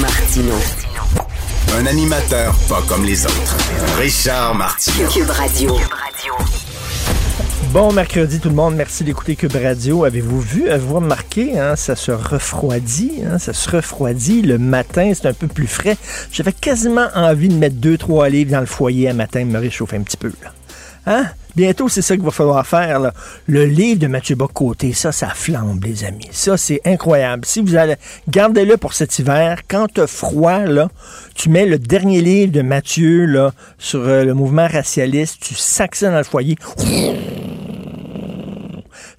Martino. Un animateur pas comme les autres. Richard Martineau. Cube Radio. Bon mercredi tout le monde, merci d'écouter Cube Radio. Avez-vous vu, avez-vous remarqué, hein, ça se refroidit, hein, ça se refroidit le matin, c'est un peu plus frais. J'avais quasiment envie de mettre deux, trois livres dans le foyer à matin, me réchauffer un petit peu. Là. Hein? Bientôt, c'est ça qu'il va falloir faire. Là. Le livre de Mathieu Bocoté, ça, ça flambe, les amis. Ça, c'est incroyable. Si vous allez, gardez-le pour cet hiver. Quand t'as froid, là, tu mets le dernier livre de Mathieu là, sur euh, le mouvement racialiste, tu sacs dans le foyer.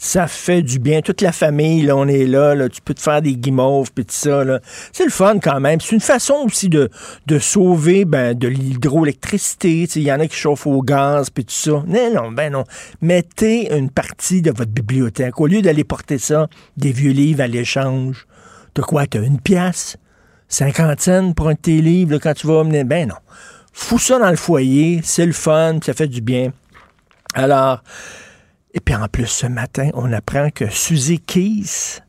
Ça fait du bien. Toute la famille, là, on est là, là. Tu peux te faire des guimauves, puis tout ça. C'est le fun quand même. C'est une façon aussi de, de sauver ben, de l'hydroélectricité. Il y en a qui chauffent au gaz, puis tout ça. Non, non, ben non. Mettez une partie de votre bibliothèque. Au lieu d'aller porter ça, des vieux livres à l'échange, t'as quoi? T'as une pièce? Cinquantaine pour un de tes livres, là, quand tu vas amener. Ben non. Fous ça dans le foyer, c'est le fun, ça fait du bien. Alors, et puis en plus, ce matin, on apprend que Suzy Keys,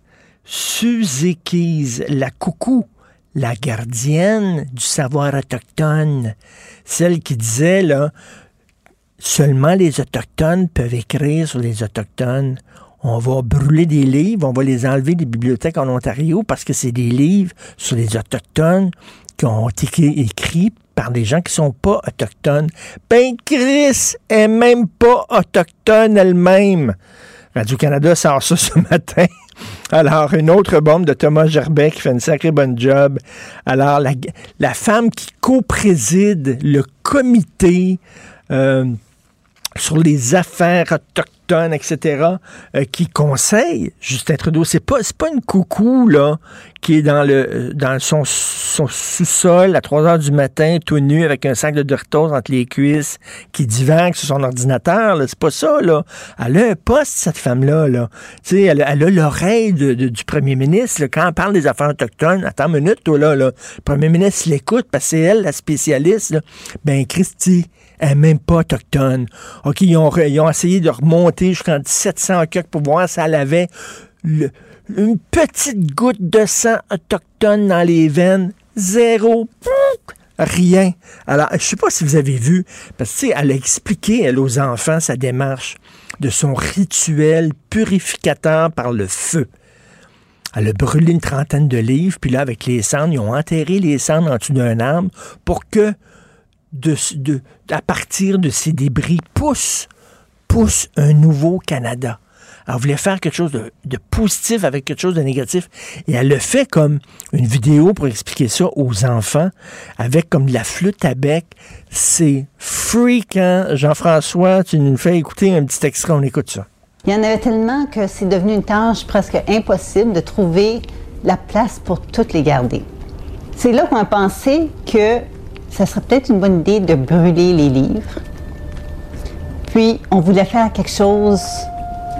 Suzy Keys, la coucou, la gardienne du savoir autochtone, celle qui disait, là, seulement les Autochtones peuvent écrire sur les Autochtones. On va brûler des livres, on va les enlever des bibliothèques en Ontario parce que c'est des livres sur les Autochtones qui ont été écrits par des gens qui sont pas autochtones. Ben, Chris est même pas autochtone elle-même. Radio-Canada sort ça ce matin. Alors, une autre bombe de Thomas Gerbet qui fait une sacrée bonne job. Alors, la, femme qui co-préside le comité euh, sur les affaires autochtones, etc., euh, qui conseille Justin Trudeau. C'est pas, pas une coucou, là, qui est dans le dans son, son sous-sol à 3 heures du matin, tout nu, avec un sac de Doritos entre les cuisses, qui divague sur son ordinateur. C'est pas ça, là. Elle a un poste, cette femme-là, là. Tu sais, elle, elle, a l'oreille du premier ministre, là. Quand on parle des affaires autochtones, attends une minute, toi, là, là. Le premier ministre l'écoute, parce que c'est elle, la spécialiste, là. Ben, Christy, elle n'est même pas autochtone. OK, ils ont, essayé de remonter jusqu'en 1700 quelque pour voir si elle avait une petite goutte de sang autochtone dans les veines. Zéro. Rien. Alors, je sais pas si vous avez vu, parce que, elle a expliqué, elle, aux enfants, sa démarche de son rituel purificateur par le feu. Elle a brûlé une trentaine de livres, puis là, avec les cendres, ils ont enterré les cendres en dessous d'un arbre pour que à partir de ces débris, pousse, pousse un nouveau Canada. Elle voulait faire quelque chose de, de, positif avec quelque chose de négatif? Et elle le fait comme une vidéo pour expliquer ça aux enfants, avec comme de la flûte à bec. C'est freakant. Jean-François, tu nous fais écouter un petit extrait, on écoute ça. Il y en avait tellement que c'est devenu une tâche presque impossible de trouver la place pour toutes les garder. C'est là qu'on a pensé que ça serait peut-être une bonne idée de brûler les livres. Puis, on voulait faire quelque chose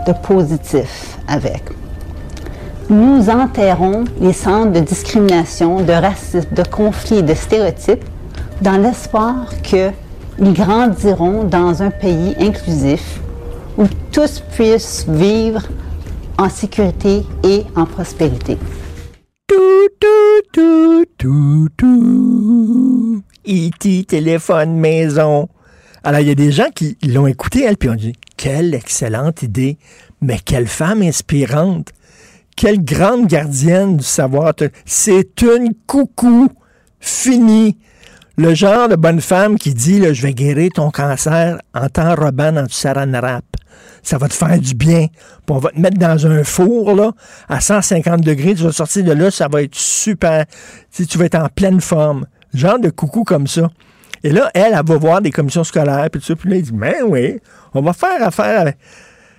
de positif avec. Nous enterrons les centres de discrimination, de racisme, de conflits, de stéréotypes dans l'espoir qu'ils grandiront dans un pays inclusif où tous puissent vivre en sécurité et en prospérité. Tout, tout, tout, tout, tout. E.T. téléphone maison. Alors, il y a des gens qui l'ont écouté, elle, puis ont dit Quelle excellente idée, mais quelle femme inspirante, quelle grande gardienne du savoir. C'est une coucou, fini. Le genre de bonne femme qui dit là, Je vais guérir ton cancer en t'enrobant dans du saran wrap. Ça va te faire du bien. Puis on va te mettre dans un four là, à 150 degrés. Tu vas sortir de là, ça va être super. Tu vas être en pleine forme genre de coucou comme ça. Et là, elle, elle va voir des commissions scolaires, puis tout ça, puis là, il dit, ben oui, on va faire affaire avec...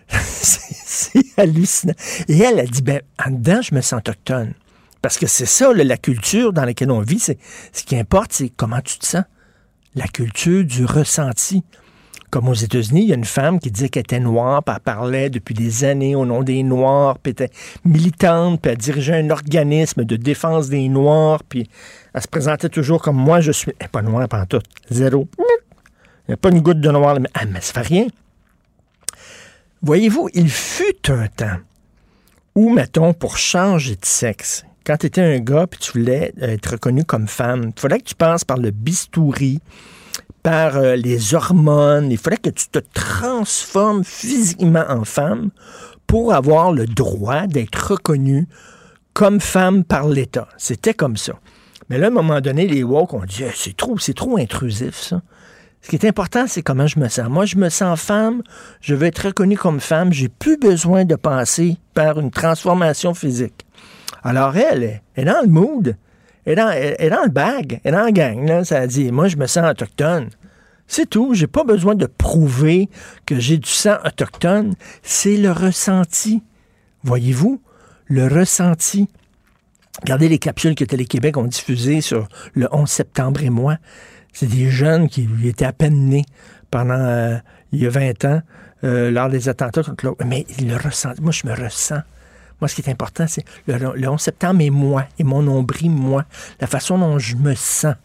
c'est hallucinant. Et elle, a dit, ben, en dedans, je me sens autochtone. Parce que c'est ça, la culture dans laquelle on vit. C'est, ce qui importe, c'est comment tu te sens. La culture du ressenti. Comme aux États-Unis, il y a une femme qui disait qu'elle était noire, puis elle parlait depuis des années au nom des Noirs, puis elle était militante, puis elle dirigeait un organisme de défense des Noirs, puis elle se présentait toujours comme moi, je suis. Elle pas noire pendant tout. Zéro. Il n'y a pas une goutte de noir. Mais, ah, mais ça fait rien. Voyez-vous, il fut un temps où, mettons, pour changer de sexe, quand tu étais un gars puis tu voulais être reconnu comme femme, il fallait que tu passes par le bistouri, par euh, les hormones, il fallait que tu te transformes physiquement en femme pour avoir le droit d'être reconnu comme femme par l'État. C'était comme ça. Mais là, à un moment donné, les woke ont dit c'est trop, c'est trop intrusif, ça. Ce qui est important, c'est comment je me sens. Moi, je me sens femme, je veux être reconnue comme femme, j'ai plus besoin de passer par une transformation physique. Alors, elle, elle est dans le mood, elle est dans, le bag, elle est dans le gang, là, ça dit, moi, je me sens autochtone. C'est tout, j'ai pas besoin de prouver que j'ai du sang autochtone, c'est le ressenti. Voyez-vous, le ressenti. Regardez les capsules que Télé-Québec ont diffusées sur le 11 septembre et moi. C'est des jeunes qui étaient à peine nés pendant, euh, il y a 20 ans, euh, lors des attentats contre l'autre. Mais ils le ressentent. Moi, je me ressens. Moi, ce qui est important, c'est le, 11 septembre et moi, et mon nombril, moi, la façon dont je me sens.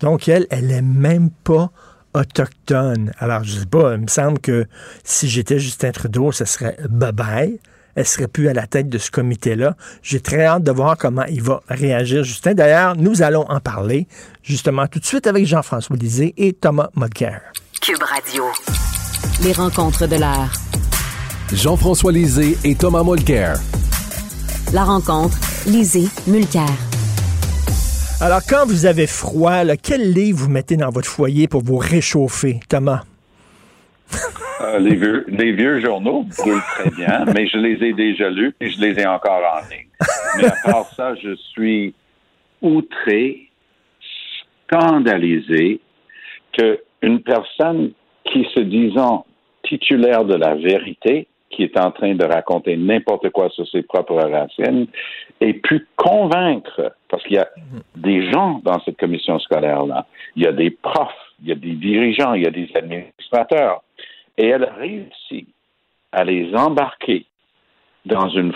Donc, elle, elle n'est même pas autochtone. Alors, je sais pas, il me semble que si j'étais Justin Trudeau, ce serait bye-bye elle serait plus à la tête de ce comité-là. J'ai très hâte de voir comment il va réagir, Justin. D'ailleurs, nous allons en parler justement tout de suite avec Jean-François Lisée et Thomas Mulcair. Cube Radio. Les rencontres de l'art. Jean-François Lisée et Thomas Mulcair. La rencontre, Lisée, Mulcair. Alors, quand vous avez froid, quel lit vous mettez dans votre foyer pour vous réchauffer, Thomas? Euh, les, vieux, les vieux journaux brûlent très bien, mais je les ai déjà lus et je les ai encore en ligne. Mais à part ça, je suis outré, scandalisé qu'une personne qui se disant titulaire de la vérité, qui est en train de raconter n'importe quoi sur ses propres racines, ait pu convaincre, parce qu'il y a des gens dans cette commission scolaire-là, il y a des profs, il y a des dirigeants, il y a des administrateurs, et elle a réussi à les embarquer dans une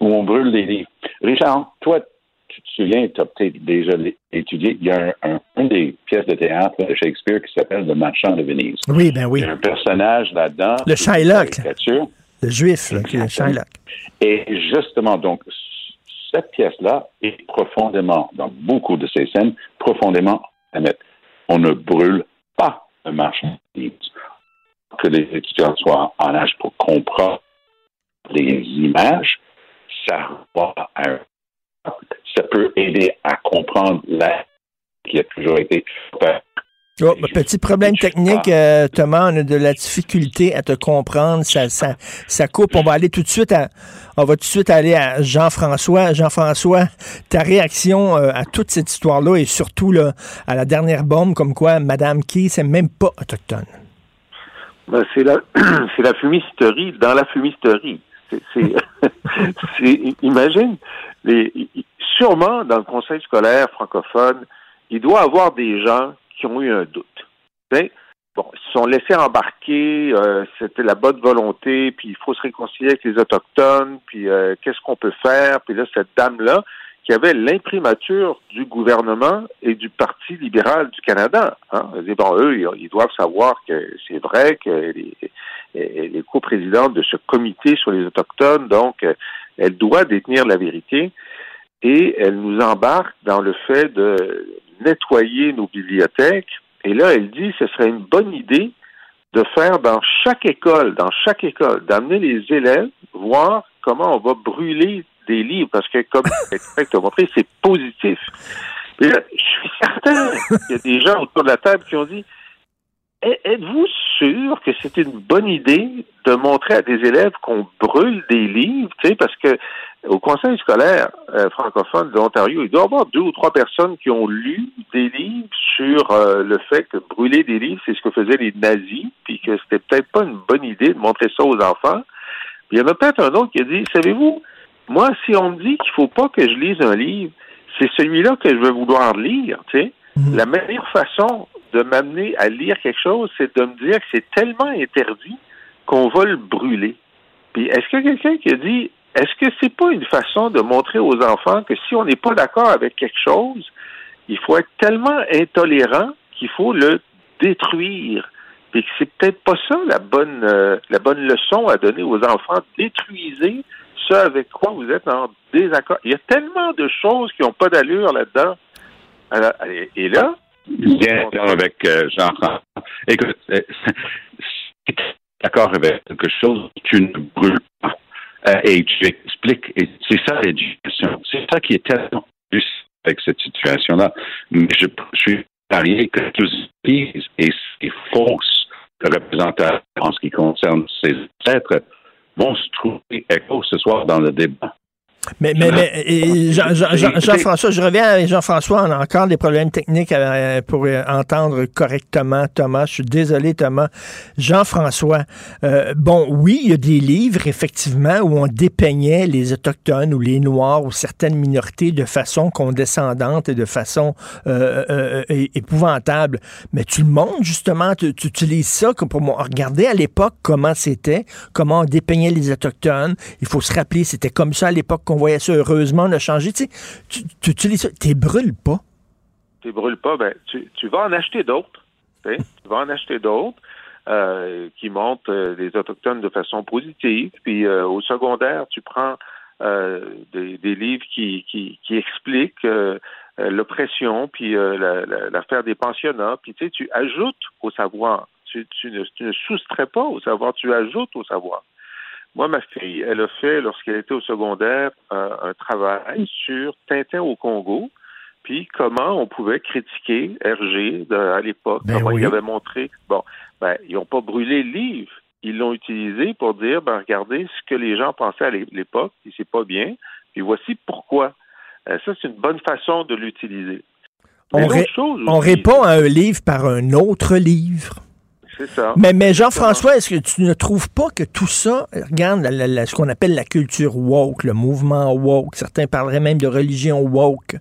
où on brûle des livres. Richard, toi, tu te souviens, tu as peut-être déjà étudié, il y a un, une des pièces de théâtre de Shakespeare qui s'appelle Le Marchand de Venise. Oui, ben oui. Il y a un personnage là-dedans. Le Shylock. Le juif, là, qui est Shylock. Et justement, donc, cette pièce-là est profondément, dans beaucoup de ces scènes, profondément honnête. On ne brûle pas le marchand de Venise que les étudiants soient en âge pour comprendre les images, ça, ça peut aider à comprendre la qui a toujours été Oh, petit problème technique, euh, Thomas, on a de la difficulté à te comprendre. Ça, ça, ça coupe. On va aller tout de suite à, on va tout de suite aller à Jean-François. Jean-François, ta réaction euh, à toute cette histoire-là et surtout là, à la dernière bombe, comme quoi Madame Key, c'est même pas autochtone. Ben, c'est la, fumisterie dans la fumisterie. Imagine, les, sûrement dans le conseil scolaire francophone, il doit y avoir des gens qui ont eu un doute. Bon, ils se sont laissés embarquer, euh, c'était la bonne volonté, puis il faut se réconcilier avec les autochtones, puis euh, qu'est-ce qu'on peut faire, puis là cette dame là, qui avait l'imprimature du gouvernement et du Parti libéral du Canada. Hein. Bon, eux, ils doivent savoir que c'est vrai elle est coprésidente de ce comité sur les Autochtones, donc elle doit détenir la vérité et elle nous embarque dans le fait de nettoyer nos bibliothèques. Et là, elle dit que ce serait une bonne idée de faire dans chaque école, dans chaque école, d'amener les élèves voir comment on va brûler des livres parce que, comme tu as montré, c'est positif. je suis certain qu'il y a des gens autour de la table qui ont dit Êtes-vous sûr que c'est une bonne idée de montrer à des élèves qu'on brûle des livres, parce que au conseil scolaire euh, francophone de l'Ontario, il doit y avoir deux ou trois personnes qui ont lu des livres sur euh, le fait que brûler des livres, c'est ce que faisaient les nazis, puis que c'était peut-être pas une bonne idée de montrer ça aux enfants. Il y en a peut-être un autre qui a dit, savez-vous, Moi, si on me dit qu'il faut pas que je lise un livre, c'est celui-là que je veux vouloir lire, tu sais. Mhm. La meilleure façon de m'amener à lire quelque chose, c'est de me dire que c'est tellement interdit qu'on va le brûler. Puis est-ce qu'il y a quelqu'un qui a dit est-ce que c'est pas une façon de montrer aux enfants que si on n'est pas d'accord avec quelque chose, il faut être tellement intolérant qu'il faut le détruire? Que c'est peut-être pas ça la bonne euh, la bonne leçon à donner aux enfants. Détruisez ce avec quoi vous êtes en désaccord. Il y a tellement de choses qui n'ont pas d'allure là-dedans. Et- et là, Bien avec euh, Jean-François. Écoute, euh, si tu es d'accord avec quelque chose, tu ne brûles pas. Euh, et tu expliques. Et c'est ça l'éducation. C'est ça qui est tellement plus avec cette situation-là. Mais je, je suis parié que tous et c'est fausse représentation en ce qui concerne ces êtres vont se trouver écho ce soir dans le débat. Mais, mais, mais et Jean- Jean- Jean- Jean-François, je reviens à Jean-François, on a encore des problèmes techniques euh, pour euh, entendre correctement Thomas. Je suis désolé, Thomas. Jean-François, euh, bon, oui, il y a des livres, effectivement, où on dépeignait les Autochtones ou les Noirs ou certaines minorités de façon condescendante et de façon euh, euh, épouvantable. Mais tu le montres, justement, tu, tu utilises ça comme pour moi. Regardez à l'époque comment c'était, comment on dépeignait les Autochtones. Il faut se rappeler, c'était comme ça à l'époque qu'on voyait ça. Heureusement, on a changé. Tu, sais, tu, tu utilises ça. Tu brûles pas. tu brûles pas, ben, tu, tu vas en acheter d'autres. Tu, vas en acheter d'autres euh, qui montrent euh, les Autochtones de façon positive. Puis euh, au secondaire, tu prends euh, des, des livres qui, qui, qui expliquent l'oppression, puis euh, la- la- l'affaire des pensionnats. Puis tu sais, tu ajoutes au savoir. Tu, tu, ne, tu ne soustrais pas au savoir, tu ajoutes au savoir. Moi, ma fille, elle a fait, lorsqu'elle était au secondaire, un travail sur Tintin au Congo, puis comment on pouvait critiquer Hergé de- à l'époque, Ben comment oui. il avait montré. Bon, ben, ils n'ont pas brûlé le livre. Ils l'ont utilisé pour dire, ben, regardez ce que les gens pensaient à l'é- l'époque, et c'est pas bien, puis voici pourquoi. Euh, ça, c'est une bonne façon de l'utiliser. On, ré- répond à un livre par un autre livre. C'est ça. Mais, mais Jean-François, est-ce que tu ne trouves pas que tout ça, regarde la- la- la- ce qu'on appelle la culture woke, le mouvement woke, certains parleraient même de religion woke,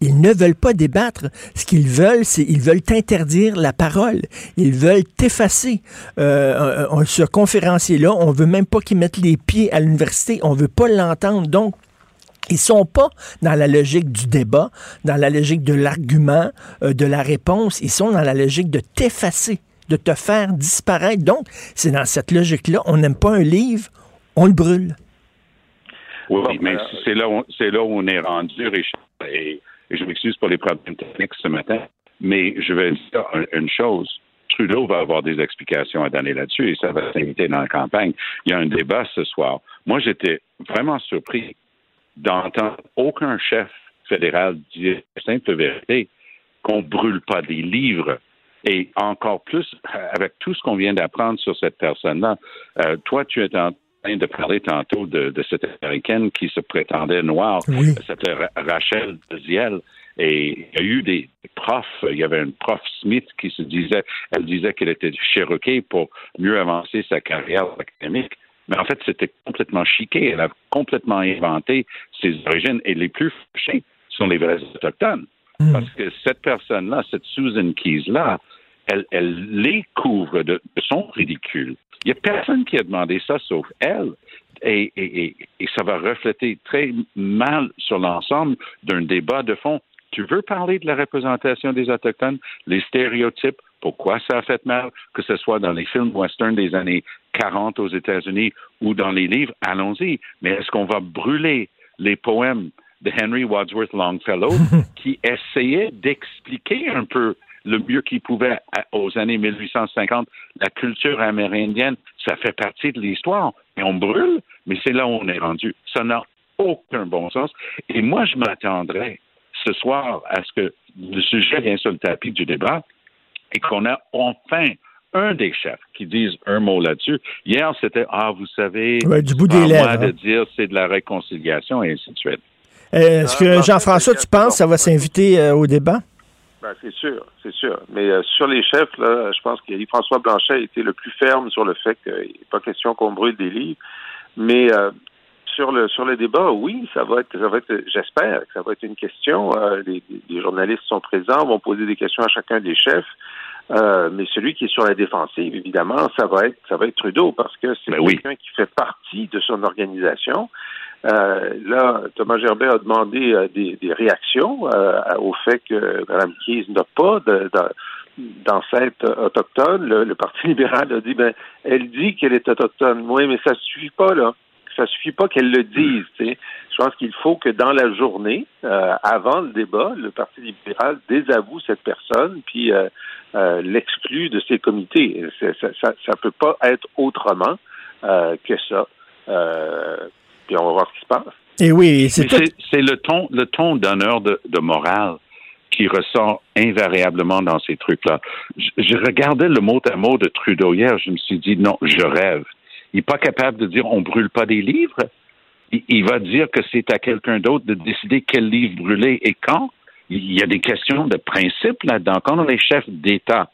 ils ne veulent pas débattre. Ce qu'ils veulent, c'est ils veulent t'interdire la parole. Ils veulent t'effacer. Euh, ce conférencier-là, on veut même pas qu'il mette les pieds à l'université. On veut pas l'entendre. Donc, ils sont pas dans la logique du débat, dans la logique de l'argument, euh, de la réponse. Ils sont dans la logique de t'effacer, de te faire disparaître. Donc, c'est dans cette logique-là. On n'aime pas un livre, on le brûle. Oui, mais c'est là, où- on est rendu, Richard, et, et je m'excuse pour les problèmes techniques ce matin, mais je vais dire un- une chose. Trudeau va avoir des explications à donner là-dessus et ça va s'inviter dans la campagne. Il y a un débat ce soir. Moi, j'étais vraiment surpris d'entendre aucun chef fédéral dire la simple vérité qu'on brûle pas des livres. Et encore plus, euh, avec tout ce qu'on vient d'apprendre sur cette personne-là, euh, toi, tu es en train de parler tantôt de, de cette américaine qui se prétendait noire. Oui. Elle s'appelait Ra- Rachel Ziel. Et il y a eu des profs, il y avait une prof Smith qui se disait, elle disait qu'elle était cherokee pour mieux avancer sa carrière académique. Mais en fait, c'était complètement chiqué. Elle a complètement inventé ses origines. Et les plus fâchés sont les vrais autochtones. Parce que cette personne-là, cette Susan Keys-là, elle, elle les couvre de, de son ridicule. Il n'y a personne qui a demandé ça sauf elle. Et, et, et, et ça va refléter très mal sur l'ensemble d'un débat de fond. Tu veux parler de la représentation des Autochtones, les stéréotypes, pourquoi ça a fait mal, que ce soit dans les films western des années 40 aux États-Unis ou dans les livres, allons-y. Mais est-ce qu'on va brûler les poèmes de Henry Wadsworth Longfellow qui essayait d'expliquer un peu le mieux qu'il pouvait à- aux années 1850 la culture amérindienne, ça fait partie de l'histoire. Et on brûle, mais c'est là où on est rendu. Ça n'a aucun bon sens. Et moi, je m'attendrais ce soir à ce que le sujet vienne sur le tapis du débat et qu'on a enfin un des chefs qui dise un mot là-dessus. Hier, c'était Ah, vous savez, Ouais, du bout des à moi lèvres, de hein. dire c'est de la réconciliation et ainsi de suite. Euh, Est-ce que non, Jean-François, tu penses que ça va s'inviter euh, au débat? Ben, c'est sûr, c'est sûr. Mais euh, sur les chefs, là, je pense que François Blanchet a été le plus ferme sur le fait qu'il n'est pas question qu'on brûle des livres. Mais euh, sur le sur le débat, oui, ça va être, ça va être, j'espère que ça va être une question. Euh, les, les, journalistes sont présents, vont poser des questions à chacun des chefs. Euh, mais celui qui est sur la défensive, évidemment, ça va être ça va être Trudeau parce que c'est Ben oui. quelqu'un qui fait partie de son organisation. Euh, là, Thomas Gerbet a demandé euh, des, des réactions euh, au fait que Mme Keyes n'a pas d'ancêtre autochtone. Le, le Parti libéral a dit ben elle dit qu'elle est autochtone. Oui, mais ça suffit pas là. Ça suffit pas qu'elle le dise. Je pense qu'il faut que dans la journée, euh, avant le débat, le Parti libéral désavoue cette personne puis euh, euh, l'exclut de ses comités. Ça, ça, peut pas être autrement que ça. Euh, puis on va voir ce qui se passe. Et oui, c'est tout. Le ton, le ton d'honneur de, de morale qui ressort invariablement dans ces trucs-là. Je, je regardais le mot à mot de Trudeau hier, je me suis dit non, je rêve. Il n'est pas capable de dire on brûle pas des livres. Il, il va dire que c'est à quelqu'un d'autre de décider quel livre brûler et quand. Il y a des questions de principe là-dedans. Quand on est chef d'État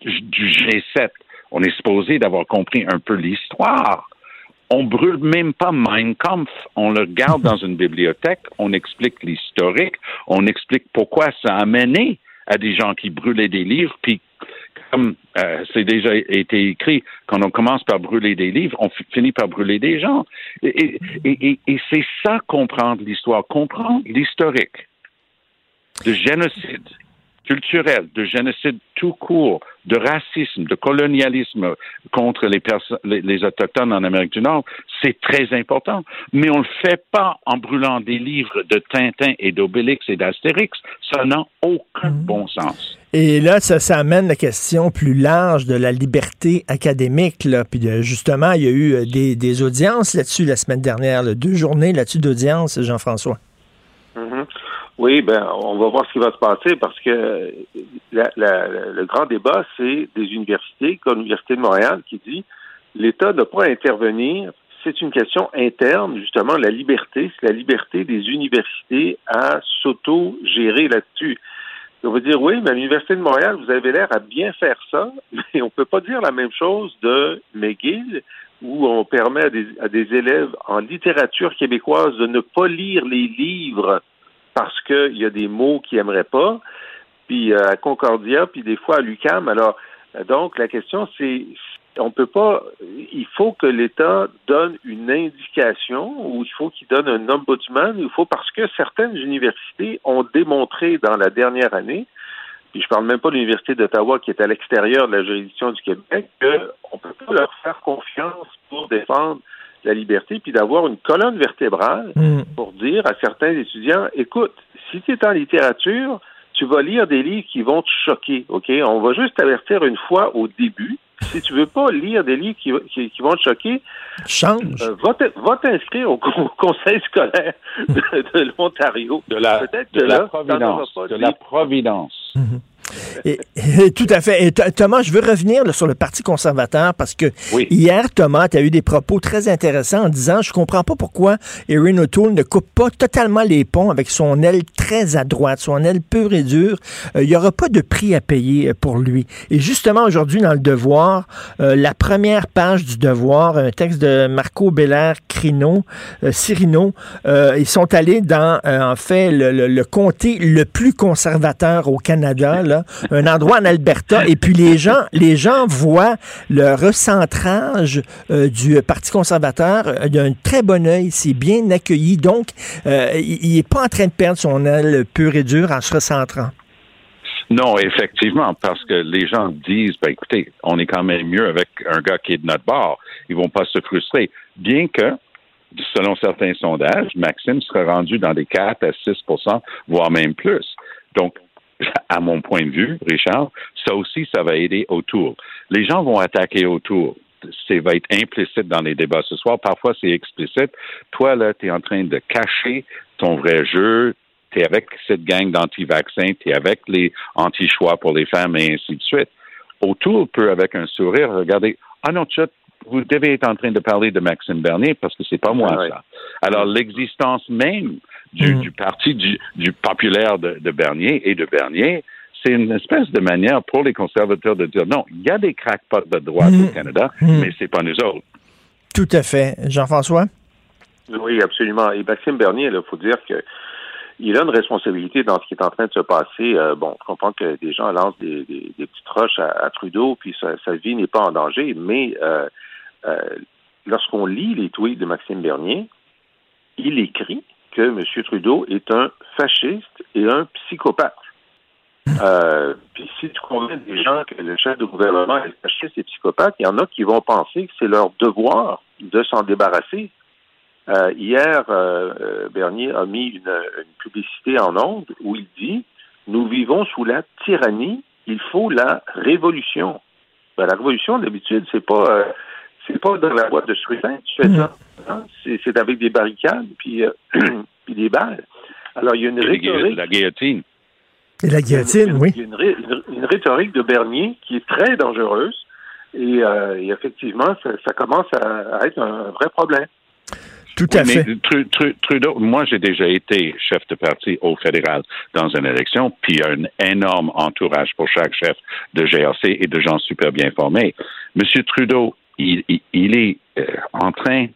du G7, on est supposé d'avoir compris un peu l'histoire. On brûle même pas Mein Kampf. On le garde dans une bibliothèque. On explique l'historique. On explique pourquoi ça a mené à des gens qui brûlaient des livres. Puis, comme euh, c'est déjà été écrit, quand on commence par brûler des livres, on fi- finit par brûler des gens. Et, et, c'est ça comprendre l'histoire, comprendre l'historique de génocide culturel, de génocide tout court, de racisme, de colonialisme contre les, les, les Autochtones en Amérique du Nord, c'est très important. Mais on ne le fait pas en brûlant des livres de Tintin et d'Obélix et d'Astérix. Ça n'a aucun bon sens. Et là, ça, ça amène la question plus large de la liberté académique. Là. Puis de- justement, il y a eu euh, des, des audiences là-dessus la semaine dernière, là. deux journées là-dessus d'audience, Jean-François. Oui, ben, on va voir ce qui va se passer parce que le grand débat, c'est des universités, comme l'Université de Montréal, qui dit l'État n'a pas intervenir. C'est une question interne, justement, la liberté, c'est la liberté des universités à s'auto-gérer là-dessus. On va dire, oui, mais à l'Université de Montréal, vous avez l'air à bien faire ça, mais on peut pas dire la même chose de McGill, où on permet à des, à des élèves en littérature québécoise de ne pas lire les livres parce qu'il y a des mots qu'ils n'aimeraient pas, puis euh, à Concordia, puis des fois à l'UCAM. Alors, donc, la question, c'est on peut pas. Il faut que l'État donne une indication ou il faut qu'il donne un ombudsman. Il faut parce que certaines universités ont démontré dans la dernière année, puis je parle même pas de l'université d'Ottawa qui est à l'extérieur de la juridiction du Québec, qu'on peut pas leur faire confiance pour défendre la liberté, puis d'avoir une colonne vertébrale Mm. pour dire à certains étudiants, écoute, si tu es en littérature, tu vas lire des livres qui vont te choquer, OK? On va juste t'avertir une fois au début. Si tu veux pas lire des livres qui, qui, qui vont te choquer, Change. euh, va t'inscrire au, con- conseil scolaire de, de l'Ontario. De la, de que la providence. De la providence. Et- et tout à fait. Et Th- Thomas, je veux revenir là, sur le Parti conservateur parce que Oui. hier, Thomas, tu as eu des propos très intéressants en disant Je comprends pas pourquoi Erin O'Toole ne coupe pas totalement les ponts avec son aile très à droite, son aile pure et dure. Euh, Il n'y aura pas de prix à payer euh, pour lui. Et justement, aujourd'hui, dans le Devoir, euh, la première page du Devoir, un texte de Marco Belair Crino, euh, Cirino, euh, ils sont allés dans, euh, en fait, le, le- le comté le plus conservateur au Canada, là, un endroit en Alberta, et puis les gens, voient le recentrage euh, du Parti conservateur euh, d'un très bon œil, c'est bien accueilli, donc euh, il n'est pas en train de perdre son aile pure et dure en se recentrant. Non, effectivement, parce que les gens disent, ben, écoutez, on est quand même mieux avec un gars qui est de notre bord. Ils vont pas se frustrer. Bien que, selon certains sondages, Maxime serait rendu dans des 4 à 6% voire même plus. Donc, à mon point de vue, Richard, ça aussi, ça va aider autour. Les gens vont attaquer autour. Ça va être implicite dans les débats ce soir. Parfois, c'est explicite. Toi, là, tu es en train de cacher ton vrai jeu. Tu es avec cette gang d'anti-vaccins, tu es avec les anti-choix pour les femmes et ainsi de suite. Autour peut, avec un sourire, regarder Ah non, Chut, vous devez être en train de parler de Maxime Bernier parce que c'est pas moi, Ah ça. Alors, l'existence même du, Mhm. du parti du, du populaire de, de Bernier et de Bernier, c'est une espèce de manière pour les conservateurs de dire non, il y a des crackpots de droite au Canada, Mhm. mais c'est pas nous autres. Tout à fait. Jean-François? Oui, absolument. Et Maxime Bernier, il faut dire que il a une responsabilité dans ce qui est en train de se passer. Euh, bon, je comprends que des gens lancent des, des, petites roches à, Trudeau, puis sa, sa vie n'est pas en danger, mais euh, euh, lorsqu'on lit les tweets de Maxime Bernier, il écrit que M. Trudeau est un fasciste et un psychopathe. Euh, puis si tu convaincs des gens que le chef de gouvernement est fasciste et psychopathe, il y en a qui vont penser que c'est leur devoir de s'en débarrasser. Euh, hier, euh, Bernier a mis une, publicité en ondes où il dit Nous vivons sous la tyrannie, il faut la révolution. Ben, la révolution, d'habitude, c'est pas c'est pas dans la boîte de scrutin, tu fais ça. Hein? C'est avec des barricades puis, puis des balles. Alors, il y a une rhétorique. La guillotine. Et la guillotine, oui. Il y a une, rhétorique de Bernier qui est très dangereuse. Et, euh, effectivement, ça, commence à, être un vrai problème. Tout à fait. Trudeau, moi, j'ai déjà été chef de parti au fédéral dans une élection, puis il y a un énorme entourage pour chaque chef de GRC et de gens super bien formés. Monsieur Trudeau, il, est euh, en train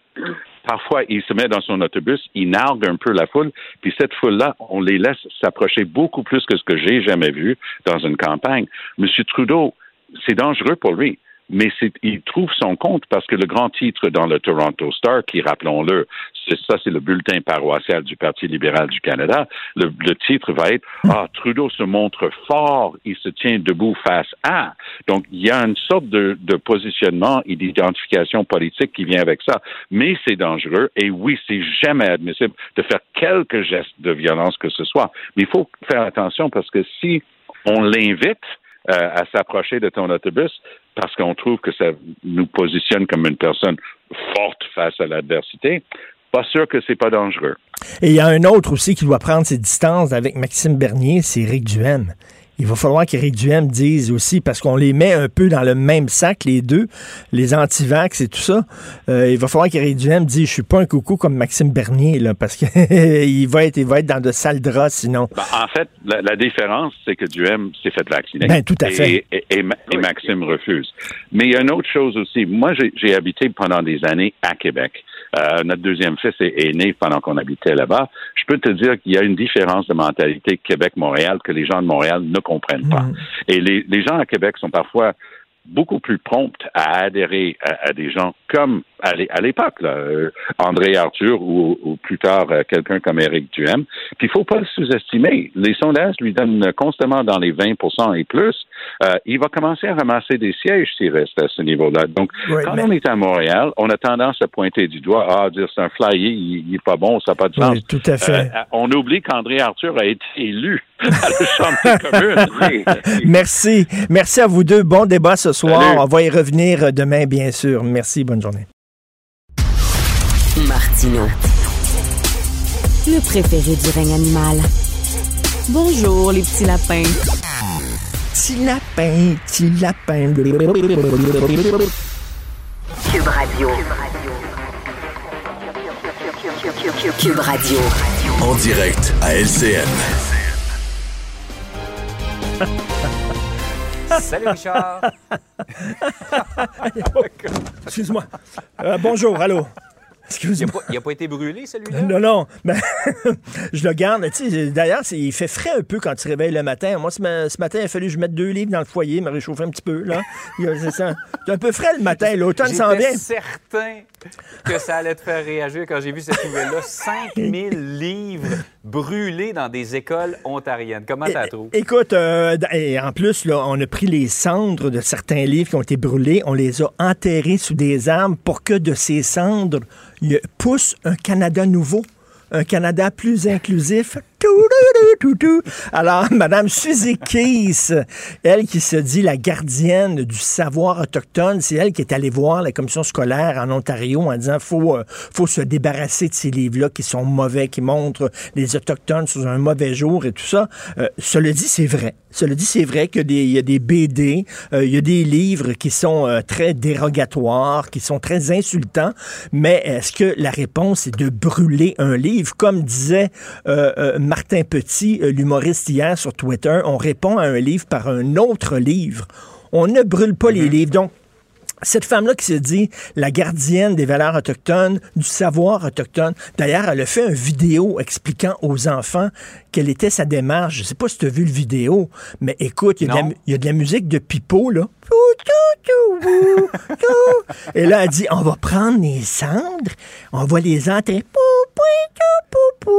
parfois, il se met dans son autobus, il nargue un peu la foule, puis cette foule-là, on les laisse s'approcher beaucoup plus que ce que j'ai jamais vu dans une campagne. Monsieur Trudeau, c'est dangereux pour lui mais il trouve son compte parce que le grand titre dans le Toronto Star, qui, rappelons-le, ça, c'est le bulletin paroissial du Parti libéral du Canada, le, titre va être Ah, Trudeau se montre fort, il se tient debout face à. Donc, il y a une sorte de, de positionnement et d'identification politique qui vient avec ça. Mais c'est dangereux et oui, c'est jamais admissible de faire quelques gestes de violence que ce soit. Mais il faut faire attention parce que si on l'invite, à s'approcher de ton autobus parce qu'on trouve que ça nous positionne comme une personne forte face à l'adversité. Pas sûr que c'est pas dangereux. Et il y a un autre aussi qui doit prendre ses distances avec Maxime Bernier, c'est Éric Duhem il va falloir qu'Éric Duhem dise aussi, parce qu'on les met un peu dans le même sac, les deux, les antivax et tout ça. Euh, il va falloir qu'Éric Duhem dise Je suis pas un coucou comme Maxime Bernier, là, parce qu'il va, être, il va être dans de sales draps sinon. Ben, en fait, la, différence, c'est que Duhem s'est fait vacciner. Ben, tout à fait. Et, Maxime refuse. Mais il y a une autre chose aussi. Moi, j'ai habité pendant des années à Québec. Euh, notre deuxième fils est, né pendant qu'on habitait là-bas. Je peux te dire qu'il y a une différence de mentalité Québec-Montréal que les gens de Montréal ne comprennent pas. Mm. Et les, les gens à Québec sont parfois beaucoup plus promptes à adhérer à, des gens comme à l'époque, euh, André Arthur ou, plus tard euh, quelqu'un comme Éric Duhem. Puis il faut pas le sous-estimer. Les sondages lui donnent constamment dans les 20% et plus. Euh, il va commencer à ramasser des sièges s'il reste à ce niveau-là. Donc, quand on est à Montréal, on a tendance à pointer du doigt, ah, dire c'est un flyer, il, n'est pas bon, ça n'a pas de sens. Oui, tout à fait. on oublie qu'André Arthur a été élu à la Chambre des communes. Merci. Merci à vous deux. Bon débat ce soir. On va y revenir demain, bien sûr. Merci. Bonne journée. Martino. Le préféré du règne animal. Bonjour, les petits lapins. Petit lapin, petit lapin. Cube Radio. Cube Radio. En direct à LCN. Salut Richard. Excuse-moi. Euh, bonjour, allô. Il n'a pas, été brûlé, celui-là? Non, non. Mais je le garde. D'ailleurs, il fait frais un peu quand tu réveilles le matin. Moi, ce, matin, il a fallu que je mette deux livres dans le foyer, me réchauffer un petit peu. là. C'est un peu frais le matin. L'automne s'en vient. certain que ça allait te faire réagir quand j'ai vu cette nouvelle-là. 5000 livres brûlés dans des écoles ontariennes. Comment t'as trouvé? Écoute, euh, et en plus, là, on a pris les cendres de certains livres qui ont été brûlés, on les a enterrés sous des arbres pour que de ces cendres pousse un Canada nouveau, un Canada plus inclusif. Alors, Madame Suzy Keys, elle qui se dit la gardienne du savoir autochtone, c'est elle qui est allée voir la commission scolaire en Ontario en disant faut euh, faut se débarrasser de ces livres-là qui sont mauvais, qui montrent les autochtones sous un mauvais jour et tout ça. Euh, cela dit, c'est vrai. Cela dit, c'est vrai qu'il y a des BD, euh, il y a des livres qui sont très dérogatoires, qui sont très insultants, mais est-ce que la réponse est de brûler un livre? Comme disait Martin Petit, l'humoriste hier sur Twitter, on répond à un livre par un autre livre. On ne brûle pas les mm-hmm. livres. Donc, Cette femme-là qui se dit la gardienne des valeurs autochtones, du savoir autochtone. D'ailleurs, elle a fait une vidéo expliquant aux enfants quelle était sa démarche. Je sais pas si tu as vu le vidéo, mais écoute, il y, a de la Non. mu- il y a de la musique de Pipo, là. Et là, elle dit, on va prendre les cendres, on va les pou.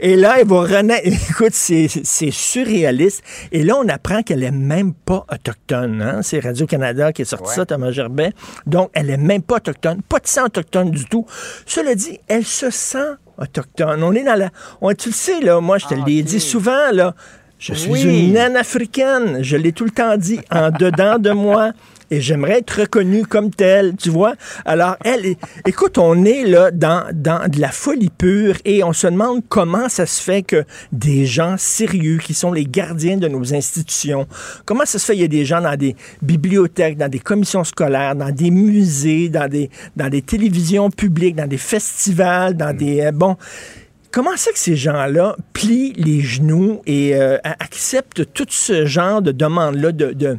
Et là, elle va renaître. Écoute, c'est c'est surréaliste. Et là, on apprend qu'elle est même pas autochtone. hein. C'est Radio-Canada qui a sorti Ouais. ça, Thomas Gerbet. Donc, elle est même pas autochtone. Pas de sang autochtone du tout. Cela dit, elle se sent autochtone. On est dans la... On, tu le sais, là, moi, je te Ah, l'ai dit souvent, là. Je suis Oui. une naine africaine. Je l'ai tout le temps dit en dedans de moi. Et j'aimerais être reconnue comme telle, tu vois? Alors, elle, écoute, on est là dans, dans de la folie pure et on se demande comment ça se fait que des gens sérieux qui sont les gardiens de nos institutions, comment ça se fait qu'il y a des gens dans des bibliothèques, dans des commissions scolaires, dans des musées, dans des, dans des télévisions publiques, dans des festivals, dans des... euh, bon, Comment c'est que ces gens-là plient les genoux et euh, acceptent tout ce genre de demandes-là de, de,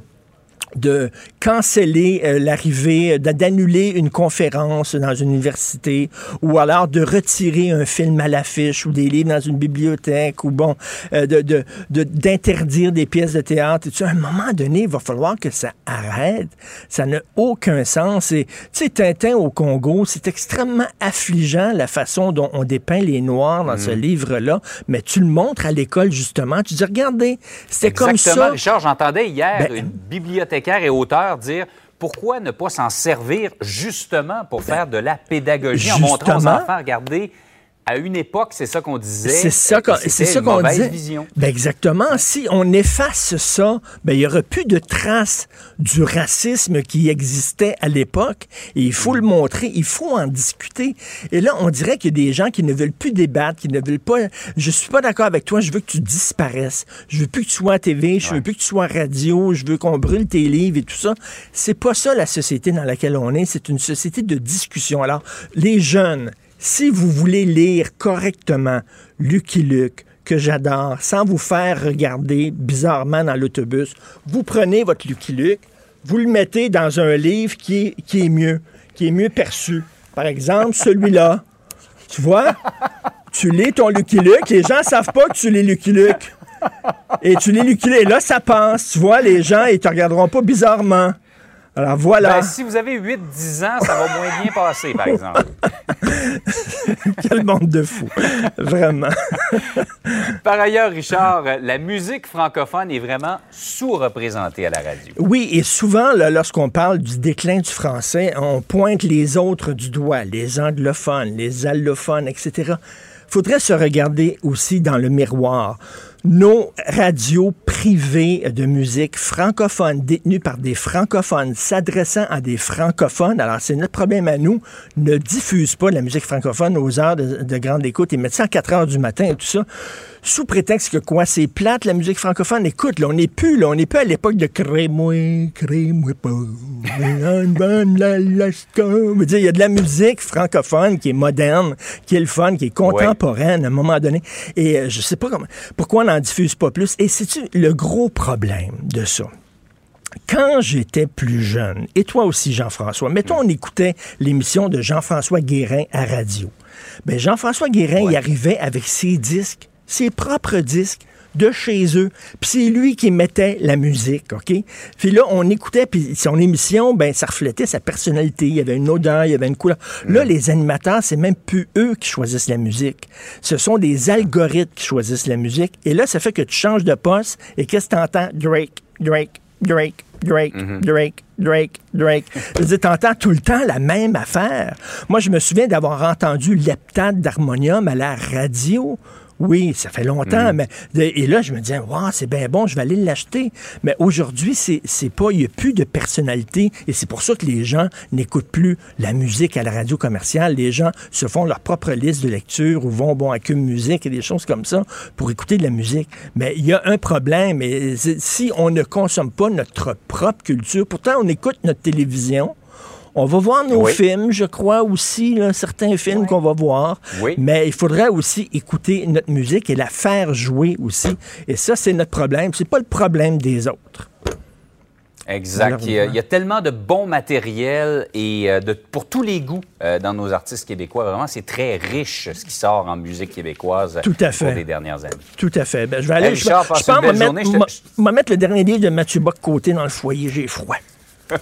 de canceller euh, l'arrivée, de- d'annuler une conférence dans une université, ou alors de retirer un film à l'affiche ou des livres dans une bibliothèque, ou bon, euh, de, de- de- d'interdire des pièces de théâtre. Et. À un moment donné, il va falloir que ça arrête. Ça n'a aucun sens. Et, tu sais, Tintin au Congo, c'est extrêmement affligeant la façon dont on dépeint les Noirs dans ce livre-là, mais tu le montres à l'école, justement. Tu dis, regardez, c'était comme Exactement, ça. Richard, j'entendais hier Ben- une et auteur dire pourquoi ne pas s'en servir justement pour faire de la pédagogie en montrant aux enfants, regardez, à une époque, c'est ça qu'on disait. C'est ça qu'on disait. vision. Ben exactement. Si on efface ça, ben il y aura plus de traces du racisme qui existait à l'époque. Et il faut le montrer, il faut en discuter. Et là, on dirait qu'il y a des gens qui ne veulent plus débattre, qui ne veulent pas. Je suis pas d'accord avec toi. Je veux que tu disparaisses. Je veux plus que tu sois à TV. Je veux plus que tu sois à radio. Je veux qu'on brûle tes livres et tout ça. C'est pas ça la société dans laquelle on est. C'est une société de discussion. Alors, les jeunes. Si vous voulez lire correctement Lucky Luke, que j'adore, sans vous faire regarder bizarrement dans l'autobus, vous prenez votre Lucky Luke, vous le mettez dans un livre qui est, mieux, qui est mieux perçu. Par exemple, celui-là. Tu vois? Tu lis ton Lucky Luke, les gens savent pas que tu lis Lucky Luke. Et tu lis Lucky Luke, et là, ça passe. Tu vois, les gens, ils te regarderont pas bizarrement. Alors voilà. Ben, si vous avez 8-10 ans, ça va moins bien passer, par exemple. Quel monde de fous. Vraiment. Par ailleurs, Richard, la musique francophone est vraiment sous-représentée à la radio. Oui, et souvent, lorsqu'on parle du déclin du français, on pointe les autres du doigt, les anglophones, les allophones, etc. Faudrait se regarder aussi dans le miroir. Nos radios privées de musique francophones, détenues par des francophones, s'adressant à des francophones, alors c'est notre problème à nous, ne diffusent pas la musique francophone aux heures de, de grande écoute. Et mettent ça à 4 heures du matin et tout ça, sous prétexte que quoi, c'est plate la musique francophone. Écoute, là, on n'est plus, là, on n'est plus à l'époque de crée-moi, crée-moi pas, Il y a de la musique francophone qui est moderne, qui est le fun, qui est contemporaine à un moment donné. Et euh, je sais pas comment, pourquoi on n'en diffuse pas plus? Et c'est-tu le gros problème de ça? quand j'étais plus jeune, et toi aussi, Jean-François, mettons, on écoutait l'émission de Jean-François Guérin à radio. Ben, Jean-François Guérin, il arrivait avec ses disques, ses propres disques de chez eux. Puis c'est lui qui mettait la musique, OK? Puis là, on écoutait, puis son émission, ben, ça reflétait sa personnalité. Il y avait une odeur, il y avait une couleur. Là, les animateurs, c'est même plus eux qui choisissent la musique. Ce sont des algorithmes qui choisissent la musique. Et là, ça fait que tu changes de poste, et qu'est-ce que t'entends? Drake, Drake, Drake, Drake, Drake, Drake, Drake. Je t'entends tout le temps la même affaire. Moi, je me souviens d'avoir entendu l'heptade d'harmonium à la radio. Oui, ça fait longtemps, mais et là, je me disais, wow, c'est bien bon, je vais aller l'acheter. Mais aujourd'hui, c'est c'est pas, il n'y a plus de personnalité et c'est pour ça que les gens n'écoutent plus la musique à la radio commerciale. Les gens se font leur propre liste de lecture ou vont bon à Cube Musique et des choses comme ça pour écouter de la musique. Mais il y a un problème. Et si on ne consomme pas notre propre culture, pourtant on écoute notre télévision. On va voir nos Oui. films, je crois aussi, là, certains films qu'on va voir. Oui. Mais il faudrait aussi écouter notre musique et la faire jouer aussi. Et ça, c'est notre problème. C'est pas le problème des autres. Exact. Il y, a, il y a tellement de bon matériel et euh, de, pour tous les goûts euh, dans nos artistes québécois. Vraiment, c'est très riche ce qui sort en musique québécoise Tout à fait. pour les dernières années. Tout à fait. Ben, je vais aller. Hey, Richard, je, pense une belle me journée. mettre, Je te- mettre le dernier livre de Mathieu Bock côté dans le foyer. J'ai froid.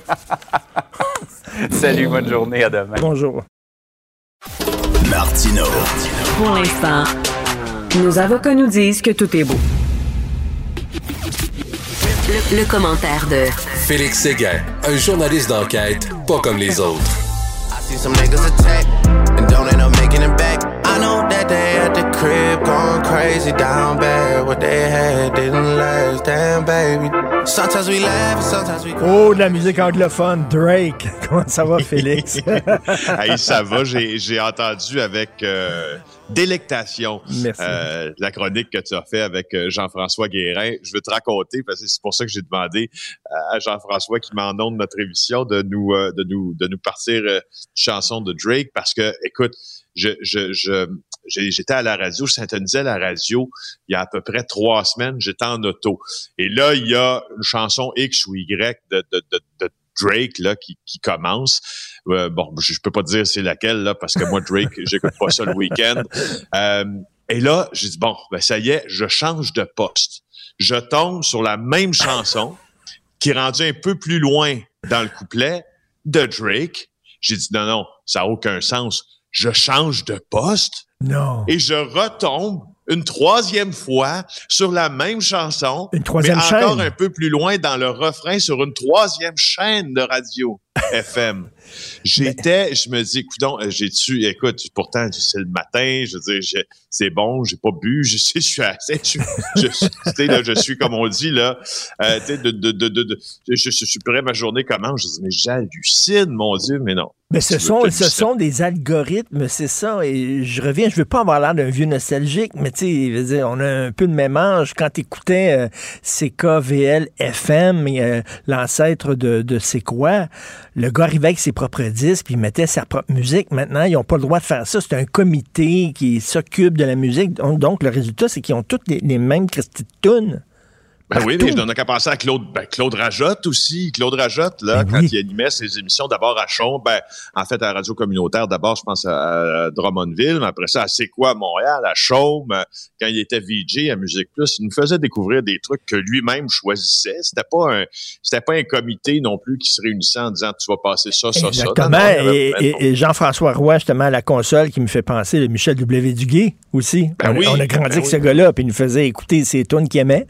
Salut, bonne journée, à demain. Bonjour. Martino. Pour l'instant, nos avocats nous disent que tout est beau. Le, le commentaire de Félix Séguin, un journaliste d'enquête pas comme les autres. Know that they at the crib going crazy down bad. What they had didn't last, damn baby. Sometimes we laugh and sometimes we cry. Oh, de la musique anglophone. Drake. Comment ça va, Félix? Hey, ça va, j'ai j'ai entendu avec euh, délectation euh, la chronique que tu as fait avec euh, Jean-François Guérin. Je veux te raconter, parce que c'est pour ça que j'ai demandé à Jean-François qui m'en de notre émission de nous, euh, de nous, de nous partir euh, une chanson de Drake parce que, écoute, je, je, je, j'étais à la radio, je syntonisais la radio il y a à peu près trois semaines, j'étais en auto. Et là, il y a une chanson X ou Y de, de, de, de Drake là, qui, qui commence. Euh, bon, je, je peux pas dire c'est laquelle, là, parce que moi, Drake, j'écoute pas ça le week-end. Euh, et là, j'ai dit, bon, ben ça y est, je change de poste. Je tombe sur la même chanson qui est rendue un peu plus loin dans le couplet de Drake. J'ai dit, non, non, ça n'a aucun sens. Je change de poste non. et je retombe une troisième fois sur la même chanson, Une troisième mais encore chaîne. un peu plus loin dans le refrain sur une troisième chaîne de radio FM. J'étais, je me dis, écoute, j'ai tu, écoute, pourtant c'est le matin, je veux dire, c'est bon, j'ai pas bu, je sais, je suis assez, je, je, tu sais, là, je suis comme on dit là, euh, tu sais, de, de, de, je, suis prêt, ma journée commence, je dis, mais j'hallucine, mon Dieu, mais non. Mais ce sont, ce des algorithmes, c'est ça. Et je reviens, je veux pas avoir l'air d'un vieux nostalgique, mais tu sais, on a un peu le même âge. Quand tu écoutais CKVL FM, euh, l'ancêtre de, de C'est quoi, le gars arrivait avec ses propres disques, puis il mettait sa propre musique. Maintenant, ils n'ont pas le droit de faire ça. C'est un comité qui s'occupe de la musique. Donc, le résultat, c'est qu'ils ont toutes les, mêmes Christy tunes. Ben oui, mais je n'en ai qu'à penser à Claude, ben Claude Rajotte aussi. Claude Rajotte, là, Ben quand oui. il animait ses émissions d'abord à Chaume, ben, en fait, à la radio communautaire, d'abord, je pense à, à Drummondville, mais après ça, à C'est quoi à Montréal, à Chaume, quand il était VJ à Musique Plus, il nous faisait découvrir des trucs que lui-même choisissait. C'était pas un, c'était pas un comité non plus qui se réunissait en disant, tu vas passer ça, ça, ça. Non, non, et, non. et- et Jean-François Roy, justement, à la console, qui me fait penser, le Michel W. Duguay aussi. Ben on, oui, on a grandi ben avec oui. ce gars-là, puis il nous faisait écouter ses tunes qu'il aimait.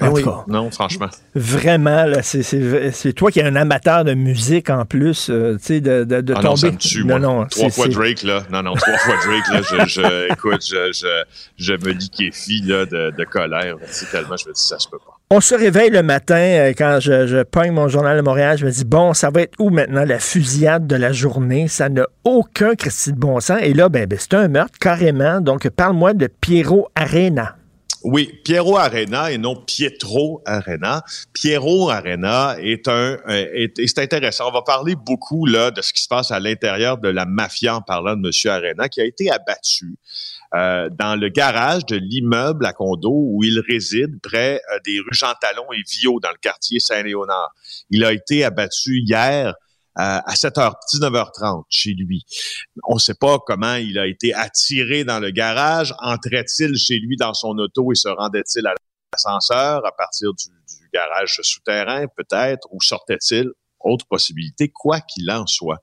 En oui. tout cas, Non, franchement. vraiment, là, c'est- c'est c'est toi qui es un amateur de musique en plus, euh, tu sais, de, de, de Ah tomber. non, ça me tue. Non, non, trois c'est- fois c'est- Drake, là. Non, non, trois fois Drake, là. Je, je, écoute, je, je, je me liquéfie, là, de, de colère. C'est tellement, je me dis, ça se peut pas. On se réveille le matin euh, quand je, je pogne mon journal de Montréal. Je me dis, bon, ça va être où maintenant la fusillade de la journée? Ça n'a aucun Christy de bon sens. Et là, ben, ben, c'est un meurtre, carrément. Donc, parle-moi de Piero Arena. Oui, Piero Arena et non Pietro Arena. Piero Arena est un, euh, est- c'est intéressant. On va parler beaucoup là de ce qui se passe à l'intérieur de la mafia en parlant de Monsieur Arena, qui a été abattu euh, dans le garage de l'immeuble à condo où il réside, près euh, des rues Jean Talon et Vio, dans le quartier Saint-Léonard. Il a été abattu hier euh, à 7h, 19h30 chez lui. On ne sait pas comment il a été attiré dans le garage. Entrait-il chez lui dans son auto et se rendait-il à l'ascenseur à partir du, du garage souterrain, peut-être, ou sortait-il? Autre possibilité, quoi qu'il en soit.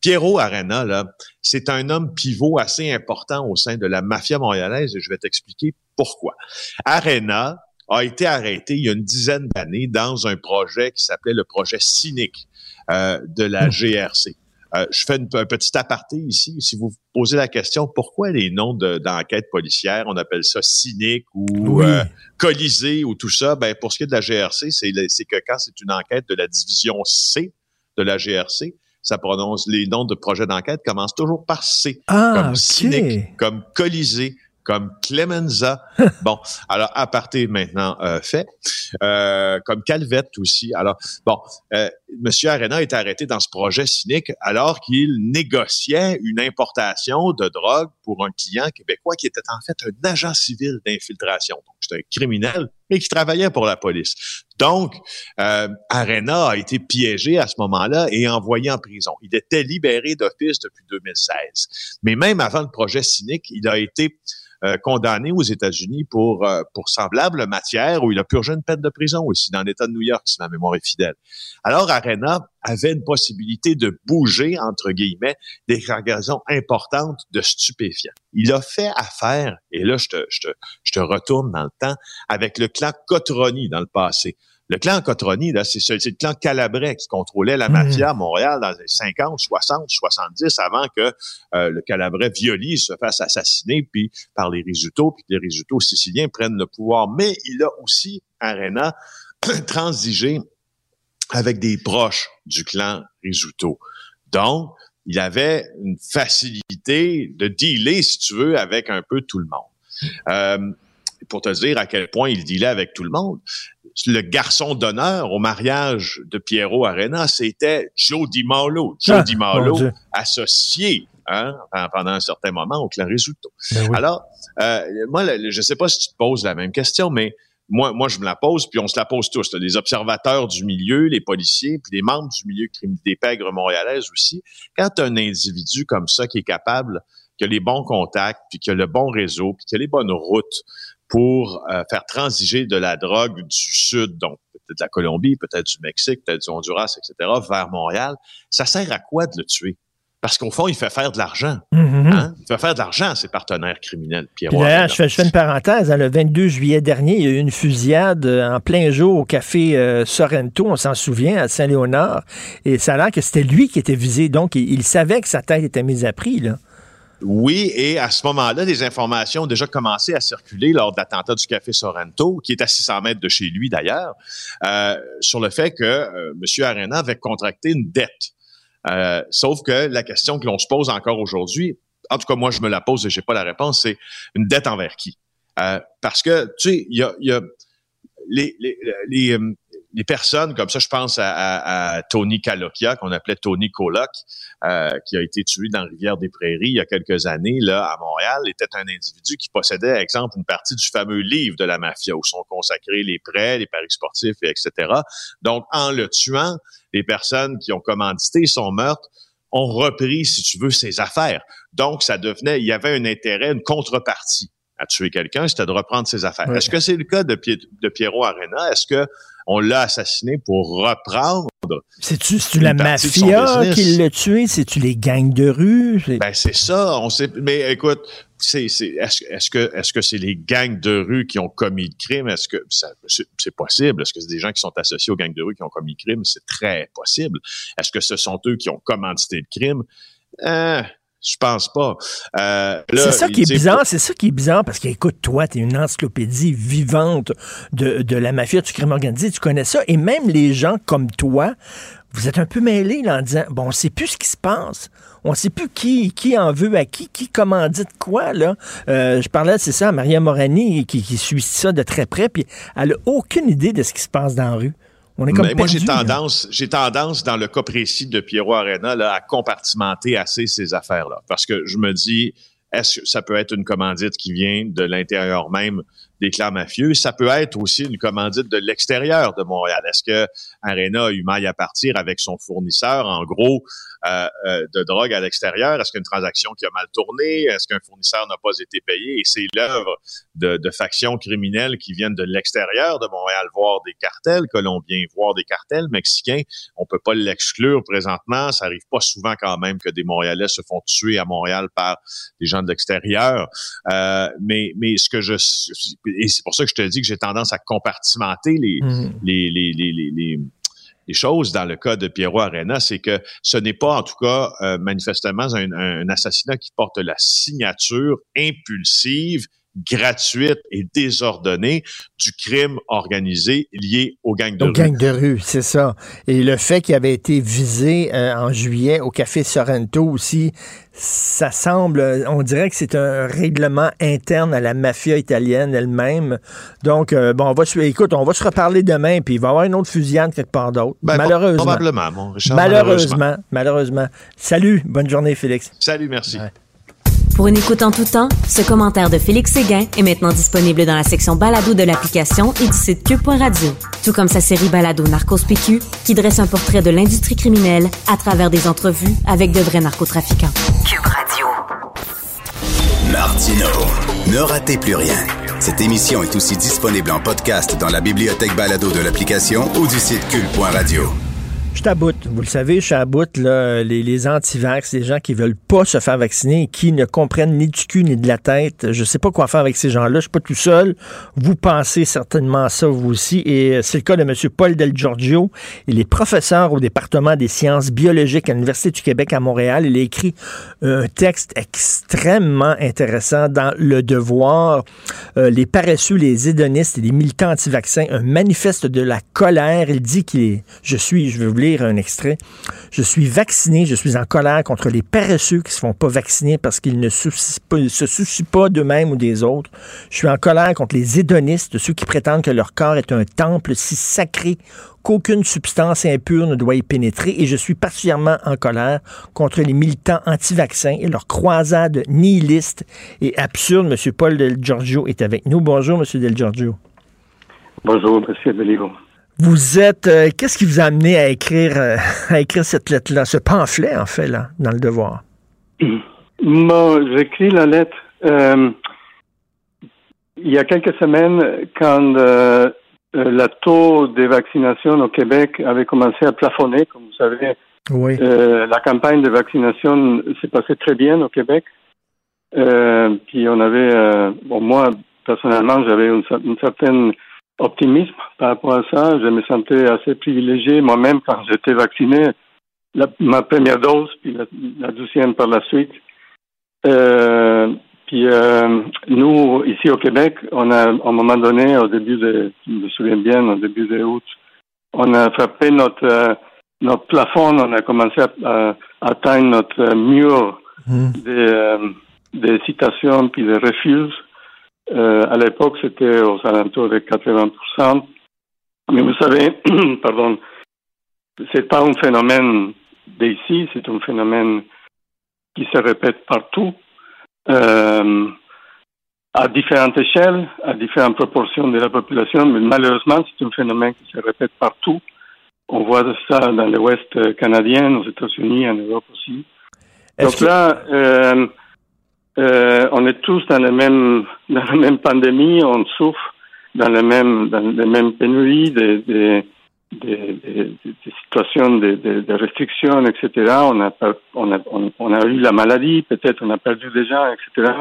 Piero Arena, là, c'est un homme pivot assez important au sein de la mafia montréalaise et je vais t'expliquer pourquoi. Arena a été arrêté il y a une dizaine d'années dans un projet qui s'appelait le projet Cynique euh, de la GRC. Euh, je fais une- un petit aparté ici. Si vous vous posez la question, pourquoi les noms de- d'enquête policière, on appelle ça cynique ou Oui. euh, colisée ou tout ça, ben pour ce qui est de la GRC, c'est que quand c'est une enquête de la division C de la GRC, ça prononce les noms de projets d'enquête commencent toujours par C, Ah, comme OK. cynique, comme colisée, comme Clemenza. bon, alors aparté maintenant euh, fait, euh, comme Calvette aussi. Alors bon, euh, Monsieur Arena est arrêté dans ce projet cynique alors qu'il négociait une importation de drogue pour un client québécois qui était en fait un agent civil d'infiltration. Donc, c'est un criminel et qui travaillait pour la police. Donc, euh, Arena a été piégé à ce moment-là et envoyé en prison. Il était libéré d'office depuis 2016. Mais même avant le projet cynique, il a été euh, condamné aux États-Unis pour, euh, pour semblable matière où il a purgé une peine de prison aussi dans l'État de New York, si ma mémoire est fidèle. Alors, Arena avait une possibilité de bouger, entre guillemets, des cargaisons importantes de stupéfiants. Il a fait affaire, et là, je te, je te, je te retourne dans le temps, avec le clan Cotroni dans le passé. Le clan Cotroni, là, c'est, c'est le clan Calabrais qui contrôlait la mafia à Montréal dans les 50, 60, 70, avant que euh, le Calabrais Violi se fasse assassiner puis par les Risuto, puis que les Risuto siciliens prennent le pouvoir. Mais il a aussi, Arena, transigé avec des proches du clan Risuto. Donc, il avait une facilité de dealer, si tu veux, avec un peu tout le monde. Euh, pour te dire à quel point il dealait avec tout le monde, le garçon d'honneur au mariage de Piero Arena, c'était Joe Di Marlo. Joe Ah, Di associé hein, pendant un certain moment au clan Risuto. Ben oui. Alors, euh, moi, je sais pas si tu te poses la même question, mais moi, moi, je me la pose, puis on se la pose tous. là, les observateurs du milieu, les policiers, puis les membres du milieu des pègres montréalaises aussi. Quand un individu comme ça qui est capable, qui a les bons contacts, puis qui a le bon réseau, puis qui a les bonnes routes pour euh, faire transiger de la drogue du sud, donc peut-être de la Colombie, peut-être du Mexique, peut-être du Honduras, etc., vers Montréal, ça sert à quoi de le tuer? Parce qu'au fond, il fait faire de l'argent. Mhm. Hein? Il fait faire de l'argent à ses partenaires criminels, d'ailleurs, je fais, je fais une parenthèse. hein, le 22 juillet dernier, il y a eu une fusillade euh, en plein jour au café euh, Sorrento, on s'en souvient, à Saint-Léonard. Et ça a l'air que c'était lui qui était visé. Donc, il, il savait que sa tête était mise à prix. Là. Oui, et à ce moment-là, des informations ont déjà commencé à circuler lors de l'attentat du Café Sorrento, qui est à 600 mètres de chez lui d'ailleurs, euh, sur le fait que euh, M. Arena avait contracté une dette. Euh, sauf que la question que l'on se pose encore aujourd'hui, en tout cas moi je me la pose et j'ai pas la réponse, c'est une dette envers qui? Euh, Parce que tu sais, il y a, y a les, les, les, les personnes comme ça, je pense à, à- à Tony Calokia, qu'on appelait Tony Coloc, euh, qui a été tué dans Rivière-des-Prairies il y a quelques années, là, à Montréal, était un individu qui possédait, par exemple, une partie du fameux livre de la mafia où sont consacrés les prêts, les paris sportifs, et etc. Donc, en le tuant, les personnes qui ont commandité son meurtre ont repris, si tu veux, ses affaires. Donc, ça devenait, il y avait un intérêt, une contrepartie à tuer quelqu'un, c'était de reprendre ses affaires. Est-ce que c'est le cas de, Piet- de Piero Arena? Est-ce que on l'a assassiné pour reprendre C'est-tu c'est-tu la mafia qui l'a tué? C'est-tu les gangs de rue? C'est- Ben c'est ça. On sait. Mais écoute, c'est, c'est, est-ce, est-ce que est-ce que c'est les gangs de rue qui ont commis le crime? Est-ce que ça, c'est, c'est possible? Est-ce que c'est des gens qui sont associés aux gangs de rue qui ont commis le crime? C'est très possible. Est-ce que ce sont eux qui ont commandité le crime? Euh, Je pense pas. Euh, là, C'est ça qui est bizarre, c'est ça qui est bizarre parce que, écoute, toi, tu es une encyclopédie vivante de, de la mafia, du crime organisé, tu connais ça, et même les gens comme toi, vous êtes un peu mêlés là, en disant, bon, on sait plus ce qui se passe. On sait plus qui, qui en veut à qui, qui commandite quoi, là. Euh, je parlais, c'est ça, à Maria Morani, qui, qui suit ça de très près, puis elle a aucune idée de ce qui se passe dans la rue. On est comme Mais moi, j'ai tendance, j'ai tendance, dans le cas précis de Pierrot Arena, là, à compartimenter assez ces affaires-là. Parce que je me dis, est-ce que ça peut être une commandite qui vient de l'intérieur même des clans mafieux? Ça peut être aussi une commandite de l'extérieur de Montréal. Est-ce que Arena a eu maille à partir avec son fournisseur, en gros, de drogue à l'extérieur? Est-ce qu'une transaction qui a mal tourné? Est-ce qu'un fournisseur n'a pas été payé? Et c'est l'œuvre de, de factions criminelles qui viennent de l'extérieur de Montréal, voir des cartels colombiens, voir des cartels mexicains. On peut pas l'exclure présentement. Ça arrive pas souvent quand même que des Montréalais se font tuer à Montréal par des gens de l'extérieur. Euh, mais, mais ce que je et c'est pour ça que je te dis que j'ai tendance à compartimenter les, les, les, les, les, les- choses dans le cas de Pierrot Arena, c'est que ce n'est pas en tout cas euh, manifestement un assassinat qui porte la signature impulsive, gratuite et désordonnée du crime organisé lié aux gangs de Aux rue. gangs de rue, c'est ça. Et le fait qu'il avait été visé euh, en juillet au Café Sorrento aussi, ça semble, on dirait que c'est un règlement interne à la mafia italienne elle-même. Donc, euh, bon, on va se, écoute, on va se reparler demain, puis il va y avoir une autre fusillade quelque part d'autre. Ben, malheureusement. Probablement, mon Richard. malheureusement, malheureusement. Salut, bonne journée, Félix. Salut, merci. Ouais. Pour une écoute en tout temps, ce commentaire de Félix Séguin est maintenant disponible dans la section balado de l'application et du site cube.radio. Tout comme sa série balado Narcos PQ, qui dresse un portrait de l'industrie criminelle à travers des entrevues avec de vrais narcotrafiquants. Cube Radio. Martino. Ne ratez plus rien. Cette émission est aussi disponible en podcast dans la bibliothèque balado de l'application ou du site cul.radio. Je bout. Vous le savez, je bout. Là, les, les anti-vax, les gens qui veulent pas se faire vacciner et qui ne comprennent ni du cul ni de la tête. Je sais pas quoi faire avec ces gens-là. Je suis pas tout seul. Vous pensez certainement ça, vous aussi. Et c'est le cas de M. Paul Del Giorgio. Il est professeur au département des sciences biologiques à l'Université du Québec à Montréal. Il a écrit un texte extrêmement intéressant dans Le Devoir. Euh, les paresseux, les hédonistes et les militants anti-vaccins, un manifeste de la colère. Il dit qu'il est, je suis, je vais vous un extrait. Je suis vacciné, je suis en colère contre les paresseux qui ne se font pas vacciner parce qu'ils ne se soucient pas d'eux-mêmes ou des autres. Je suis en colère contre les hédonistes, ceux qui prétendent que leur corps est un temple si sacré qu'aucune substance impure ne doit y pénétrer et je suis particulièrement en colère contre les militants anti-vaccins et leur croisade nihiliste et absurde. Monsieur Paul Del Giorgio est avec nous. Bonjour, Monsieur Del Giorgio. Bonjour, Monsieur Beliveau. Vous êtes. euh, Qu'est-ce qui vous a amené à écrire, euh, à écrire cette lettre-là, ce pamphlet, en fait, là, dans le devoir? Bon, j'écris la lettre euh, il y a quelques semaines quand le taux de vaccination au Québec avait commencé à plafonner, comme vous savez. Oui. La campagne de vaccination s'est passée très bien au Québec. Puis on avait, bon, moi personnellement, j'avais un, cer- un certain optimisme par rapport à ça. Je me sentais assez privilégié moi-même quand j'étais vacciné, la- ma première dose, puis la, la deuxième par la suite. Euh, puis euh, nous, ici au Québec, on a, à un moment donné, au début de, je me souviens bien, au début de août, on a frappé notre euh, notre plafond, on a commencé à, à atteindre notre mur des, euh, des citations puis des refus. Euh, à l'époque, c'était aux alentours de 80%. Mais vous savez, pardon, c'est pas un phénomène d'ici, c'est un phénomène qui se répète partout, euh, à différentes échelles, à différentes proportions de la population, mais malheureusement, c'est un phénomène qui se répète partout. On voit ça dans l'Ouest canadien, aux États-Unis, en Europe aussi. Donc que- là, euh, euh, on est tous dans la même dans la même pandémie, on souffre dans les mêmes dans les mêmes pénuries, des des, des, des- situations de, restrictions, etc. On a on a on, on a eu la maladie, peut-être on a perdu des gens, etc.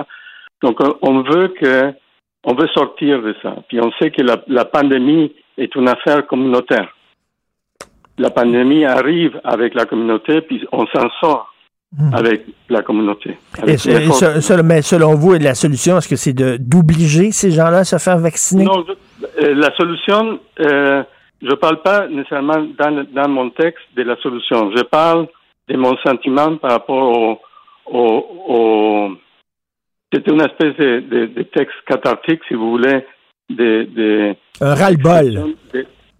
Donc on- on veut que on veut sortir de ça. Puis on sait que la, la pandémie est une affaire communautaire. La pandémie arrive avec la communauté, puis on s'en sort avec la communauté. Avec et mais selon vous, la solution, est-ce que c'est d'obliger ces gens-là à se faire vacciner? Non, je- euh, la solution, euh, je ne parle pas nécessairement dans, mon texte de la solution. Je parle de mon sentiment par rapport au. au, au- C'était une espèce de, de- de texte cathartique, si vous voulez, de, de, Un ras-le-bol.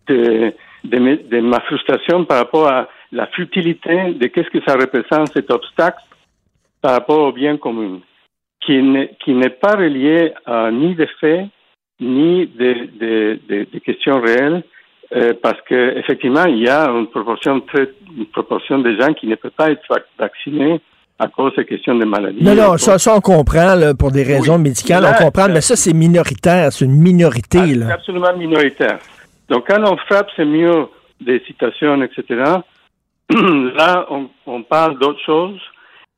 de ma frustration par rapport à la futilité de qu'est-ce que ça représente cet obstacle par rapport au bien commun, qui n'est pas relié à ni des faits ni des des questions réelles, euh, parce que effectivement il y a une proportion très une proportion de gens qui ne peuvent pas être vac- vaccinés à cause des questions de maladie. Non, non, ça, ça, on comprend, là, pour des raisons médicales, Là, on comprend, mais ça, c'est minoritaire, c'est une minorité, C'est là. absolument minoritaire. Donc, quand on frappe ces murs des citations, etc., là, on, on parle d'autre chose.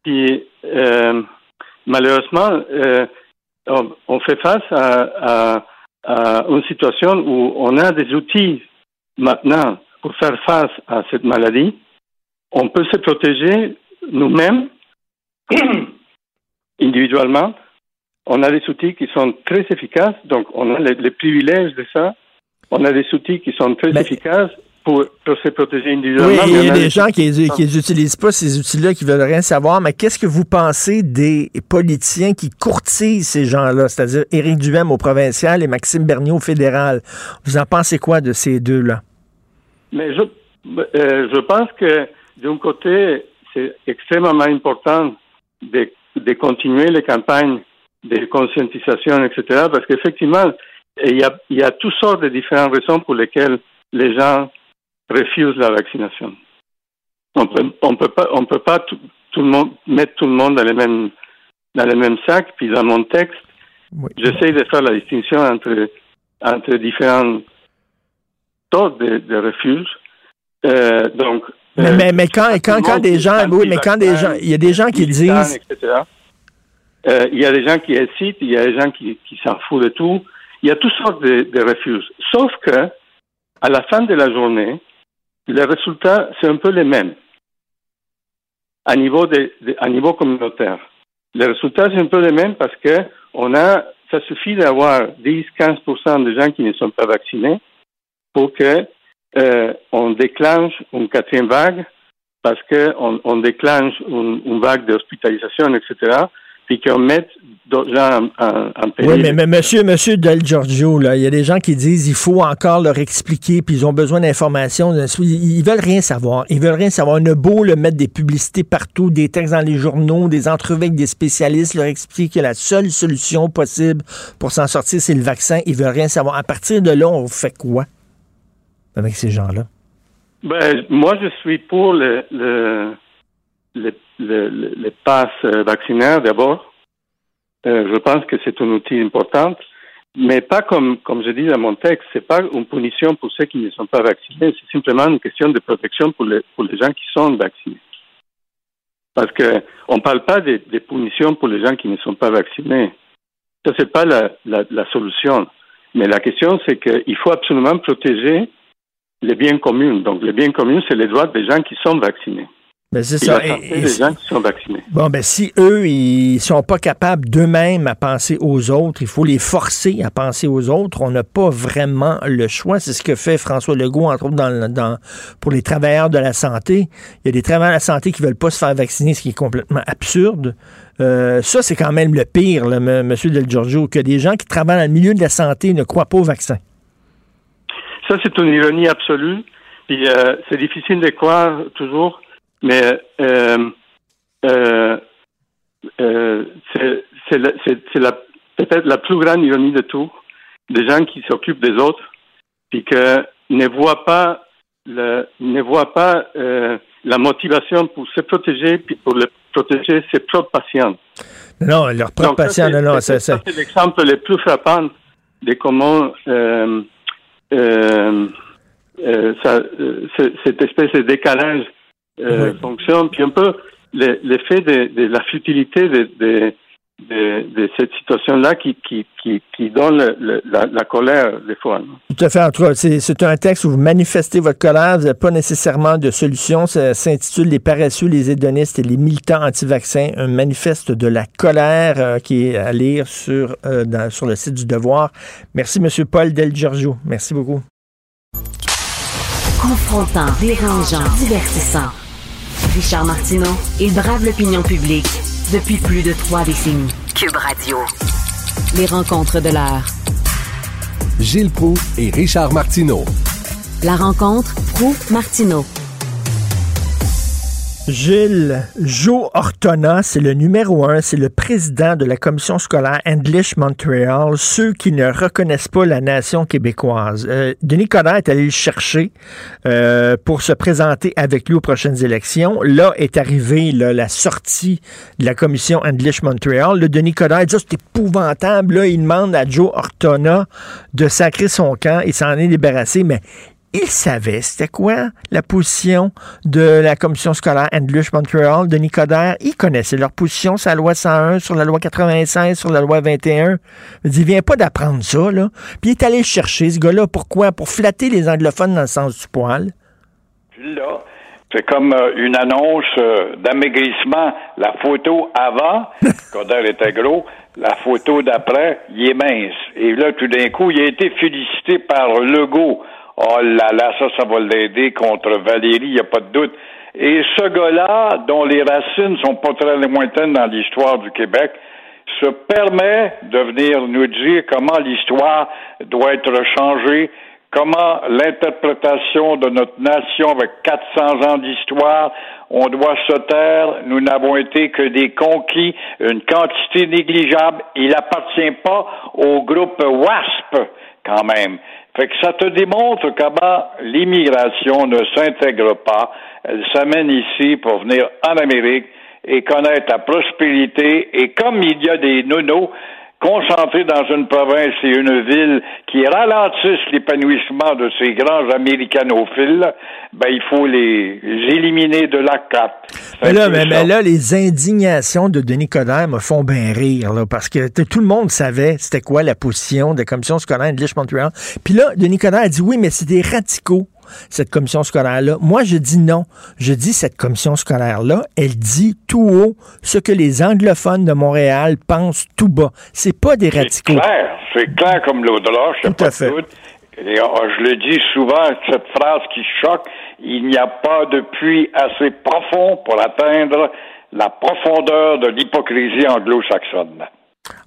Puis, euh, malheureusement, euh, on, on fait face à, à- à une situation où on a des outils maintenant pour faire face à cette maladie. On peut se protéger nous-mêmes, individuellement. On a des outils qui sont très efficaces, donc on a les, les privilèges de ça. On a des outils qui sont très efficaces pour, pour se protéger Oui, individuellement. il y a des gens qui qui les utilisent pas, ces outils-là, qui veulent rien savoir, mais qu'est-ce que vous pensez des politiciens qui courtisent ces gens-là, c'est-à-dire Éric Duhem au provincial et Maxime Bernier au fédéral? Vous en pensez quoi de ces deux-là? Mais je, euh, je pense que d'un côté, c'est extrêmement important de de continuer les campagnes de conscientisation, etc. Parce qu'effectivement, il y a, il y a toutes sortes de différentes raisons pour lesquelles les gens refusent la vaccination. On peut, on peut pas, on peut pas tout, tout le monde mettre tout le monde dans les mêmes dans les mêmes sacs. Puis dans mon texte, j'essaie de faire la distinction entre entre différents taux de, de refus. Euh, donc Mais, euh, mais, mais quand, quand, quand des gens, oui, mais quand des gens, il y a des gens qui disent. Euh, il y a des gens qui hésitent, il y a des gens qui, qui s'en foutent de tout. Il y a toutes sortes de, de refus. Sauf que, à la fin de la journée, les résultats, c'est un peu les mêmes. À niveau, de, à niveau communautaire. Les résultats, c'est un peu les mêmes parce que on a, ça suffit d'avoir 10-15% de gens qui ne sont pas vaccinés pour que euh, on déclenche une quatrième vague parce qu'on on déclenche une vague d'hospitalisation, etc., puis qu'on mette d'autres gens en, en, en péril. oui, mais, mais monsieur, monsieur Del Giorgio, là, il y a des gens qui disent, il faut encore leur expliquer, puis ils ont besoin d'informations. Ils, ils veulent rien savoir. Ils veulent rien savoir. On a beau le mettre des publicités partout, des textes dans les journaux, des entrevues avec des spécialistes, leur expliquer que la seule solution possible pour s'en sortir, c'est le vaccin. Ils veulent rien savoir. À partir de là, on fait quoi avec ces gens-là? Ben, moi, je suis pour le, le, le, le, le- le pass euh, vaccinaire d'abord. Euh, je pense que c'est un outil important, mais pas comme, comme je dis dans mon texte, c'est pas une punition pour ceux qui ne sont pas vaccinés, c'est simplement une question de protection pour les, pour les gens qui sont vaccinés. Parce que on parle pas des des punitions pour les gens qui ne sont pas vaccinés. Ça, c'est pas la, la, la solution. Mais la question, c'est qu'il faut absolument protéger les biens communs. Donc, les biens communs, c'est les droits des gens qui sont vaccinés. Ben, c'est ça. Et- si- gens qui sont vaccinés. Bon, ben si eux, ils sont pas capables d'eux-mêmes à penser aux autres, il faut les forcer à penser aux autres. On n'a pas vraiment le choix. C'est ce que fait François Legault, entre autres, dans, dans- pour les travailleurs de la santé. Il y a des travailleurs de la santé qui veulent pas se faire vacciner, ce qui est complètement absurde. Euh, ça, c'est quand même le pire, là, M. Monsieur Del Giorgio, que des gens qui travaillent dans le milieu de la santé ne croient pas au vaccin. Ça, c'est une ironie absolue. Puis, euh, c'est difficile de croire toujours, mais euh, euh, euh, c'est peut-être la plus grande ironie de tout, des gens qui s'occupent des autres, puis que ne voient pas le, ne voient pas euh, la motivation pour se protéger, puis pour le protéger ses propres patients. Non, leur propre Donc, ça, patient, c'est- non, non, c'est- ça, c'est l'exemple le plus frappant de comment euh, euh, cette espèce de décalage euh, fonctionne. Puis un peu le- l'effet de, de la futilité de, de, de, de cette situation-là qui, qui, qui, qui donne le- le- la, la colère des fois. non? Tout à fait. En tout cas, c'est c'est un texte où vous manifestez votre colère. Vous n'avez pas nécessairement de solution. Ça s'intitule Les paresseux, les hédonistes et les militants anti-vaccins. Un manifeste de la colère euh, qui est à lire sur, euh, dans- sur le site du Devoir. Merci, M. Paul Del Giorgio. Merci beaucoup. Confrontant, dérangeant, divertissant. Richard Martineau, il brave l'opinion publique depuis plus de trois décennies. Cube Radio. Les rencontres de l'heure. Gilles Proux et Richard Martineau. La rencontre Proux-Martineau. Gilles Joe Ortona, c'est le numéro un, c'est le président de la commission scolaire English Montreal, ceux qui ne reconnaissent pas la nation québécoise. Euh, Denis Coderre est allé le chercher euh, pour se présenter avec lui aux prochaines élections. Là est arrivée la sortie de la commission English Montreal. Le Denis Coderre dit c'est épouvantable. Là, il demande à Joe Ortona de sacrer son camp. Il s'en est débarrassé, mais il savait c'était quoi la position de la commission scolaire English Montreal de Nicodère. Il connaissait leur position sur la loi 101, sur la loi 96, sur la loi 21. Il vient pas d'apprendre ça, là. Puis il est allé chercher ce gars-là. Pourquoi? Pour flatter les anglophones dans le sens du poil. Puis là, c'est comme euh, une annonce euh, d'amaigrissement. La photo avant, Coder était gros. La photo d'après, il est mince. Et là, tout d'un coup, il a été félicité par Legault. Oh là là, ça, ça va l'aider contre Valérie, il n'y a pas de doute. Et ce gars-là, dont les racines sont pas très lointaines dans l'histoire du Québec, se permet de venir nous dire comment l'histoire doit être changée, comment l'interprétation de notre nation avec 400 ans d'histoire, on doit se taire, nous n'avons été que des conquis, une quantité négligeable, il n'appartient pas au groupe WASP quand même. Fait que ça te démontre comment l'immigration ne s'intègre pas, elle s'amène ici pour venir en Amérique et connaître la prospérité, et comme il y a des nonos concentrés dans une province et une ville qui ralentissent l'épanouissement de ces grands américanophiles, ben il faut les éliminer de la carte. Mais là, mais, mais là, les indignations de Denis Coderre me font bien rire, là, parce que tout le monde savait c'était quoi la position de la commission scolaire de Montréal. Puis là, Denis Coderre a dit oui, mais c'est des radicaux cette commission scolaire-là? Moi, je dis non. Je dis cette commission scolaire-là, elle dit tout haut ce que les anglophones de Montréal pensent tout bas. C'est pas des radicaux. C'est clair, c'est clair comme l'eau de l'orge, Tout à fait. Et euh, je le dis souvent, cette phrase qui choque, il n'y a pas de puits assez profond pour atteindre la profondeur de l'hypocrisie anglo-saxonne.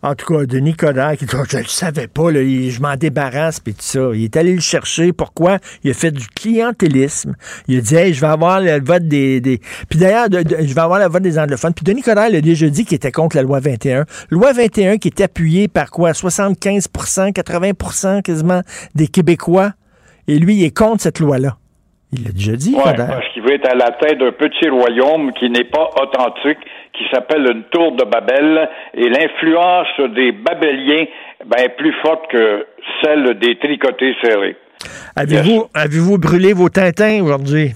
En tout cas, Denis Coderre, qui dit, Oh, je le savais pas, là, il- je m'en débarrasse, puis tout ça. Il est allé le chercher. Pourquoi? Il a fait du clientélisme. Il a dit, hey, je vais avoir le vote des... des... Puis d'ailleurs, de- de- je vais avoir le vote des anglophones. Puis Denis Coderre l'a déjà dit qu'il était contre la loi 21. Loi 21 qui est appuyée par quoi? 75% 80% quasiment des Québécois. Et lui, il est contre cette loi-là. Il l'a déjà dit, Ouais, parce qu'il veut être à la tête d'un petit royaume qui n'est pas authentique, qui s'appelle une tour de Babel, et l'influence des Babéliens ben, est plus forte que celle des tricotés serrés. Avez-vous brûlé vos tintins aujourd'hui?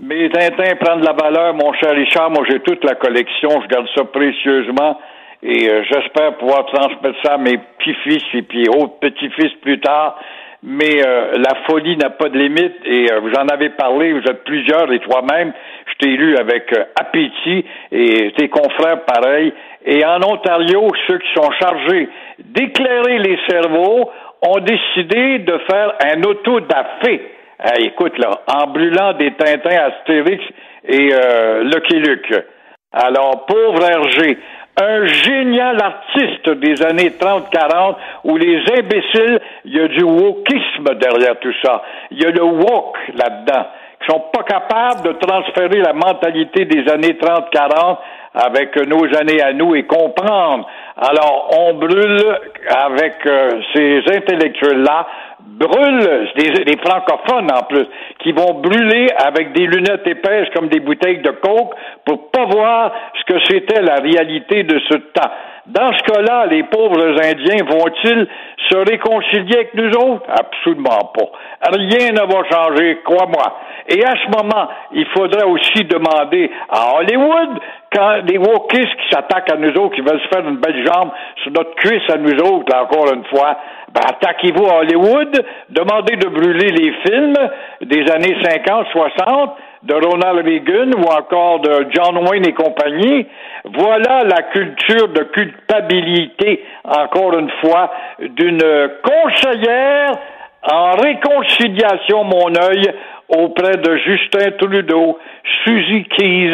Mes Tintins prennent de la valeur, mon cher Richard. Moi, j'ai toute la collection. Je garde ça précieusement. Et euh, j'espère pouvoir transmettre ça à mes petits-fils et puis autres petits-fils plus tard. Mais euh, la folie n'a pas de limite. Et euh, vous en avez parlé, vous êtes plusieurs et toi-même. T'ai lu avec euh, appétit et tes confrères pareil. Et en Ontario, ceux qui sont chargés d'éclairer les cerveaux ont décidé de faire un autodafé. Hey, écoute, là, en brûlant des Tintins Astérix et euh, Lucky Luke. Alors, pauvre Hergé, un génial artiste des années 30-40 où les imbéciles, il y a du wokisme derrière tout ça. Il y a le woke là-dedans, qui sont pas capables de transférer la mentalité des années 30-40 avec nos années à nous et comprendre. Alors, on brûle avec euh, ces intellectuels-là, brûle des, des francophones en plus, qui vont brûler avec des lunettes épaisses comme des bouteilles de coke pour pas voir ce que c'était la réalité de ce temps. Dans ce cas-là, les pauvres Indiens vont-ils se réconcilier avec nous autres? Absolument pas. Rien ne va changer, crois-moi. Et à ce moment, il faudrait aussi demander à Hollywood, quand les wokistes qui s'attaquent à nous autres, qui veulent se faire une belle jambe sur notre cuisse à nous autres, encore une fois, ben, attaquez-vous à Hollywood, demandez de brûler les films des années 50, 60, de Ronald Reagan ou encore de John Wayne et compagnie. Voilà la culture de culpabilité, encore une fois, d'une conseillère en réconciliation, mon œil, auprès de Justin Trudeau, Suzy Keys.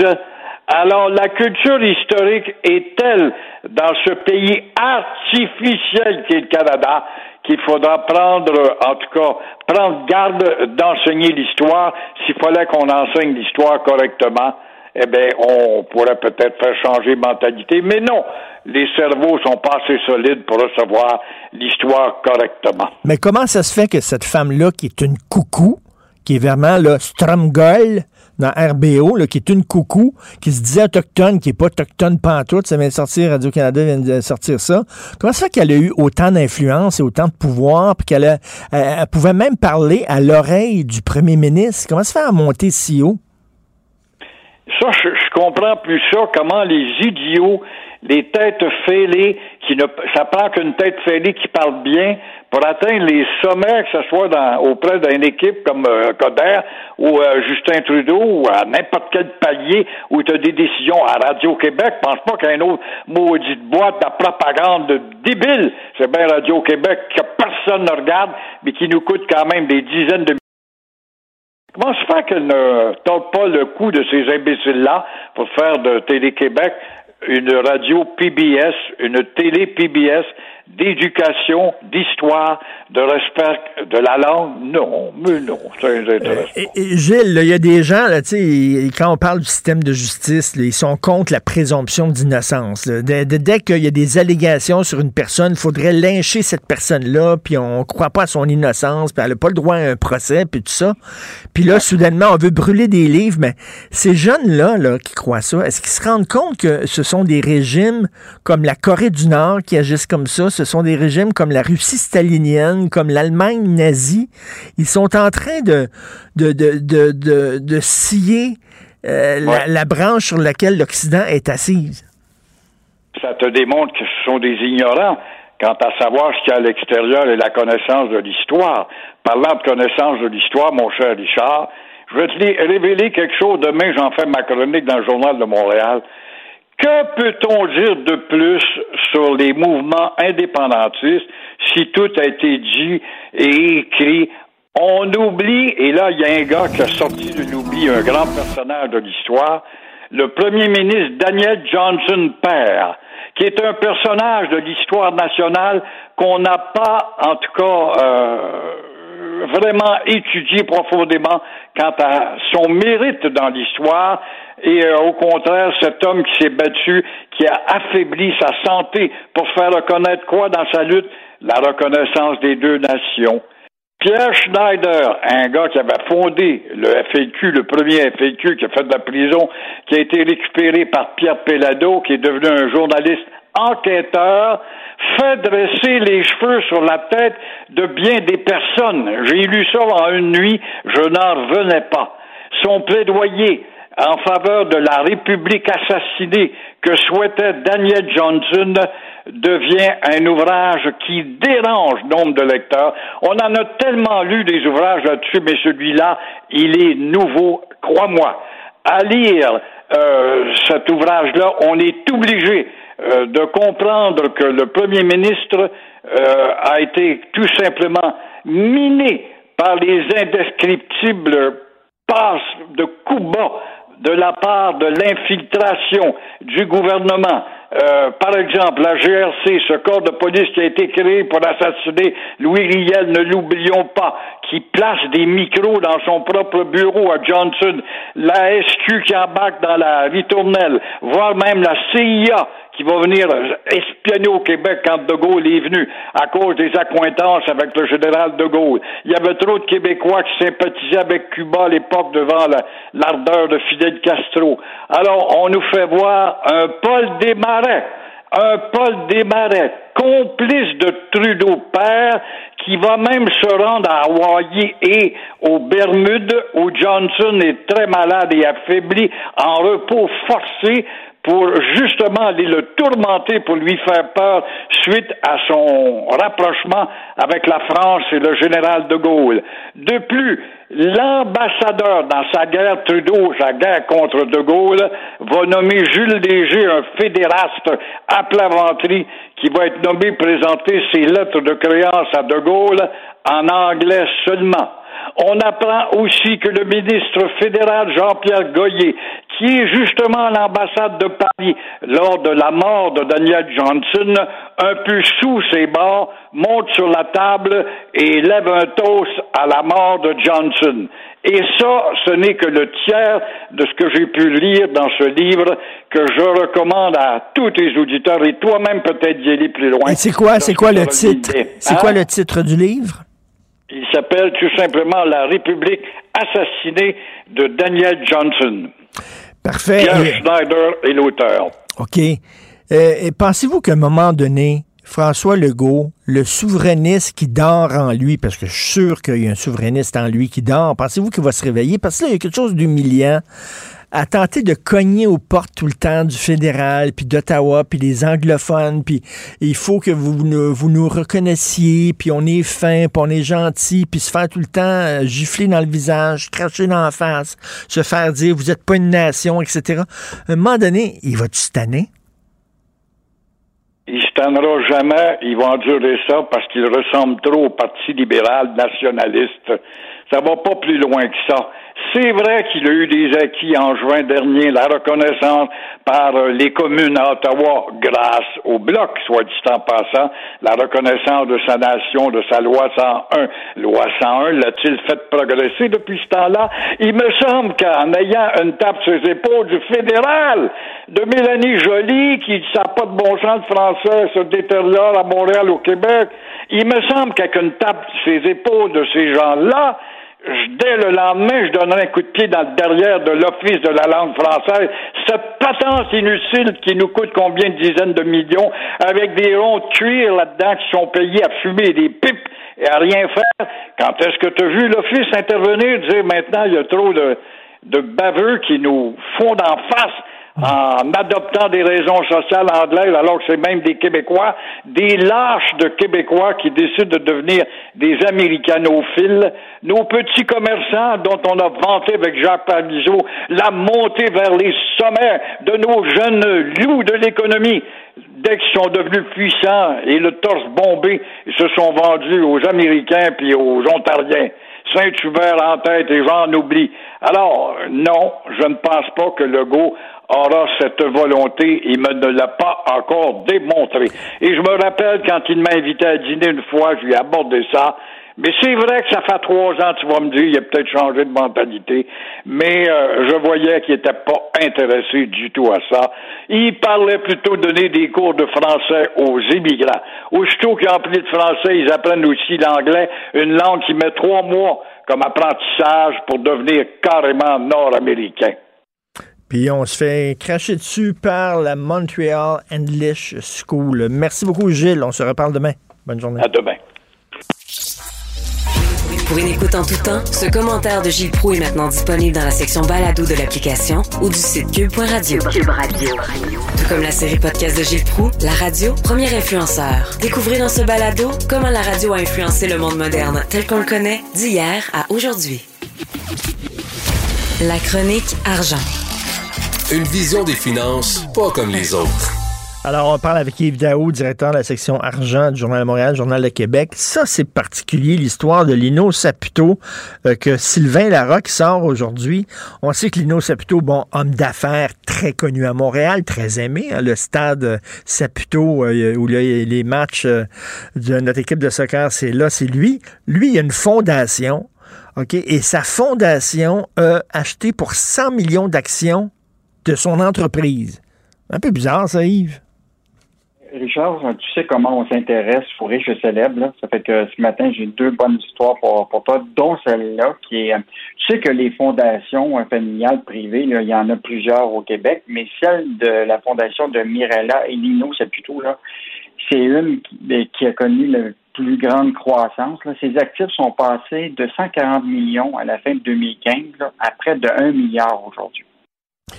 Alors, la culture historique est telle dans ce pays artificiel qu'est le Canada qu'il faudra prendre, en tout cas, prendre garde d'enseigner l'histoire? S'il fallait qu'on enseigne l'histoire correctement, eh bien, on pourrait peut-être faire changer mentalité. Mais non, les cerveaux sont pas assez solides pour recevoir l'histoire correctement. Mais comment ça se fait que cette femme-là, qui est une coucou, qui est vraiment là, Stromgol dans RBO, qui est une coucou, qui se disait autochtone, qui n'est pas autochtone pantoute, ça vient de sortir, Radio-Canada vient de sortir ça. Comment ça fait qu'elle a eu autant d'influence et autant de pouvoir, puis qu'elle elle pouvait même parler à l'oreille du premier ministre? Comment ça fait à monter si haut? Ça, je, je comprends plus ça, comment les idiots, les têtes fêlées, qui ne, ça prend qu'une tête fêlée qui parle bien pour atteindre les sommets, que ce soit auprès d'une équipe comme euh, Coder ou euh, Justin Trudeau ou à n'importe quel palier où tu as des décisions à Radio-Québec. Pense pas qu'un autre maudite boîte de propagande de débile, c'est bien Radio-Québec que personne ne regarde, mais qui nous coûte quand même des dizaines de Comment se fait qu'elle ne tente pas le coup de ces imbéciles-là pour faire de Télé-Québec une radio PBS, une télé PBS d'éducation, d'histoire, de respect de la langue? Non, mais non, ça intéresse et Gilles, il y a des gens, là, quand on parle du système de justice, là, ils sont contre la présomption d'innocence. dès- dès qu'il y a des allégations sur une personne, il faudrait lyncher cette personne-là, puis on ne croit pas à son innocence, puis elle n'a pas le droit à un procès, puis tout ça. Puis là, soudainement, on veut brûler des livres, mais ces jeunes-là là, qui croient ça, est-ce qu'ils se rendent compte que ce sont des régimes comme la Corée du Nord qui agissent comme ça, ce sont des régimes comme la Russie stalinienne, comme l'Allemagne nazie. Ils sont en train de, de, de, de, de, scier euh, la, Ouais. la branche sur laquelle l'Occident est assise. ça te démontre que ce sont des ignorants quant à savoir ce qu'il y a à l'extérieur et la connaissance de l'histoire. Parlant de connaissance de l'histoire, mon cher Richard, je vais te révéler quelque chose. Demain, j'en fais ma chronique dans le Journal de Montréal. Que peut-on dire de plus sur les mouvements indépendantistes si tout a été dit et écrit? On oublie, et là, il y a un gars qui a sorti de l'oubli un grand personnage de l'histoire, le premier ministre Daniel Johnson père, qui est un personnage de l'histoire nationale qu'on n'a pas, en tout cas, euh, vraiment étudié profondément quant à son mérite dans l'histoire et euh, au contraire, cet homme qui s'est battu, qui a affaibli sa santé pour faire reconnaître quoi dans sa lutte? La reconnaissance des deux nations. Pierre Schneider, un gars qui avait fondé le FLQ, le premier FLQ qui a fait de la prison, qui a été récupéré par Pierre Pellado, qui est devenu un journaliste enquêteur, fait dresser les cheveux sur la tête de bien des personnes. J'ai lu ça en une nuit, je n'en revenais pas. Son plaidoyer en faveur de la République assassinée que souhaitait Daniel Johnson devient un ouvrage qui dérange nombre de lecteurs. On en a tellement lu des ouvrages là-dessus, mais celui-là, il est nouveau, crois-moi. À lire euh, cet ouvrage-là, on est obligé euh, de comprendre que le Premier ministre euh, a été tout simplement miné par les indescriptibles passes de coups bas de la part de l'infiltration du gouvernement. Euh, par exemple, la GRC, ce corps de police qui a été créé pour assassiner Louis Riel, ne l'oublions pas, qui place des micros dans son propre bureau à Johnson, la SQ qui embarque dans la ritournelle, voire même la CIA qui va venir espionner au Québec quand De Gaulle est venu à cause des accointances avec le général De Gaulle. Il y avait trop de Québécois qui sympathisaient avec Cuba à l'époque devant la- l'ardeur de Fidel Castro. Alors, on nous fait voir un Paul Desmarais, un Paul Desmarais, complice de Trudeau père, qui va même se rendre à Hawaii et aux Bermudes, où Johnson est très malade et affaibli, en repos forcé, pour justement aller le tourmenter, pour lui faire peur suite à son rapprochement avec la France et le général de Gaulle. De plus, l'ambassadeur dans sa guerre Trudeau, sa guerre contre de Gaulle, va nommer Jules Léger, un fédéraste à plat ventre, qui va être nommé présenter ses lettres de créance à de Gaulle en anglais seulement. On apprend aussi que le ministre fédéral Jean-Pierre Goyer, qui est justement à l'ambassade de Paris lors de la mort de Daniel Johnson, un peu sous ses bords, monte sur la table et lève un toast à la mort de Johnson. Et ça, ce n'est que le tiers de ce que j'ai pu lire dans ce livre que je recommande à tous tes auditeurs et toi-même peut-être d'y aller plus loin. Et c'est quoi, c'est quoi le titre? C'est Hein? quoi le titre du livre? Il s'appelle tout simplement La République assassinée de Daniel Johnson. Parfait. Pierre Et- Schneider est l'auteur. OK. Euh, pensez-vous qu'à un moment donné, François Legault, le souverainiste qui dort en lui, parce que je suis sûr qu'il y a un souverainiste en lui qui dort, pensez-vous qu'il va se réveiller? Parce que là, il y a quelque chose d'humiliant à tenter de cogner aux portes tout le temps du fédéral, puis d'Ottawa, puis des anglophones, puis il faut que vous vous nous reconnaissiez, puis on est fin, puis on est gentil, puis se faire tout le temps euh, gifler dans le visage, cracher dans la face, se faire dire vous n'êtes pas une nation, etc. À un moment donné, il va-tu tanner? Il se tannera jamais, il va endurer ça parce qu'il ressemble trop au Parti libéral nationaliste. Ça va pas plus loin que ça. C'est vrai qu'il a eu des acquis en juin dernier, la reconnaissance par euh, les communes à Ottawa grâce au Bloc, soit dit en passant, la reconnaissance de sa nation, de sa loi 101. Loi 101 l'a-t-il fait progresser depuis ce temps-là? Il me semble qu'en ayant une tape sur les épaules du fédéral, de Mélanie Joly, qui n'a pas de bon sens de français, se détériore à Montréal, au Québec, il me semble qu'avec une tape sur les épaules de ces gens-là, dès le lendemain, je donnerai un coup de pied dans le derrière de l'Office de la langue française. Cette patence inutile qui nous coûte combien de dizaines de millions, avec des ronds de cuir là-dedans qui sont payés à fumer des pipes et à rien faire. Quand est-ce que tu as vu l'Office intervenir, dire maintenant il y a trop de, de baveux qui nous font en face en adoptant des raisons sociales anglaises, alors que c'est même des Québécois, des lâches de Québécois qui décident de devenir des américanophiles, nos petits commerçants dont on a vanté avec Jacques Parizeau la montée vers les sommets de nos jeunes loups de l'économie, dès qu'ils sont devenus puissants et le torse bombé, ils se sont vendus aux Américains puis aux Ontariens. Saint-Hubert en tête et j'en oublie. Alors, non, je ne pense pas que Legault aura cette volonté. Il me ne l'a pas encore démontré. Et je me rappelle quand il m'a invité à dîner une fois, je lui ai abordé ça. Mais c'est vrai que ça fait trois ans, tu vas me dire, il a peut-être changé de mentalité, mais euh, je voyais qu'il n'était pas intéressé du tout à ça. Il parlait plutôt de donner des cours de français aux immigrants. Aussitôt qu'ils ont appris le français, ils apprennent aussi l'anglais, une langue qui met trois mois comme apprentissage pour devenir carrément nord-américain. Puis on se fait cracher dessus par la Montreal English School. Merci beaucoup, Gilles. On se reparle demain. Bonne journée. À demain. Pour une écoute en tout temps, ce commentaire de Gilles Proux est maintenant disponible dans la section balado de l'application ou du site cube.radio. Cube Radio. Tout comme la série podcast de Gilles Proux, la radio, premier influenceur. Découvrez dans ce balado comment la radio a influencé le monde moderne tel qu'on le connaît d'hier à aujourd'hui. La chronique argent. Une vision des finances pas comme les autres. Alors, on parle avec Yves Daou, directeur de la section argent du Journal de Montréal, Journal de Québec. Ça, c'est particulier, l'histoire de Lino Saputo, euh, que Sylvain Larocque sort aujourd'hui. On sait que Lino Saputo, bon, homme d'affaires très connu à Montréal, très aimé, hein, le stade Saputo, euh, où là, les matchs euh, de notre équipe de soccer, c'est là, c'est lui. Lui, il a une fondation, OK, et sa fondation a acheté pour 100 millions d'actions de son entreprise. Un peu bizarre, ça, Yves. Richard, tu sais comment on s'intéresse aux riches et célèbres. Ça fait que ce matin, j'ai deux bonnes histoires pour, pour toi, dont celle-là qui est. Tu sais que les fondations familiales privées, il y en a plusieurs au Québec, mais celle de la fondation de Mirella et Lino, c'est plutôt là, c'est une qui, qui a connu la plus grande croissance. Ses actifs sont passés de 140 millions à la fin de 2015 là, à près de 1 milliard aujourd'hui.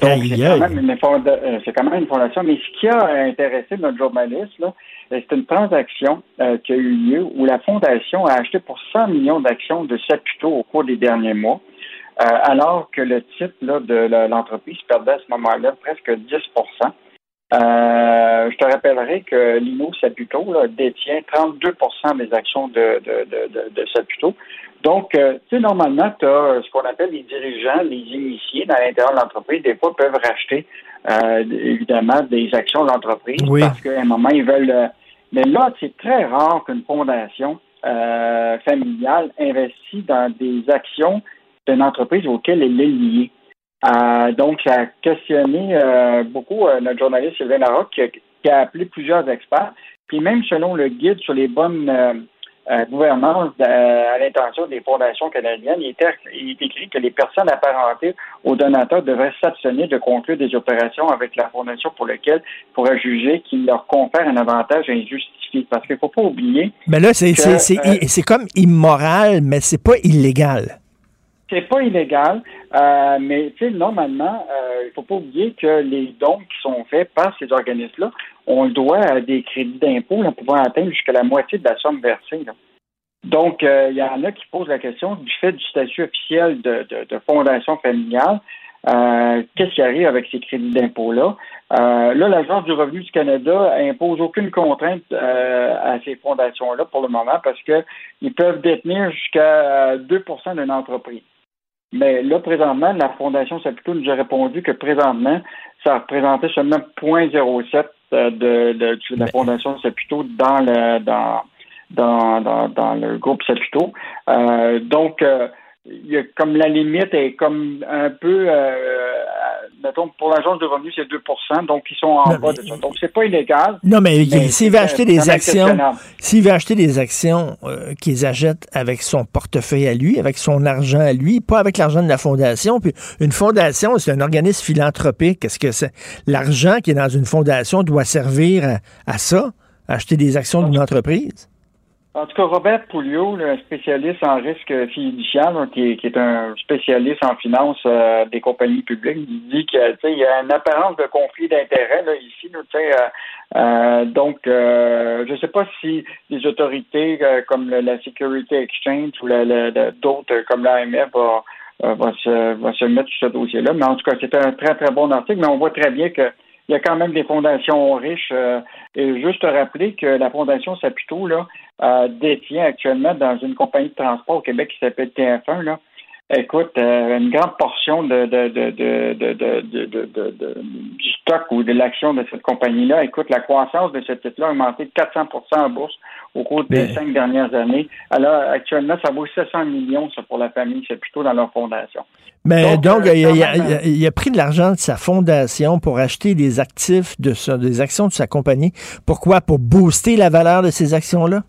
Donc, c'est quand, même une fonda- euh, c'est quand même une fondation. Mais ce qui a intéressé notre journaliste, euh, c'est une transaction euh, qui a eu lieu où la fondation a acheté pour 100 millions d'actions de Saputo au cours des derniers mois, euh, alors que le titre là, de l'entreprise perdait à ce moment-là presque 10% euh, je te rappellerai que Lino Saputo là, détient 32% des actions de, de, de, de, de Saputo. Donc, euh, tu sais, normalement, tu as ce qu'on appelle les dirigeants, les initiés dans l'intérieur de l'entreprise, des fois peuvent racheter euh, évidemment des actions de l'entreprise Oui. parce qu'à un moment, ils veulent. euh, mais là, c'est très rare qu'une fondation euh, familiale investit dans des actions d'une entreprise auquel elle est liée. Euh, donc, ça a questionné euh, beaucoup euh, notre journaliste Sylvain Larocque qui a, qui a appelé plusieurs experts. Puis même selon le guide sur les bonnes euh, gouvernances euh, à l'intention des fondations canadiennes, il, est écrit que les personnes apparentées aux donateurs devraient s'abstenir de conclure des opérations avec la fondation pour lesquelles ils pourraient juger qu'il leur confère un avantage injustifié. Parce qu'il ne faut pas oublier Mais là, c'est que, c'est- c'est- euh, c'est comme immoral, mais c'est pas illégal. C'est pas illégal, euh, mais normalement, euh, il faut pas oublier que les dons qui sont faits par ces organismes-là, on le doit à des crédits d'impôt pouvant atteindre jusqu'à la moitié de la somme versée. là. Donc, euh, il y en a qui posent la question du fait du statut officiel de, de- de fondation familiale. euh, Qu'est-ce qui arrive avec ces crédits d'impôt-là? Là, l'Agence du revenu du Canada impose aucune contrainte à ces fondations-là pour le moment parce qu'ils peuvent détenir jusqu'à 2% d'une entreprise. Mais là, présentement, la Fondation Saputo nous a répondu que présentement, ça représentait seulement 0,07 euh, de, de, de la Fondation Saputo dans le dans dans, dans, dans le groupe Saputo. Euh, donc, euh, il y a comme la limite est comme un peu, euh, mettons, pour l'agence de revenus, c'est 2% donc ils sont en bas de ça. Donc, c'est pas illégal. Non, mais, s'il veut acheter des actions, s'il veut acheter des actions euh, qu'ils achètent avec son portefeuille à lui, avec son argent à lui, pas avec l'argent de la fondation. Puis une fondation, c'est un organisme philanthropique. Est-ce que c'est l'argent qui est dans une fondation doit servir à, à ça, acheter des actions d'une entreprise? En tout cas, Robert Pouliot, le spécialiste en risque fiduciaire, qui, est, qui est un spécialiste en finance euh, des compagnies publiques, il dit qu'il y a une apparence de conflit d'intérêts ici. Là, euh, euh, donc, euh, je ne sais pas si les autorités euh, comme le- la Security Exchange ou la- la- la- d'autres comme l'AMF va, euh, va, se, va se mettre sur ce dossier-là. Mais en tout cas, c'est un très, très bon article, mais on voit très bien que il y a quand même des fondations riches. euh, et juste te rappeler que la Fondation Saputo là, euh, détient actuellement dans une compagnie de transport au Québec qui s'appelle TF1, là, écoute, euh, une grande portion de, de, de, du stock ou de l'action de cette compagnie-là. Écoute, la croissance de ce titre-là a augmenté de 400 en bourse au cours des Ben. cinq dernières années. Alors, actuellement, ça vaut 700 millions ça, pour la famille Saputo dans leur fondation. Mais donc, euh, a, il a- il a pris de l'argent de sa fondation pour acheter des actifs, de sa- des actions de sa compagnie. Pourquoi? Pour booster la valeur de ces actions-là?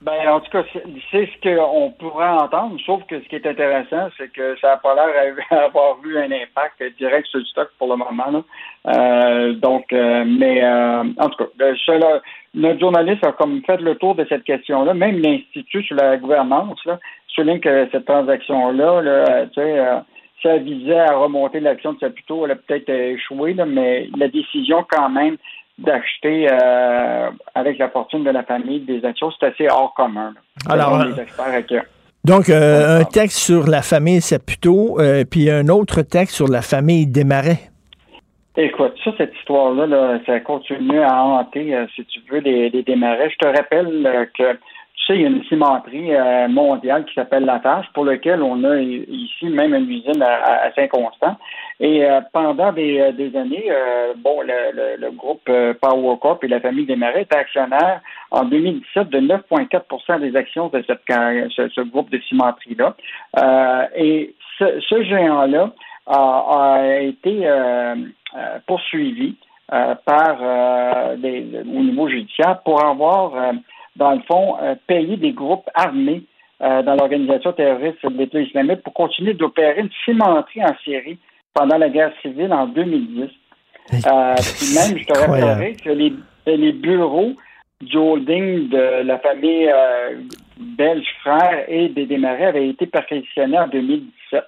Ben, en tout cas, c'est ce qu'on pourrait entendre, sauf que ce qui est intéressant, c'est que ça n'a pas l'air d'avoir eu un impact direct sur le stock pour le moment. là. Euh, donc, euh, mais euh, en tout cas, le seul- notre journaliste a comme fait le tour de cette question-là. Même l'Institut sur la gouvernance là, souligne que cette transaction-là, là, euh, tu sais, euh, ça visait à remonter l'action de Saputo, elle a peut-être échoué, là, mais la décision quand même d'acheter euh, avec la fortune de la famille des actions, c'est assez hors commun. Alors, Selon les experts acquis. Donc, euh, un texte sur la famille Saputo, euh, puis un autre texte sur la famille Desmarais. Écoute, ça, cette histoire-là, là, ça continue à hanter, euh, si tu veux, les, les démarrages. Je te rappelle euh, que, tu sais, il y a une cimenterie euh, mondiale qui s'appelle Lafarge, pour laquelle on a ici même une usine à Saint-Constant. Et euh, pendant des, euh, des années, euh, bon, le, le- le groupe euh, Power Corp et la famille Desmarais étaient actionnaires en 2017 de 9,4% des actions de cette, ce, ce groupe de cimenterie-là. Euh, et ce, ce géant-là a, a été poursuivi par des- au niveau judiciaire pour avoir, dans le fond, payé des groupes armés dans l'organisation terroriste de l'État islamique pour continuer d'opérer une cimenterie en Syrie pendant la guerre civile en 2010. Euh, puis même, je te rappellerai que les, les bureaux du holding de la famille euh, belge frère et des démarrés avaient été perquisitionnés en 2017.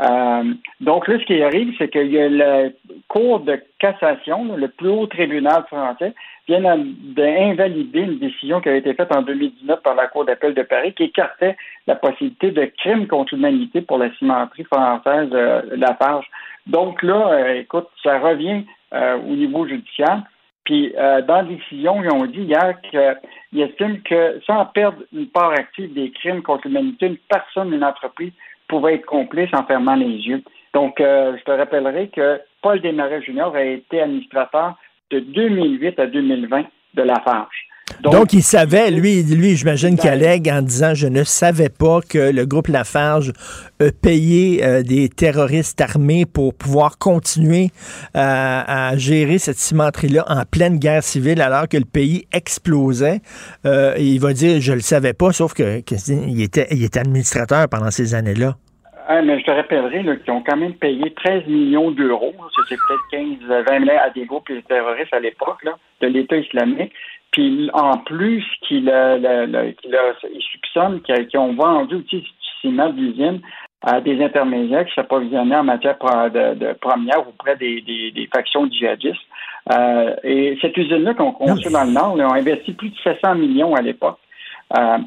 Euh, donc là, ce qui arrive, c'est qu'il y a le cours de cassation, le plus haut tribunal français, vient d'invalider une décision qui avait été faite en 2019 par la Cour d'appel de Paris qui écartait la possibilité de crime contre l'humanité pour la cimenterie française euh, Lafarge. Donc là, euh, écoute, ça revient euh, au niveau judiciaire. Puis dans la décision, ils ont dit hier qu'ils estiment que sans perdre une part active des crimes contre l'humanité, une personne, une entreprise pouvait être complice en fermant les yeux. Donc, euh, je te rappellerai que Paul Desmarais Junior a été administrateur de 2008 à 2020 de Lafarge. Donc, il savait, lui, lui j'imagine qu'il allègue en disant Je ne savais pas que le groupe Lafarge a payé euh, des terroristes armés pour pouvoir continuer à, à gérer cette cimenterie-là en pleine guerre civile alors que le pays explosait. Euh, il va dire Je le savais pas, sauf que, que il, était, il était administrateur pendant ces années-là. Ah, mais je te rappellerai qu'ils ont quand même payé 13 millions d'euros. C'était peut-être 15, 20 millions à des groupes terroristes à l'époque de l'État islamique. Puis en plus, qu'il a, le- le- qu'il a- il soupçonne qu'ils qu'ils ont vendu aussi du ciment d'usine à des intermédiaires qui s'approvisionnaient en matière pro- de, de première auprès des, des, des factions djihadistes. Euh, et cette usine-là qu'on construit dans le Nord, là, ont investi plus de 700 millions à l'époque. Euh,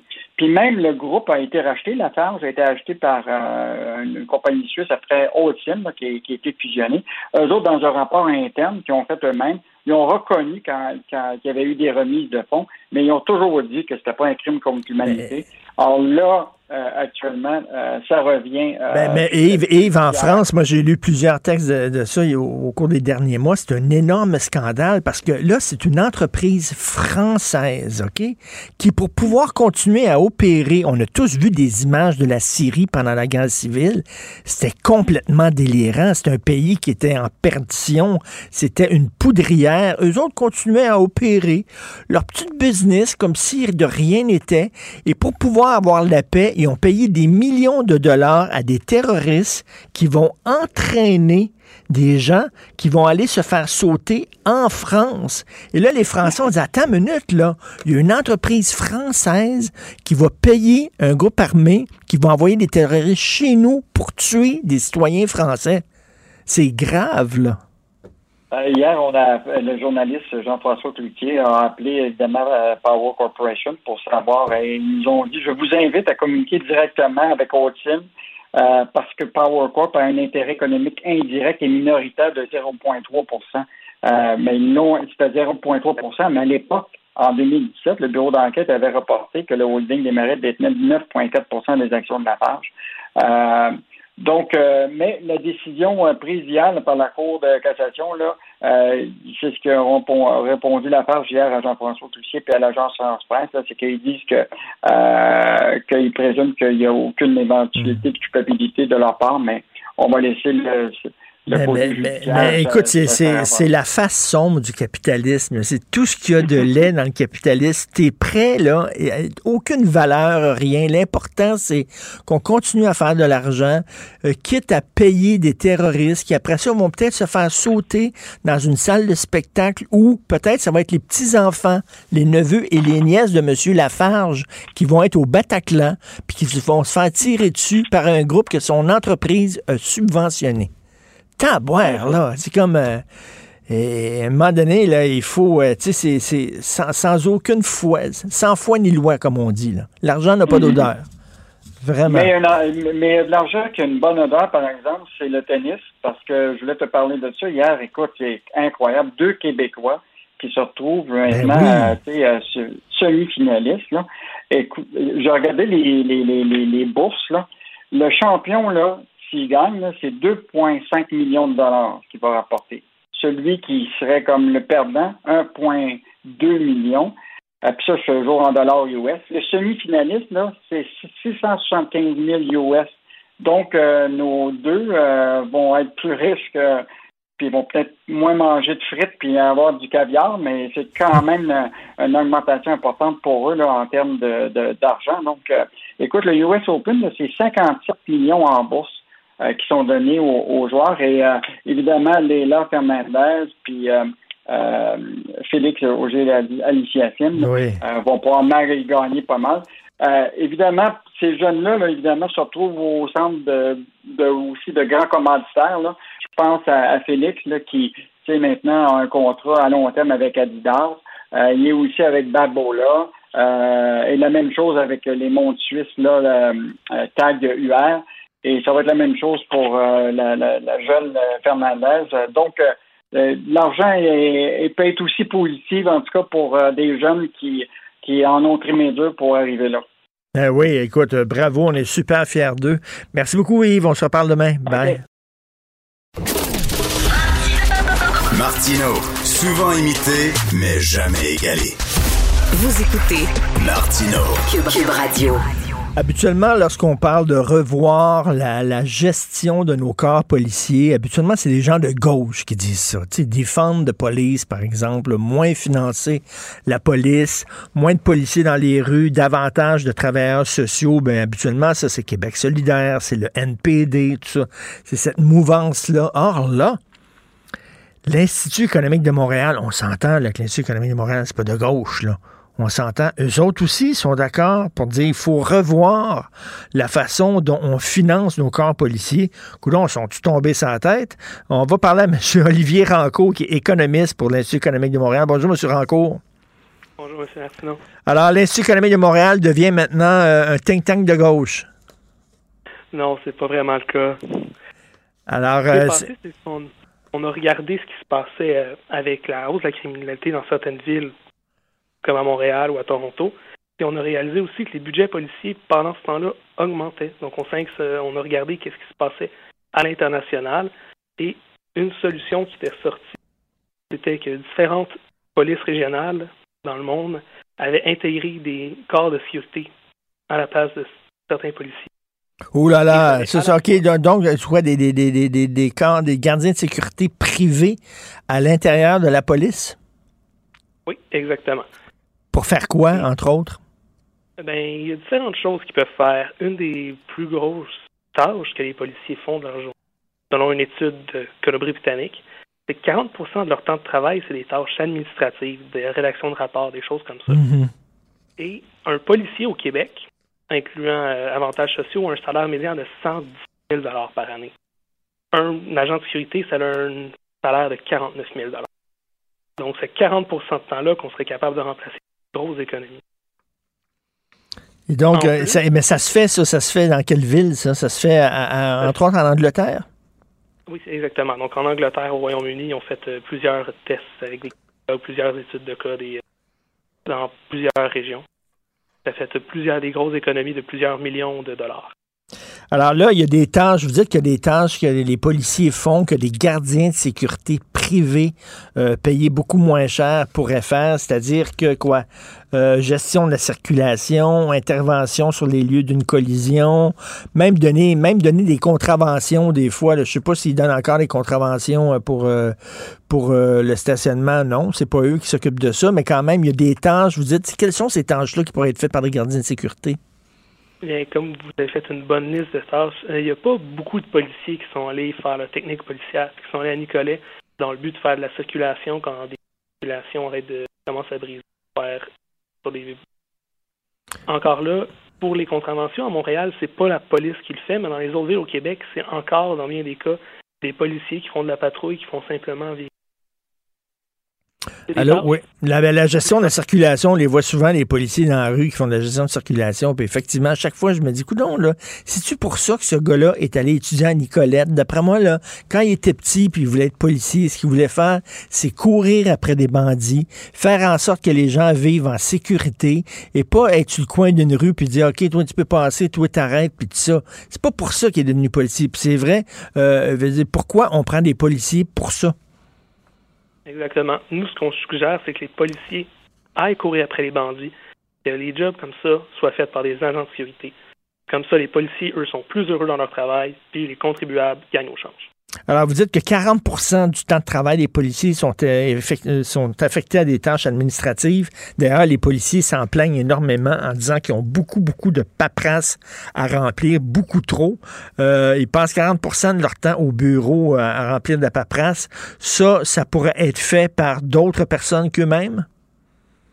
puis même le groupe a été racheté, la Farge a été acheté par euh, une compagnie suisse après Holcim, là, qui, qui a été fusionnée. Eux autres, dans un rapport interne qu'ils ont fait eux-mêmes, ils ont reconnu quand, quand il y avait eu des remises de fonds, mais ils ont toujours dit que c'était pas un crime contre l'humanité. Alors là, euh, actuellement, euh, ça revient. euh, Ben, mais Yves, Yves, en France, moi j'ai lu plusieurs textes de, de ça au, au cours des derniers mois. C'est un énorme scandale parce que là, c'est une entreprise française, OK, qui pour pouvoir continuer à opérer, on a tous vu des images de la Syrie pendant la guerre civile, c'était complètement délirant. C'était un pays qui était en perdition. C'était une poudrière. Eux autres continuaient à opérer leur petit business comme si de rien n'était. Et pour pouvoir avoir la paix, ils ont payé des millions de dollars à des terroristes qui vont entraîner des gens qui vont aller se faire sauter en France. Et là, les Français ont dit, attends une minute, là, il y a une entreprise française qui va payer un groupe armé qui va envoyer des terroristes chez nous pour tuer des citoyens français. C'est grave, là. Euh, hier, on a le journaliste Jean-François Cloutier a appelé évidemment euh, Power Corporation pour savoir. Et ils nous ont dit je vous invite à communiquer directement avec Holcim euh, parce que Power Corp a un intérêt économique indirect et minoritaire de 0,3 euh, mais non, c'était 0,3 mais à l'époque, en 2017, le bureau d'enquête avait reporté que le holding des détenait 9,4% des actions de la page. Euh, donc, euh, mais la décision euh, prise hier là, par la Cour de cassation, là, euh, c'est ce qu'a répon- répondu la page hier à Jean-François Toussier puis à l'agence France Presse, c'est qu'ils disent que euh, qu'ils présument qu'il n'y a aucune éventualité de culpabilité de leur part, mais on va laisser le Mais, écoute, c'est- la face sombre du capitalisme. C'est tout ce qu'il y a de laid dans le capitalisme. T'es prêt, là, aucune valeur, rien. L'important, c'est qu'on continue à faire de l'argent, euh, quitte à payer des terroristes qui, après ça, vont peut-être se faire sauter dans une salle de spectacle où peut-être ça va être les petits-enfants, les neveux et les nièces de M. Lafarge qui vont être au Bataclan puis qui vont se faire tirer dessus par un groupe que son entreprise a subventionné. Taboire, là. C'est comme. euh, et à un moment donné, là, il faut. euh, tu sais, c'est- sans, sans aucune foi, sans foi ni loi, comme on dit. là. L'argent n'a pas Mhm. d'odeur. Vraiment. Mais, un- mais de l'argent qui a une bonne odeur, par exemple, c'est le tennis, parce que je voulais te parler de ça hier. Écoute, c'est incroyable. Deux Québécois qui se retrouvent maintenant oui. euh, euh, semi-finalistes. j'ai regardé les, les, les, les, les bourses. Là. Le champion, là, s'il gagne, c'est 2,5 millions de dollars qu'il va rapporter. Celui qui serait comme le perdant, 1,2 millions. Euh, Puis ça, c'est toujours en dollars US. Le semi-finaliste, là, c'est 675 000 US. Donc, euh, nos deux euh, vont être plus riches puis vont peut-être moins manger de frites puis avoir du caviar, mais c'est quand même euh, une augmentation importante pour eux là, en termes de, de- d'argent. Donc, écoute, le US Open, c'est 57 millions en bourse qui sont donnés aux, aux joueurs. Et euh, évidemment, Léla Fernandez puis euh, euh, Félix Auger-Alicia-Sim Oui. euh, vont pouvoir mal gagner pas mal. Euh, évidemment, ces jeunes-là, là, évidemment, se retrouvent au centre de, de- aussi de grands commanditaires. Là. Je pense à, à Félix, là, qui tu sais, maintenant a un contrat à long terme avec Adidas. Euh, il est aussi avec Babola. Euh, et la même chose avec les montres suisses, là, le, euh, Tag UR. Et ça va être la même chose pour euh, la, la- la jeune euh, Fernandez. Donc, euh, l'argent est, est- peut être aussi positif, en tout cas pour euh, des jeunes qui, qui en ont trimé dur pour arriver là. Ben oui, écoute, bravo, on est super fiers d'eux. Merci beaucoup, Yves. On se reparle demain. Bye. Martino, souvent imité, mais jamais égalé. Vous écoutez Martino. Cube, Cube Radio. Habituellement, lorsqu'on parle de revoir la, la gestion de nos corps policiers, habituellement, c'est des gens de gauche qui disent ça. Tu sais, défendre de police, par exemple, moins financer la police, moins de policiers dans les rues, davantage de travailleurs sociaux. Ben, habituellement, ça, c'est Québec solidaire, c'est le NPD, tout ça. C'est cette mouvance-là. Or, là, l'Institut économique de Montréal, on s'entend que l'Institut économique de Montréal, c'est pas de gauche, là. On s'entend. Eux autres aussi sont d'accord pour dire qu'il faut revoir la façon dont on finance nos corps policiers. Coudon, sont-ils tombés la tête? On va parler à M. Olivier Rancourt, qui est économiste pour l'Institut économique de Montréal. Bonjour, M. Rancourt. Bonjour, M. Martineau. Alors, l'Institut économique de Montréal devient maintenant euh, un think tank de gauche. Non, c'est pas vraiment le cas. Alors, euh, passé, on a regardé ce qui se passait euh, avec la hausse de la criminalité dans certaines villes, comme à Montréal ou à Toronto. Puis on a réalisé aussi que les budgets policiers, pendant ce temps-là, augmentaient. Donc on, sait que on a regardé qu'est-ce qui se passait à l'international. Et une solution qui était sortie, c'était que différentes polices régionales dans le monde avaient intégré des corps de sécurité à la place de certains policiers. Oh là là, c'est ça, OK. Donc, tu vois, des, des, des, des, des camps- des gardiens de sécurité privés à l'intérieur de la police? Oui, exactement. Pour faire quoi, entre autres? Ben, il y a différentes choses qu'ils peuvent faire. Une des plus grosses tâches que les policiers font de leur journée, selon une étude de Colombie-Britannique, c'est que 40% de leur temps de travail, c'est des tâches administratives, des rédactions de rapports, des choses comme ça. Et un policier au Québec, incluant euh, avantages sociaux, a un salaire médian de 110 000 par année. Un agent de sécurité, ça a un salaire de 49 000 Donc, c'est 40% de temps-là qu'on serait capable de remplacer de grosses économies. Et donc, En euh, ça, mais ça se fait, ça, ça se fait dans quelle ville, ça? Ça se fait, à- à- entre autres, en Angleterre? Oui, exactement. Donc, en Angleterre, au Royaume-Uni, ils ont fait euh, plusieurs tests avec des cas, plusieurs études de cas des, dans plusieurs régions. Ça fait euh, plusieurs des grosses économies de plusieurs millions de dollars. Alors là, il y a des tâches, vous dites qu'il y a des tâches que les policiers font, que les gardiens de sécurité privés euh, payés beaucoup moins cher pourraient faire, c'est-à-dire que quoi? Euh, gestion de la circulation, intervention sur les lieux d'une collision, même donner, même donner des contraventions des fois. Je sais pas s'ils donnent encore des contraventions euh, pour, euh, pour le stationnement. Non, c'est pas eux qui s'occupent de ça, mais quand même, il y a des tâches. Vous dites, quelles sont ces tâches-là qui pourraient être faites par des gardiens de sécurité? Bien, comme vous avez fait une bonne liste de tâches, il n'y a pas beaucoup de policiers qui sont allés faire la technique policière, qui sont allés à Nicolet dans le but de faire de la circulation quand des circulations arrêtent de à briser sur des Encore là, pour les contraventions à Montréal, c'est pas la police qui le fait, mais dans les autres villes au Québec, c'est encore, dans bien des cas, des policiers qui font de la patrouille, qui font simplement. Alors, oui. La, la gestion de la circulation, on les voit souvent, les policiers dans la rue qui font de la gestion de circulation. Puis effectivement, à chaque fois, je me dis, coudon, là, c'est-tu pour ça que ce gars-là est allé étudier à Nicolette? D'après moi, là, quand il était petit puis il voulait être policier, ce qu'il voulait faire, c'est courir après des bandits, faire en sorte que les gens vivent en sécurité et pas être sur le coin d'une rue puis dire, OK, toi, tu peux passer, toi, t'arrêtes, puis tout ça. C'est pas pour ça qu'il est devenu policier. Puis c'est vrai, euh, dire, pourquoi on prend des policiers pour ça? Exactement. Nous, ce qu'on suggère, c'est que les policiers aillent courir après les bandits, que les jobs comme ça soient faits par des agents de sécurité. Comme ça, les policiers, eux, sont plus heureux dans leur travail, puis les contribuables gagnent au change. Alors, vous dites que 40% du temps de travail des policiers sont, euh, euh, sont affectés à des tâches administratives. D'ailleurs, les policiers s'en plaignent énormément en disant qu'ils ont beaucoup, beaucoup de paperasse à remplir, beaucoup trop. Euh, ils passent 40% de leur temps au bureau à remplir de la paperasse. Ça, ça pourrait être fait par d'autres personnes qu'eux-mêmes?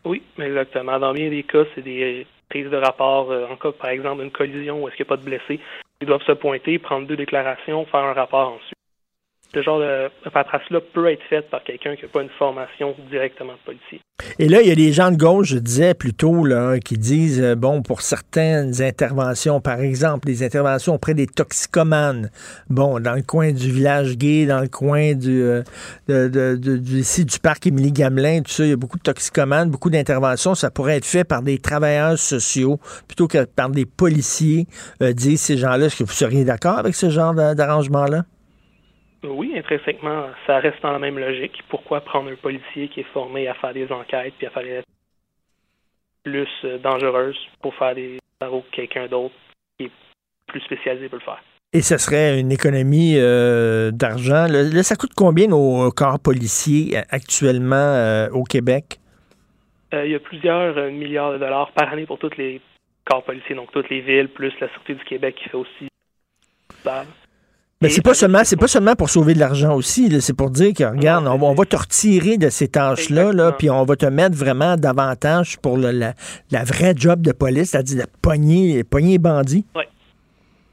Oui, exactement. Dans bien des cas, c'est des prises de rapport. en cas, par exemple, d'une collision où est-ce qu'il n'y a pas de blessés, ils doivent se pointer, prendre deux déclarations, faire un rapport ensuite. Ce genre de paperasse-là peut être faite par quelqu'un qui n'a pas une formation directement de policier. Et là, il y a des gens de gauche, je disais plutôt, là, qui disent, euh, bon, pour certaines interventions, par exemple, les interventions auprès des toxicomanes, bon, dans le coin du village gay, dans le coin du, euh, de, ici, du parc Émilie Gamelin, tout ça, il y a beaucoup de toxicomanes, beaucoup d'interventions, ça pourrait être fait par des travailleurs sociaux plutôt que par des policiers, euh, disent ces gens-là. Est-ce que vous seriez d'accord avec ce genre d'a- d'arrangement-là? Oui, intrinsèquement, ça reste dans la même logique. Pourquoi prendre un policier qui est formé à faire des enquêtes puis à faire des plus euh, dangereuses pour faire des travaux que quelqu'un d'autre qui est plus spécialisé peut le faire? Et ce serait une économie euh, d'argent. Là, ça coûte combien nos corps policiers euh, actuellement euh, au Québec? Euh, il y a plusieurs milliards de dollars par année pour tous les corps policiers, donc toutes les villes, plus la Sûreté du Québec qui fait aussi ça. Mais c'est pas seulement c'est pas seulement pour sauver de l'argent aussi, c'est pour dire que regarde, on, va- on va te retirer de ces tâches-là, là, puis on va te mettre vraiment davantage pour le- la, la vraie job de police, c'est-à-dire de pogner, pogner les bandits. Oui,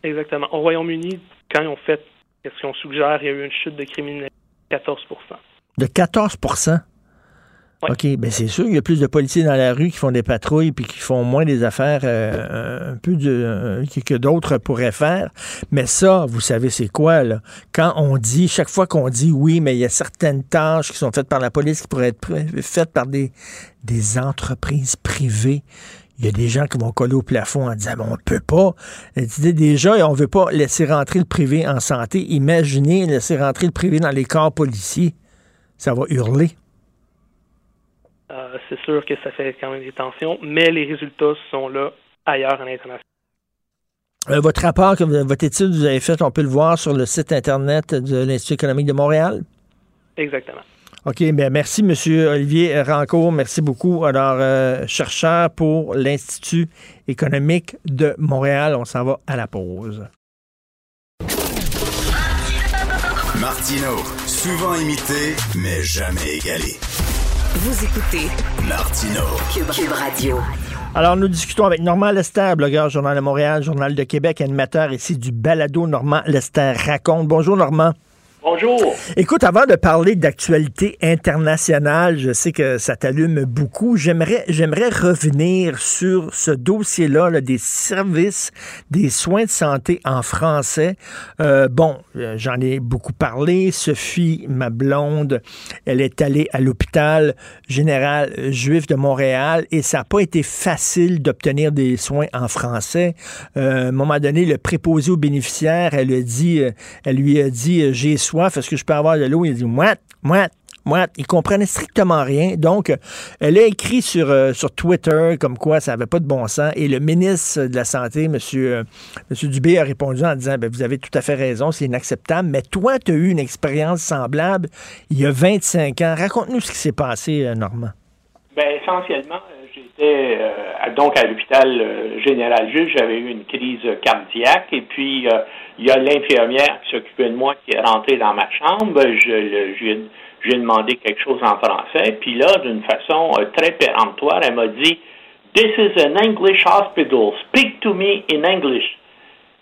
exactement. Au Royaume-Uni, quand ils ont fait ce qu'on suggère, il y a eu une chute de criminalité de 14 De 14 OK, ben c'est sûr, il y a plus de policiers dans la rue qui font des patrouilles puis qui font moins des affaires euh, un peu de, euh, que, d'autres pourraient faire. Mais ça, vous savez, c'est quoi, là? Quand on dit, chaque fois qu'on dit oui, mais il y a certaines tâches qui sont faites par la police qui pourraient être faites par des, des entreprises privées. il y a des gens qui vont coller au plafond en disant, bon, on peut pas. Déjà, on veut pas laisser rentrer le privé en santé. Imaginez laisser rentrer le privé dans les corps policiers. Ça va hurler. Euh, c'est sûr que ça fait quand même des tensions, mais les résultats sont là ailleurs à l'international. Euh, votre rapport, votre étude que vous avez faite, on peut le voir sur le site Internet de l'Institut économique de Montréal? Exactement. OK, bien merci, M. Olivier Rancourt. Merci beaucoup. Alors, euh, chercheur pour l'Institut économique de Montréal. On s'en va à la pause. Martino, souvent imité, mais jamais égalé. Vous écoutez Martino. Cube, Cube Radio. Alors, nous discutons avec Normand Lester, blogueur Journal de Montréal, Journal de Québec, animateur ici du balado Normand Lester raconte. Bonjour, Normand. Bonjour. Écoute, avant de parler d'actualité internationale, je sais que ça t'allume beaucoup. J'aimerais, j'aimerais revenir sur ce dossier-là là, des services des soins de santé en français. Euh, bon, euh, j'en ai beaucoup parlé. Sophie, ma blonde, elle est allée à l'hôpital général juif de Montréal et ça n'a pas été facile d'obtenir des soins en français. Euh, à un moment donné, le préposé aux bénéficiaires, elle, a dit, elle lui a dit J'ai soif, est-ce que je peux avoir de l'eau? Il dit Mouette, mouette. Moi, il comprenait strictement rien. Donc, euh, elle a écrit sur, euh, sur Twitter comme quoi ça n'avait pas de bon sens. Et le ministre de la Santé, M. Monsieur, Monsieur Dubé, a répondu en disant ben, Vous avez tout à fait raison, c'est inacceptable. Mais toi, tu as eu une expérience semblable il y a 25 ans. Raconte-nous ce qui s'est passé, euh, Normand. Ben, essentiellement, j'étais euh, donc à l'hôpital euh, général juge, j'avais eu une crise cardiaque et puis euh, il y a l'infirmière qui s'occupait de moi qui est rentrée dans ma chambre. Je, lui demandé quelque chose en français, puis là, d'une façon euh, très péremptoire, elle m'a dit This is an English hospital. Speak to me in English.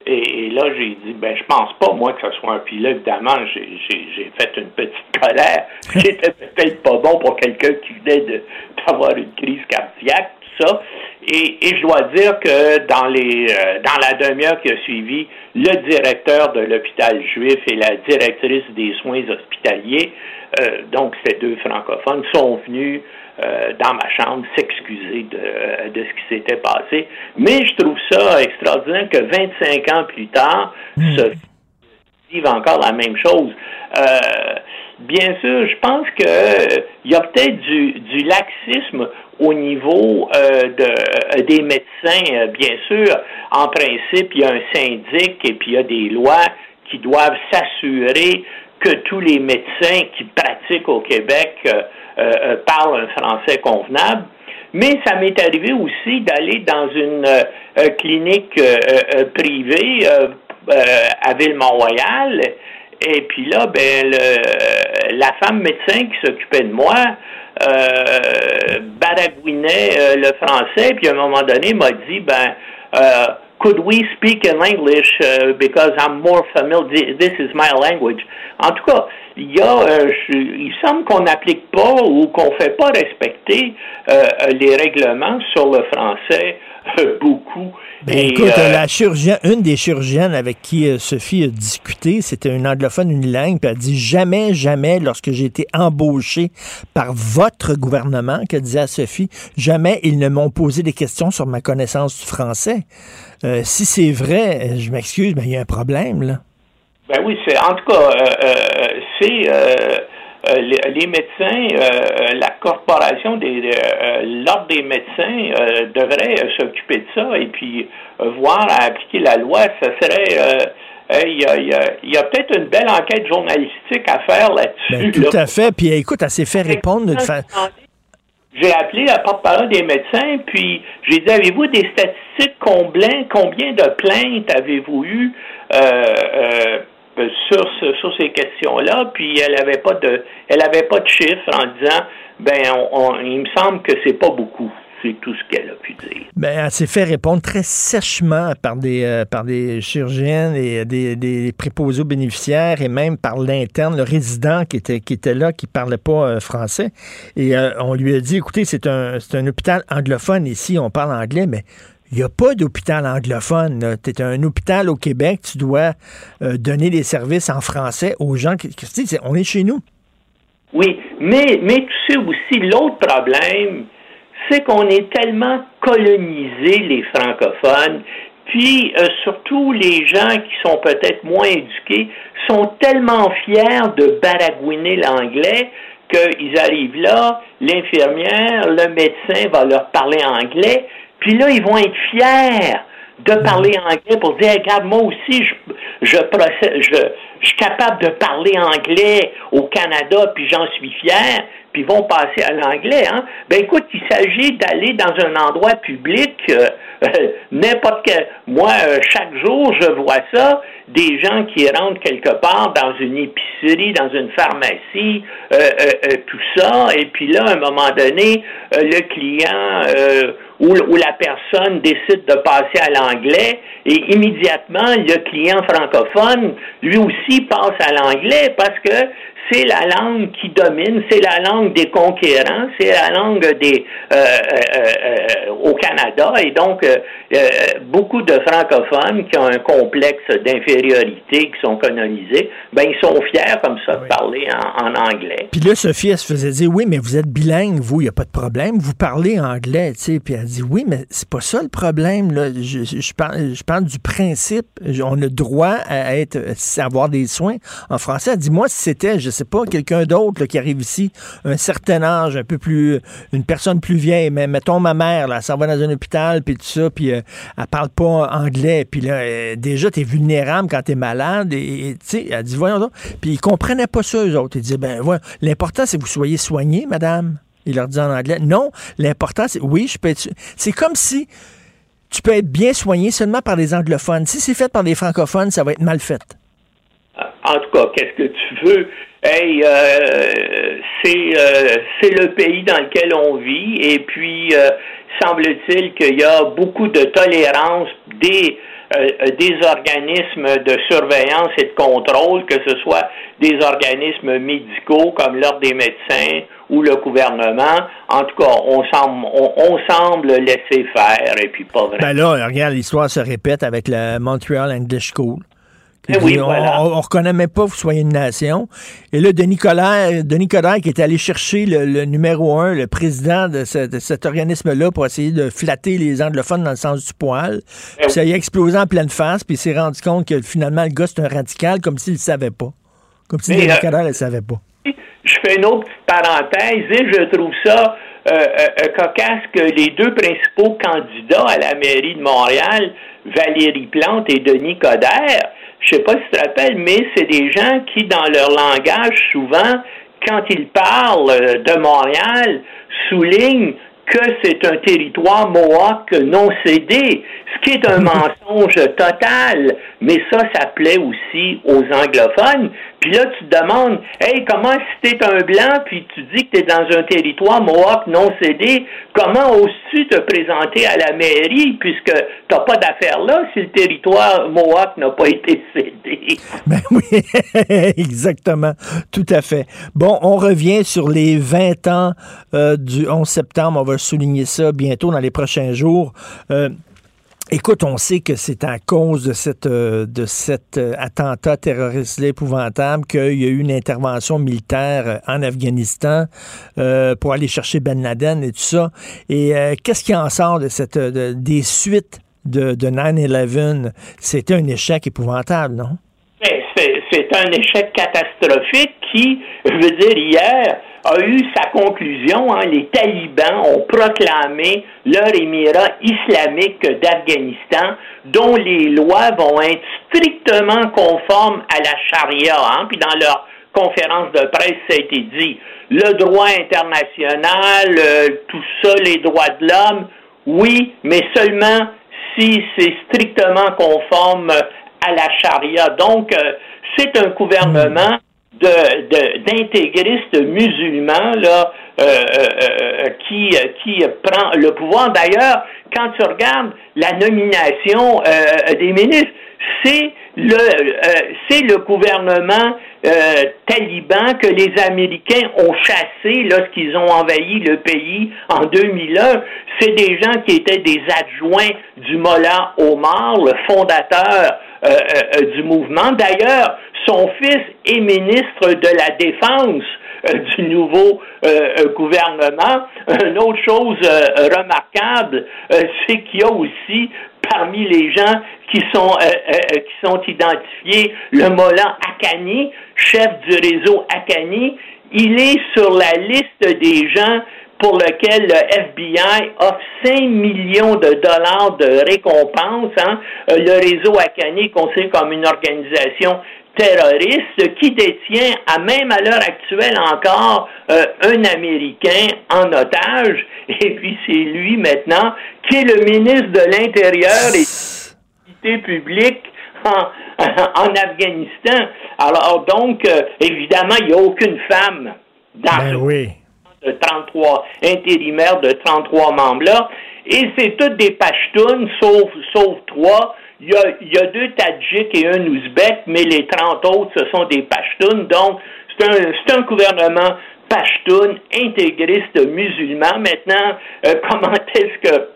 Et, et là, j'ai dit, ben, je pense pas, moi, que ce soit un pilote. Évidemment, j'ai, j'ai, j'ai fait une petite colère. J'étais peut-être pas bon pour quelqu'un qui venait d'avoir une crise cardiaque, ça. Et, et je dois dire que dans les, euh, dans la demi-heure qui a suivi, le directeur de l'hôpital juif et la directrice des soins hospitaliers, euh, donc ces deux francophones, sont venus euh, dans ma chambre s'excuser de, de ce qui s'était passé. Mais je trouve ça extraordinaire que 25 ans plus tard, ce vivent encore la même chose. Euh, bien sûr, je pense que euh, il y a peut-être du, laxisme au niveau euh, euh, des médecins, bien sûr. En principe, il y a un syndic et puis il y a des lois qui doivent s'assurer que tous les médecins qui pratiquent au Québec parlent un français convenable. Mais ça m'est arrivé aussi d'aller dans une clinique privée à Ville-Mont-Royal. Et puis là, ben, le- la femme médecin qui s'occupait de moi euh, baragouinait euh, le français, puis à un moment donné m'a dit, ben, euh, could we speak in English uh, because I'm more familiar, this is my language. En tout cas, il y a, il semble qu'on n'applique pas ou qu'on fait pas respecter les règlements sur le français beaucoup. Ben, Et, écoute, euh, la chirurgienne, une des chirurgiennes avec qui euh, Sophie a discuté, c'était une anglophone unilingue, puis elle dit jamais, jamais, lorsque j'ai été embauché par votre gouvernement, qu'elle disait à Sophie, jamais ils ne m'ont posé des questions sur ma connaissance du français. Euh, si c'est vrai, je m'excuse, mais il y a un problème, là. Ben oui, c'est en tout cas, c'est euh, euh, les, les médecins, euh, la corporation des euh, l'ordre des médecins euh, devrait euh, s'occuper de ça et puis euh, voir à appliquer la loi. Ça serait euh, euh, il y a, peut-être une belle enquête journalistique à faire là-dessus. Ben, tout là. à fait. Puis écoute, elle s'est fait répondre d'une fa- J'ai appelé la porte-parole des médecins, puis j'ai dit avez-vous des statistiques combien, combien de plaintes avez-vous eu euh, euh, sur, ce- sur ces questions-là? Puis elle avait pas de elle avait pas chiffres en disant ben il me semble que c'est pas beaucoup. C'est tout ce qu'elle a pu dire. Ben, elle s'est fait répondre très sèchement par des, euh, par des chirurgiennes et des, des préposés aux bénéficiaires et même par l'interne, le résident qui était, qui était là, qui parlait pas euh, français. Et euh, on lui a dit, écoutez, c'est un, c'est un hôpital anglophone ici, on parle anglais, mais il n'y a pas d'hôpital anglophone. Tu es un hôpital au Québec, tu dois euh, donner des services en français aux gens qui... qui- on est chez nous. Oui, mais, mais tu sais aussi, l'autre problème, c'est qu'on est tellement colonisé, les francophones, puis euh, surtout les gens qui sont peut-être moins éduqués sont tellement fiers de baragouiner l'anglais qu'ils arrivent là, l'infirmière, le médecin va leur parler anglais, puis là, ils vont être fiers de parler anglais pour dire, regarde, moi aussi, je, je, procède, je, je suis capable de parler anglais au Canada, puis j'en suis fier, puis vont passer à l'anglais. Hein? Ben écoute, il s'agit d'aller dans un endroit public, euh, euh, n'importe quel. Moi, euh, chaque jour, je vois ça, des gens qui rentrent quelque part dans une épicerie, dans une pharmacie, tout ça, et puis là, à un moment donné, le client ou, la personne décide de passer à l'anglais, et immédiatement, le client francophone, lui aussi, passe à l'anglais parce que c'est la langue qui domine, c'est la langue des conquérants, c'est la langue des euh, euh, euh, au Canada et donc beaucoup de francophones qui ont un complexe d'infériorité, qui sont colonisés, ben ils sont fiers comme ça de parler en, anglais. Puis là, Sophie, elle se faisait dire oui, mais vous êtes bilingue, vous, il n'y a pas de problème, vous parlez anglais, tu sais. Puis elle dit oui, mais c'est pas ça le problème. Là. Je, je, parle, je parle du principe. On a droit à être à avoir des soins en français. Elle dit moi, si c'était, je sais pas, quelqu'un d'autre qui arrive ici, un certain âge, un peu plus, une personne plus vieille, mais mettons ma mère, là, elle va dans un hôpital, puis tout ça, puis euh, elle parle pas anglais, puis là, euh, déjà, t'es vulnérable quand t'es malade, et tu sais, elle dit, voyons donc, puis ils comprenaient pas ça, eux autres. Ils disaient, ben, voilà, l'important, c'est que vous soyez soigné, madame. Il leur dit en anglais, non, l'important, c'est, oui, je peux être, c'est comme si tu peux être bien soigné seulement par des anglophones. Si c'est fait par des francophones, ça va être mal fait. En tout cas, qu'est-ce que tu veux? Hey, euh, c'est euh, c'est le pays dans lequel on vit et puis euh, semble-t-il qu'il y a beaucoup de tolérance des des organismes de surveillance et de contrôle, que ce soit des organismes médicaux comme l'ordre des médecins ou le gouvernement. En tout cas, on semble, on, semble laisser faire et puis pas vraiment. Ben là, regarde, l'histoire se répète avec la Montreal English School. Eh oui, on, voilà. on, reconnaît même pas que vous soyez une nation. Et là, Denis Coderre, Denis Coderre qui est allé chercher le, numéro un, le président de, cet organisme-là pour essayer de flatter les anglophones dans le sens du poil. Eh Puis ça y a explosé en pleine face, puis il s'est rendu compte que finalement, le gars, c'est un radical, comme s'il ne savait pas. Comme si Denis euh, Coderre ne le savait pas. Je fais une autre petite parenthèse et je trouve ça euh, euh, cocasse que les deux principaux candidats à la mairie de Montréal, Valérie Plante et Denis Coderre, je sais pas si tu te rappelles, mais c'est des gens qui, dans leur langage, souvent, quand ils parlent euh, de Montréal, soulignent que c'est un territoire mohawk non cédé, ce qui est un mensonge total. Mais ça, ça plaît aussi aux anglophones. Puis là, tu te demandes, hey, comment si t'es un blanc, puis tu dis que t'es dans un territoire mohawk non cédé, comment oses-tu te présenter à la mairie, puisque t'as pas d'affaires là si le territoire mohawk n'a pas été cédé? Ben oui, exactement, tout à fait. Bon, on revient sur les 20 ans euh, du 11 septembre. On va souligner ça bientôt dans les prochains jours. Euh, Écoute, on sait que c'est à cause de cette euh, de cet euh, attentat terroriste épouvantable qu'il y a eu une intervention militaire euh, en Afghanistan pour aller chercher Ben Laden et tout ça. Et qu'est-ce qui en sort de cette de- des suites de, de 9/11 C'était un échec épouvantable, non? Ben, c'est un échec catastrophique qui, je veux dire, hier, a eu sa conclusion. hein. Les talibans ont proclamé leur émirat islamique d'Afghanistan, dont les lois vont être strictement conformes à la charia. hein. Puis dans leur conférence de presse, ça a été dit. Le droit international, euh, tout ça, les droits de l'homme, oui, mais seulement si c'est strictement conforme à la charia. Donc, euh, c'est un gouvernement de, de- d'intégristes musulmans là, euh, euh, euh, qui, qui prend le pouvoir. D'ailleurs, quand tu regardes la nomination euh, des ministres, c'est le, euh, c'est le gouvernement euh, taliban que les Américains ont chassé lorsqu'ils ont envahi le pays en 2001. C'est des gens qui étaient des adjoints du Mollah Omar, le fondateur euh, euh, du mouvement. D'ailleurs, son fils est ministre de la Défense euh, du nouveau euh, gouvernement. Une autre chose remarquable, c'est qu'il y a aussi parmi les gens qui sont, qui sont identifiés le Molan Akani, chef du réseau Akani. Il est sur la liste des gens pour lequel le FBI offre 5 millions de dollars de récompense. Hein. Le réseau Akani, considéré comme une organisation terroriste qui détient, à même à l'heure actuelle encore, euh, un Américain en otage. Et puis c'est lui maintenant qui est le ministre de l'Intérieur et de la publique en, en, Afghanistan. Alors donc, euh, évidemment, il n'y a aucune femme dans ben oui. De 33 intérimaires de 33 membres-là. Et c'est toutes des Pashtuns, sauf, sauf trois il y, a, deux Tadjiks et un Ouzbek, mais les 30 autres, ce sont des Pashtuns. Donc, c'est un, un gouvernement Pashtun, intégriste musulman. Maintenant, euh, comment est-ce que...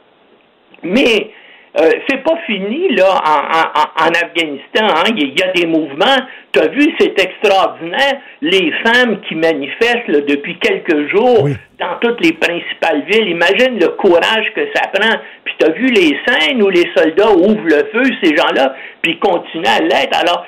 Mais euh, c'est pas fini là en, en, Afghanistan. Hein. Il y a des mouvements. Tu as vu, c'est extraordinaire. Les femmes qui manifestent depuis quelques jours dans toutes les principales villes. Imagine le courage que ça prend. Puis tu as vu les scènes où les soldats ouvrent le feu, ces gens-là, puis continuent à l'être. Alors,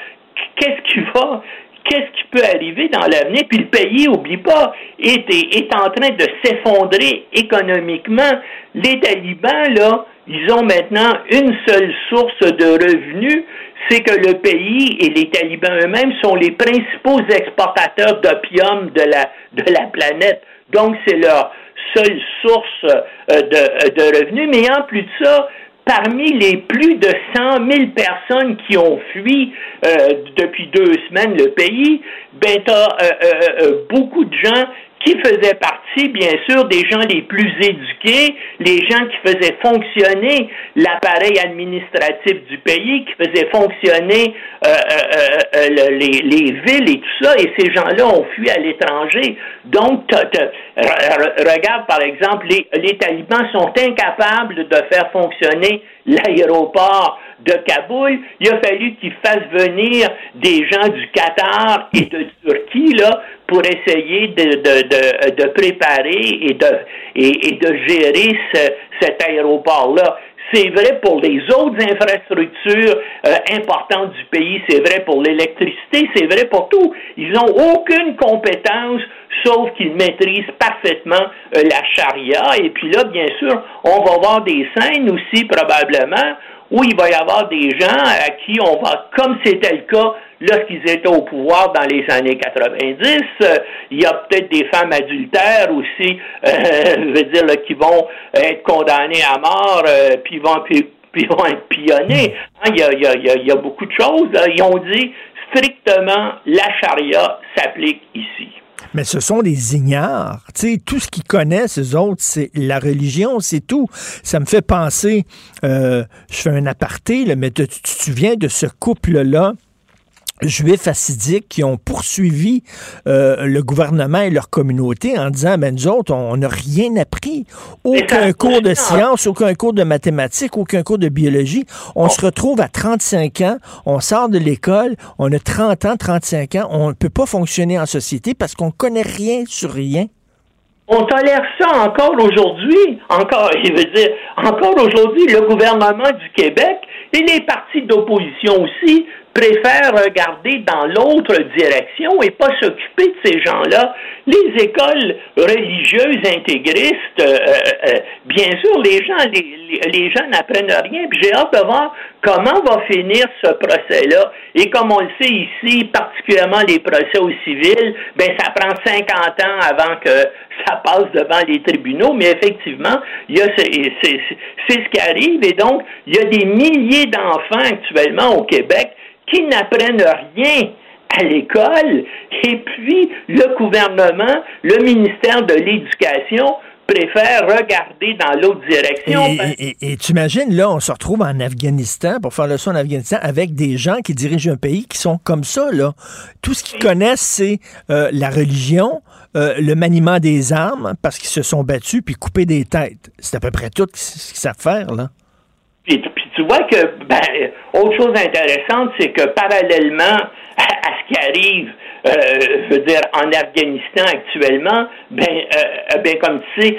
qu'est-ce qui va? Qu'est-ce qui peut arriver dans l'avenir? Puis le pays, oublie pas, est, est en train de s'effondrer économiquement. Les talibans, là, ils ont maintenant une seule source de revenus, c'est que le pays et les talibans eux-mêmes sont les principaux exportateurs d'opium de la, de la planète. Donc, c'est leur seule source euh, de, de revenus. Mais en plus de ça, parmi les plus de 100 000 personnes qui ont fui euh, depuis deux semaines le pays, ben, tu as euh, euh, beaucoup de gens qui faisaient partie, bien sûr, des gens les plus éduqués, les gens qui faisaient fonctionner l'appareil administratif du pays, qui faisaient fonctionner euh, euh, euh, les, les, villes et tout ça, et ces gens-là ont fui à l'étranger. Donc, regarde, par exemple, les, les talibans sont incapables de faire fonctionner l'aéroport de Kaboul, il a fallu qu'ils fassent venir des gens du Qatar et de Turquie là, pour essayer de, de, de, préparer et de, et, de gérer ce, cet aéroport-là. C'est vrai pour les autres infrastructures euh, importantes du pays, c'est vrai pour l'électricité, c'est vrai pour tout. Ils n'ont aucune compétence, sauf qu'ils maîtrisent parfaitement euh, la charia. Et puis là, bien sûr, on va voir des scènes aussi probablement où il va y avoir des gens à qui on va, comme c'était le cas lorsqu'ils étaient au pouvoir dans les années 90, euh, il y a peut-être des femmes adultères aussi, euh, je veux dire, là, qui vont être condamnées à mort, euh, puis vont puis, vont être pillonnées. Hein, il, y a, beaucoup de choses. Ils ont dit strictement la charia s'applique ici. Mais ce sont des ignares. Sais, tout ce qu'ils connaissent, eux autres, c'est la religion, c'est tout. Ça me fait penser, euh, je fais un aparté, là, mais tu te souviens de ce couple-là juifs assidiques qui ont poursuivi euh, le gouvernement et leur communauté en disant ben nous autres on n'a rien appris. Aucun cours de sciences aucun cours de mathématiques aucun cours de biologie. On se retrouve à 35 ans on sort de l'école on a 30 ans 35 ans on ne peut pas fonctionner en société parce qu'on connaît rien sur rien. On tolère ça encore aujourd'hui, encore, je veux dire, encore aujourd'hui, le gouvernement du Québec et les partis d'opposition aussi préfèrent regarder dans l'autre direction et pas s'occuper de ces gens-là. Les écoles religieuses intégristes, euh, euh, euh, bien sûr, les gens, les, les gens n'apprennent rien. J'ai hâte de voir comment va finir ce procès-là. Et comme on le sait ici, particulièrement les procès aux civils, ben ça prend 50 ans avant que ça passe devant les tribunaux. Mais effectivement, il y a c'est ce qui arrive. Et donc, il y a des milliers d'enfants actuellement au Québec qui n'apprennent rien à l'école, et puis le gouvernement, le ministère de l'Éducation préfère regarder dans l'autre direction. Et, tu imagines, là, on se retrouve en Afghanistan pour faire le son en Afghanistan avec des gens qui dirigent un pays qui sont comme ça, là. Tout ce qu'ils connaissent, c'est euh, la religion, euh, le maniement des armes, parce qu'ils se sont battus, puis couper des têtes. C'est à peu près tout ce qu'ils savent faire, là. Puis, tu vois que, ben, autre chose intéressante, c'est que parallèlement à ce qui arrive, euh, je veux dire, en Afghanistan actuellement, ben, euh, ben comme tu sais,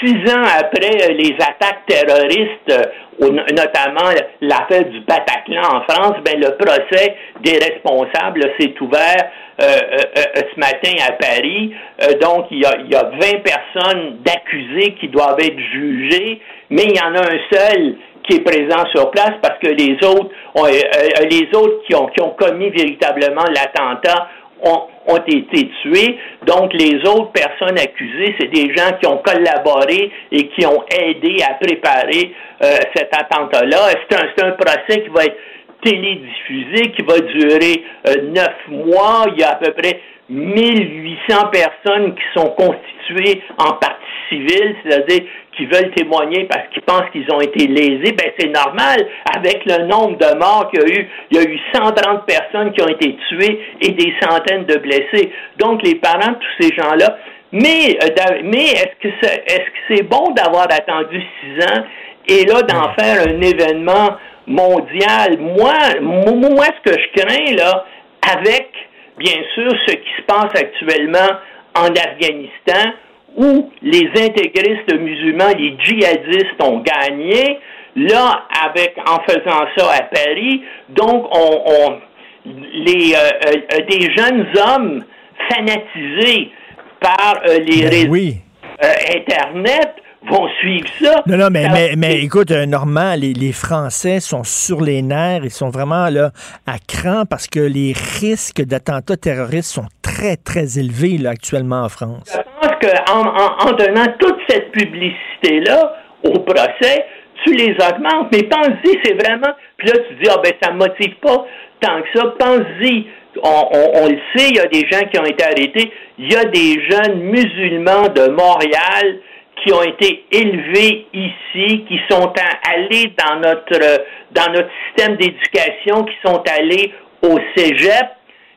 six ans après les attaques terroristes, notamment l'affaire du Bataclan en France, ben le procès des responsables s'est ouvert ce matin à Paris. donc, il y, a, il y a 20 personnes d'accusés qui doivent être jugées, mais il y en a un seul qui est présent sur place parce que les autres, euh, euh, les autres qui ont, qui ont commis véritablement l'attentat ont, ont, été tués. Donc, les autres personnes accusées, c'est des gens qui ont collaboré et qui ont aidé à préparer euh, cet attentat-là. C'est un, un procès qui va être télédiffusé, qui va durer neuf mois? Il y a à peu près 1800 personnes qui sont constituées en partie civile, c'est-à-dire qui veulent témoigner parce qu'ils pensent qu'ils ont été lésés, ben c'est normal avec le nombre de morts qu'il y a eu. Il y a eu 130 personnes qui ont été tuées et des centaines de blessés. Donc les parents de tous ces gens-là. Mais, euh, mais est-ce que c'est, est-ce que c'est bon d'avoir attendu six ans et là d'en faire un événement mondial? Moi, moi, ce que je crains là, avec bien sûr ce qui se passe actuellement en Afghanistan, où les intégristes musulmans, les djihadistes ont gagné. Là, avec en faisant ça à Paris, donc on, les euh, euh, des jeunes hommes fanatisés par euh, les ben réseaux Internet vont suivre ça. Non, non, mais, mais, mais, écoute, euh, Normand, les, les, Français sont sur les nerfs, ils sont vraiment là à cran parce que les risques d'attentats terroristes sont très, très élevés là, actuellement en France. Je qu'en en, donnant toute cette publicité-là au procès, tu les augmentes, mais pense-y, c'est vraiment... Puis là, tu dis, ah ben ça ne motive pas tant que ça, pense-y. On, on, on, le sait, il y a des gens qui ont été arrêtés. Il y a des jeunes musulmans de Montréal qui ont été élevés ici, qui sont allés dans notre, dans notre système d'éducation, qui sont allés au cégep,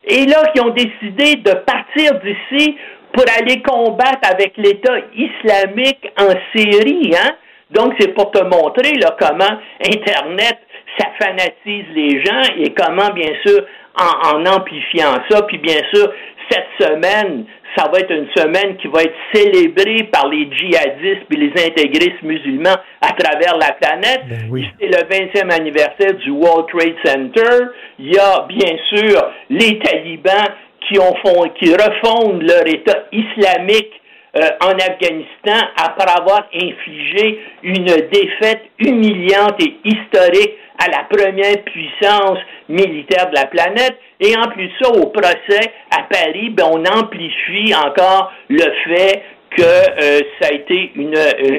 et là, qui ont décidé de partir d'ici pour aller combattre avec l'État islamique en Syrie. Hein? Donc, c'est pour te montrer là, comment Internet, ça fanatise les gens et comment, bien sûr, en, en amplifiant ça, puis bien sûr, cette semaine, ça va être une semaine qui va être célébrée par les djihadistes et les intégristes musulmans à travers la planète. Ben C'est le 20e anniversaire du World Trade Center. Il y a bien sûr les talibans qui, refondent leur État islamique euh, en Afghanistan après avoir infligé une défaite humiliante et historique à la première puissance militaire de la planète. Et en plus de ça, au procès à Paris, ben, on amplifie encore le fait que euh, ça a été une,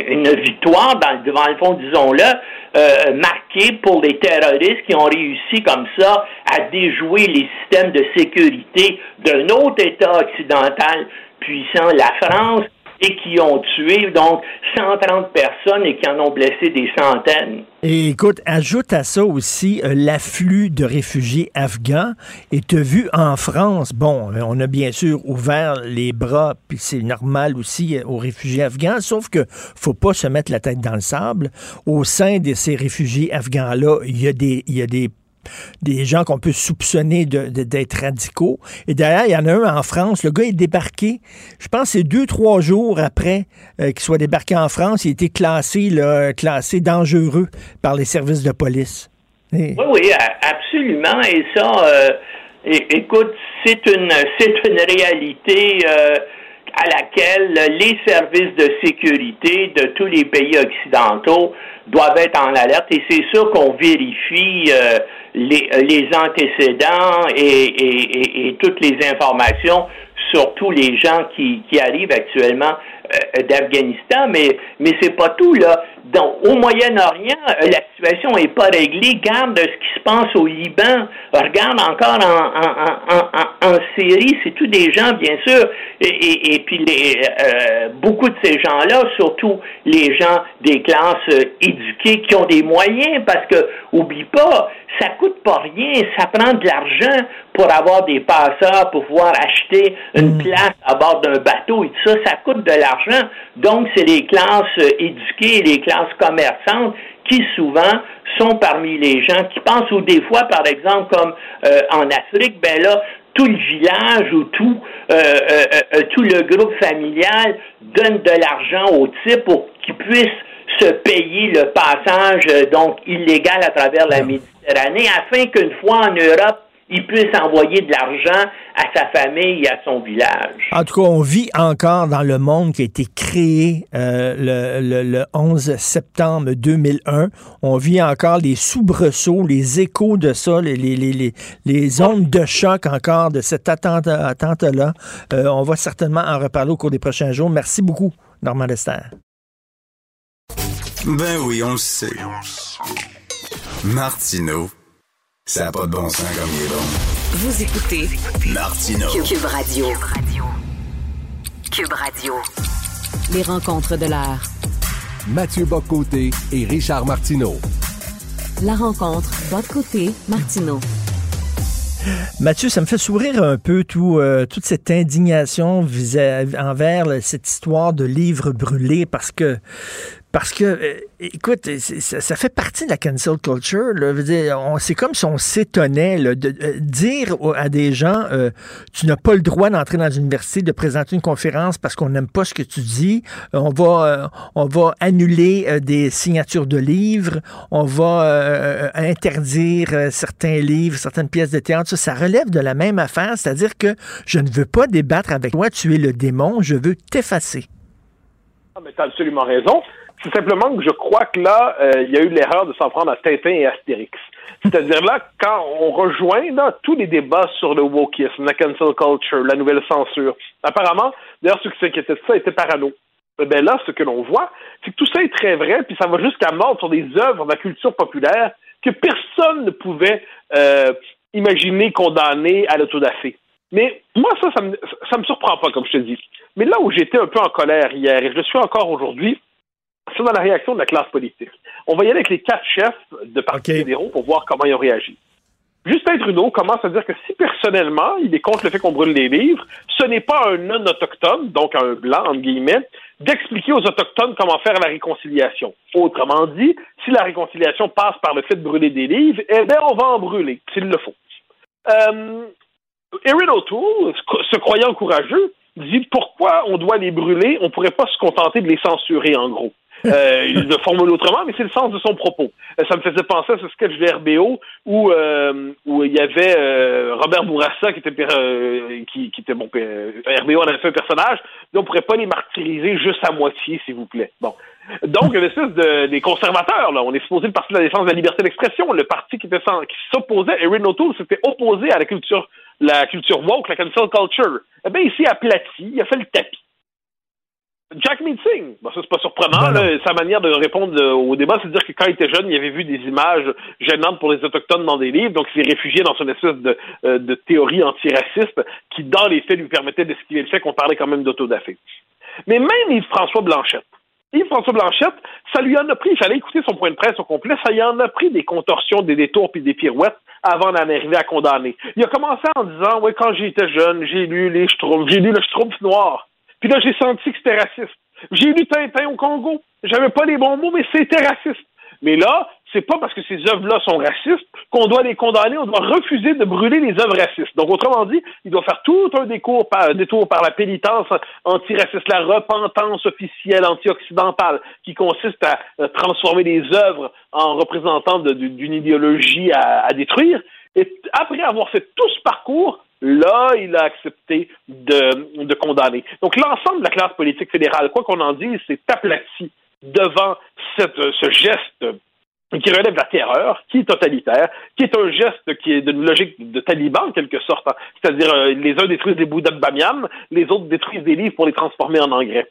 une victoire, dans, devant le fond, disons-le, euh, marquée pour les terroristes qui ont réussi comme ça à déjouer les systèmes de sécurité d'un autre État occidental puissant, la France, et qui ont tué donc 130 personnes et qui en ont blessé des centaines. Et écoute, ajoute à ça aussi euh, l'afflux de réfugiés afghans. Et tu as vu en France, bon, euh, on a bien sûr ouvert les bras, puis c'est normal aussi euh, aux réfugiés afghans, sauf que faut pas se mettre la tête dans le sable. Au sein de ces réfugiés afghans-là, il y a des, il y a des des gens qu'on peut soupçonner d'être radicaux. Et d'ailleurs, il y en a un en France. Le gars est débarqué, je pense c'est deux, trois jours après euh, qu'il soit débarqué en France. Il a été classé, là, classé dangereux par les services de police. Oui, oui, absolument. Et ça, euh, écoute, c'est une, une réalité. Euh, à laquelle les services de sécurité de tous les pays occidentaux doivent être en alerte et c'est sûr qu'on vérifie euh, les, les, antécédents et, toutes les informations sur tous les gens qui, qui arrivent actuellement euh, d'Afghanistan, mais, mais c'est pas tout, là. Donc, au Moyen-Orient, euh, la situation n'est pas réglée. Garde ce qui se passe au Liban. Regarde encore en, en, en, en Syrie. C'est tous des gens, bien sûr. Et, et, puis, les, euh, beaucoup de ces gens-là, surtout les gens des classes éduquées qui ont des moyens, parce que, oublie pas, ça coûte pas rien. Ça prend de l'argent pour avoir des passeurs, pour pouvoir acheter une mm. place à bord d'un bateau et tout ça. Ça coûte de l'argent. Donc, c'est les classes éduquées, les classes commerçantes qui souvent sont parmi les gens qui pensent, ou des fois, par exemple, comme euh, en Afrique, ben là, tout le village ou tout, euh, euh, euh, tout le groupe familial donne de l'argent au type pour qu'il puisse se payer le passage donc illégal à travers la Méditerranée afin qu'une fois en Europe, il puisse envoyer de l'argent à sa famille et à son village. En tout cas, on vit encore dans le monde qui a été créé euh, le, 11 septembre 2001. On vit encore les soubresauts, les échos de ça, les, les, les, ondes de choc encore de cet attente-là. Euh, on va certainement en reparler au cours des prochains jours. Merci beaucoup, Normand Lester. Ben oui, on le sait. Martineau ça n'a pas de bon sens comme il est bon. Vous écoutez Martino. Cube Radio. Cube Radio. Les rencontres de l'art. Mathieu Boccoté et Richard Martineau. La rencontre Boccoté-Martineau. Mathieu, ça me fait sourire un peu tout, euh, toute cette indignation envers cette histoire de livres brûlés parce que parce que, euh, écoute, ça, fait partie de la cancel culture. C'est comme si on s'étonnait de, euh, dire à des gens, euh, tu n'as pas le droit d'entrer dans une université, de présenter une conférence parce qu'on n'aime pas ce que tu dis. On va, on va annuler des signatures de livres. On va interdire certains livres, certaines pièces de théâtre. Ça, ça relève de la même affaire, c'est-à-dire que je ne veux pas débattre avec toi. Tu es le démon. Je veux t'effacer. Ah, mais tu as absolument raison. C'est simplement que je crois que là, euh, il y a eu l'erreur de s'en prendre à Tintin et Astérix. C'est-à-dire là, quand on rejoint là, tous les débats sur le wokisme, la cancel culture, la nouvelle censure, apparemment, d'ailleurs, ceux qui s'inquiétaient de ça étaient parano. Bien là, ce que l'on voit, c'est que tout ça est très vrai, puis ça va jusqu'à mort sur des œuvres de la culture populaire que personne ne pouvait euh, imaginer condamner à l'autodafé. Mais moi, ça, ça me, ça me surprend pas, comme je te dis. Mais là où j'étais un peu en colère hier, et je le suis encore aujourd'hui, dans la réaction de la classe politique. On va y aller avec les quatre chefs de partis fédéraux pour voir comment ils ont réagi. Justin Trudeau commence à dire que si personnellement il est contre le fait qu'on brûle les livres, ce n'est pas un non-autochtone, donc un blanc, entre guillemets, d'expliquer aux Autochtones comment faire la réconciliation. Autrement dit, si la réconciliation passe par le fait de brûler des livres, eh bien, on va en brûler, s'il le faut. Euh, Erin O'Toole, se croyant courageux, dit pourquoi on doit les brûler, on pourrait pas se contenter de les censurer, en gros. Euh, il le formule autrement, mais c'est le sens de son propos. Euh, ça me faisait penser à ce sketch de RBO où, euh, où il y avait euh, Robert Bourassa qui était, qui, qui, était bon, RBO en avait fait un personnage, mais on pourrait pas les martyriser juste à moitié, s'il vous plaît. Bon. Donc, une espèce de, des conservateurs, là. On est supposé le parti de la défense de la liberté d'expression, le parti qui, était qui s'opposait, Erin O'Toole s'était opposé à la culture, la culture woke, la cancel culture. Eh bien, ici, aplati, il a fait le tapis. Jack Meeting, bon, ça c'est pas surprenant. Ben sa manière de répondre euh, au débat, c'est de dire que quand il était jeune, il avait vu des images gênantes pour les autochtones dans des livres, donc il s'est réfugié dans une espèce de, euh, de théorie antiraciste qui, dans les faits, lui permettait d'esquiver le fait qu'on parlait quand même d'autodafé. Mais même Yves-François Blanchette, Yves-François Blanchette, ça lui en a pris, il fallait écouter son point de presse au complet, ça lui en a pris des contorsions, des détours puis des pirouettes avant d'en arriver à condamner. Il a commencé en disant, oui, quand j'étais jeune, j'ai lu les Schtroumpfs, j'ai lu le Schtroumpf noir. Puis là, j'ai senti que c'était raciste. J'ai lu Tintin au Congo. J'avais pas les bons mots, mais c'était raciste. Mais là, c'est pas parce que ces œuvres-là sont racistes qu'on doit les condamner, on doit refuser de brûler les œuvres racistes. Donc, autrement dit, il doit faire tout un détour par, détour par la pénitence antiraciste, la repentance officielle anti-occidentale, qui consiste à transformer les œuvres en représentants d'une idéologie à détruire. Et après avoir fait tout ce parcours, Là, il a accepté de, condamner. Donc, l'ensemble de la classe politique fédérale, quoi qu'on en dise, s'est aplati devant cette, ce geste qui relève de la terreur, qui est totalitaire, qui est un geste qui est d'une logique de taliban en quelque sorte. Hein. C'est-à-dire, euh, les uns détruisent des bouddhas de les autres détruisent des livres pour les transformer en engrais.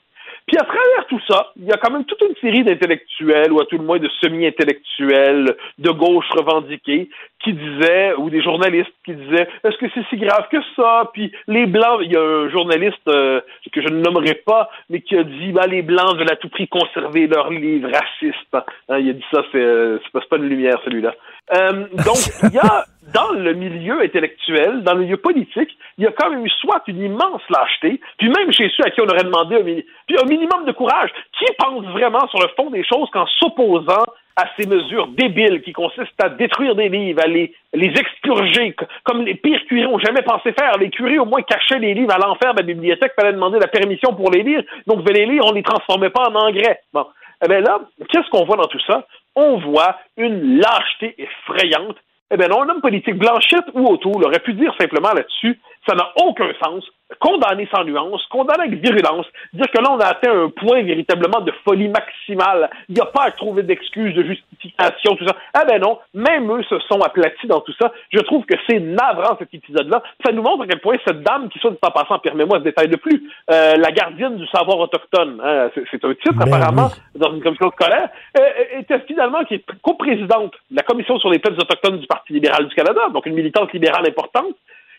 Puis à travers tout ça, il y a quand même toute une série d'intellectuels, ou à tout le moins de semi-intellectuels de gauche revendiqués, qui disaient, ou des journalistes qui disaient, est-ce que c'est si grave que ça? Puis les Blancs, il y a un journaliste euh, que je ne nommerai pas, mais qui a dit, bah, les Blancs veulent à tout prix conserver leurs livres racistes. Hein, il a dit ça, c'est, euh, pas de lumière, celui-là. Euh, donc, il y a dans le milieu intellectuel, dans le milieu politique, il y a quand même eu soit une immense lâcheté, puis même chez ceux à qui on aurait demandé un, puis un minimum de courage. Qui pense vraiment sur le fond des choses qu'en s'opposant à ces mesures débiles qui consistent à détruire des livres, à les, les expurger, comme les pires curés ont jamais pensé faire. Les curés, au moins, cachaient les livres à l'enfer de la bibliothèque, fallait demander la permission pour les lire. Donc, vous les lire, on les transformait pas en engrais. Bon. Eh bien là, qu'est-ce qu'on voit dans tout ça? On voit une lâcheté effrayante. Eh bien non, un homme politique, Blanchette ou O'Toole, aurait pu dire simplement là-dessus, ça n'a aucun sens, condamner sans nuance, condamner avec virulence, dire que là, on a atteint un point véritablement de folie maximale. Il n'y a pas à trouver d'excuses, de justification, tout ça. Ah ben non, même eux se sont aplatis dans tout ça. Je trouve que c'est navrant, cet épisode-là. Ça nous montre à quel point cette dame, qui soit dit en passant, permets-moi ce détail de plus, euh, la gardienne du savoir autochtone, hein, c'est, c'est un titre Ben apparemment oui. dans une commission scolaire, euh, était finalement qui est coprésidente de la commission sur les peuples autochtones du Parti libéral du Canada, donc une militante libérale importante,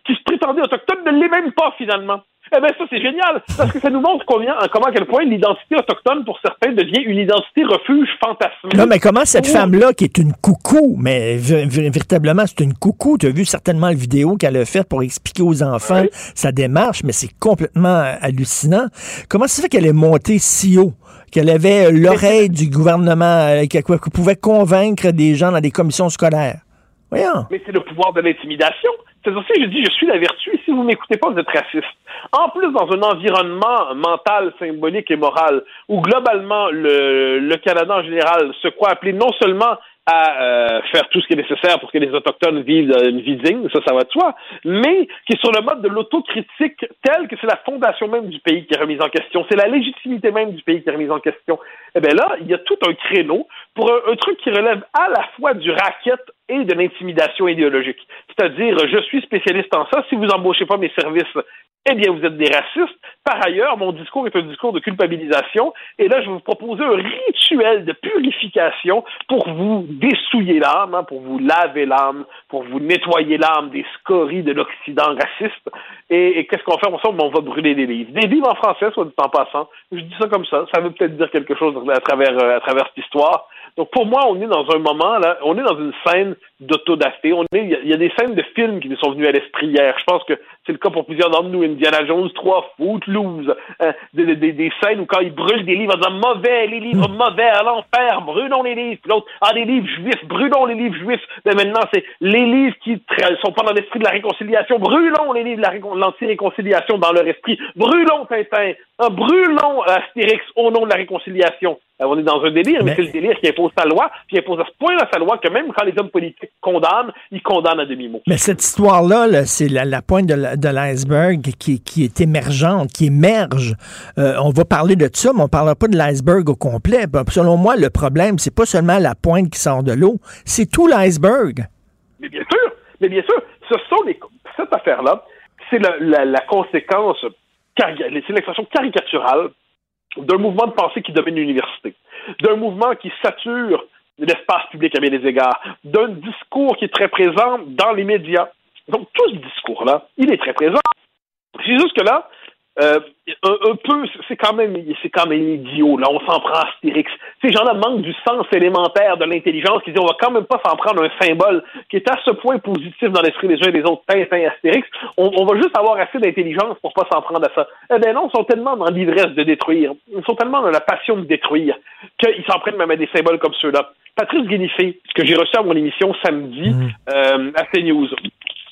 qui se prétendait autochtone, ne l'est même pas finalement. Eh bien, ça, c'est génial, parce que ça nous montre combien, comment, à quel point l'identité autochtone, pour certains, devient une identité refuge fantasmée. Non, mais comment cette femme-là, qui est une coucou, mais véritablement, c'est une coucou, tu as vu certainement la vidéo qu'elle a faite pour expliquer aux enfants sa démarche, mais c'est complètement hallucinant. Comment ça se fait qu'elle est montée si haut? Qu'elle avait l'oreille du gouvernement, euh, qu'elle pouvait convaincre des gens dans des commissions scolaires? Mais c'est le pouvoir de l'intimidation. C'est aussi, je dis, je suis la vertu. Si vous m'écoutez pas, vous êtes raciste. En plus, dans un environnement mental, symbolique et moral, où globalement le, le Canada en général se croit appelé non seulement à euh, faire tout ce qui est nécessaire pour que les Autochtones vivent une vie digne, ça, ça va de soi, mais qui est sur le mode de l'autocritique tel que c'est la fondation même du pays qui est remise en question. C'est la légitimité même du pays qui est remise en question. Eh bien là, il y a tout un créneau pour un truc qui relève à la fois du racket et de l'intimidation idéologique. C'est-à-dire, je suis spécialiste en ça, si vous embauchez pas mes services, eh bien, vous êtes des racistes. Par ailleurs, mon discours est un discours de culpabilisation. Et là, je vais vous proposer un rituel de purification pour vous dessouiller l'âme, hein, pour vous laver l'âme, pour vous nettoyer l'âme des scories de l'Occident raciste. Et, qu'est-ce qu'on fait? Ensemble? On va brûler des livres. Des livres en français, soit dit en passant. Je dis ça comme ça. Ça veut peut-être dire quelque chose à travers, à travers cette histoire. Donc, pour moi, on est dans un moment, là, on est dans une scène d'autodafé. On est, il y, a- il y a des scènes de films qui nous sont venues à l'esprit hier. Je pense que c'est le cas pour plusieurs d'entre nous. Indiana Jones 3, Footloose, euh, des, des- des- scènes où quand ils brûlent des livres en disant mauvais, les livres mauvais à l'enfer, brûlons les livres. Puis l'autre, ah, des livres juifs, brûlons les livres juifs. Mais maintenant, c'est les livres qui sont pas dans l'esprit de la réconciliation, brûlons les livres de la récon- l'anti-réconciliation dans leur esprit. Brûlons Tintin, hein, brûlons Astérix au nom de la réconciliation. Euh, on est dans un délire, mais, Mais- c'est le délire qui impose sa loi, puis il impose à ce point-là sa loi que même quand les hommes politiques condamnent, ils condamnent à demi-mot. Mais cette histoire-là, là, c'est la, la pointe de l'iceberg qui, qui est émergente, qui émerge. Euh, on va parler de ça, mais on ne parlera pas de l'iceberg au complet. Ben, Selon moi, le problème, c'est pas seulement la pointe qui sort de l'eau, c'est tout l'iceberg. Mais bien sûr, mais bien sûr, ce sont les, cette affaire-là, c'est la, la- la conséquence, c'est l'expression caricaturale d'un mouvement de pensée qui domine l'université, d'un mouvement qui sature l'espace public à bien des égards, d'un discours qui est très présent dans les médias. Donc, tout ce discours-là, il est très présent. C'est juste que là, euh, un, un peu, c'est quand même, c'est quand même idiot. Là, on s'en prend à Astérix. Ces gens-là manquent du sens élémentaire de l'intelligence. Qui disent, on va quand même pas s'en prendre un symbole qui est à ce point positif dans l'esprit des uns et des autres. Tintin, Astérix. On, on va juste avoir assez d'intelligence pour pas s'en prendre à ça. Eh bien non, ils sont tellement dans l'ivresse de détruire. Ils sont tellement dans la passion de détruire qu'ils s'en prennent même à des symboles comme ceux-là. Patrice Guénifé, que j'ai reçu à mon émission samedi euh, à CNews.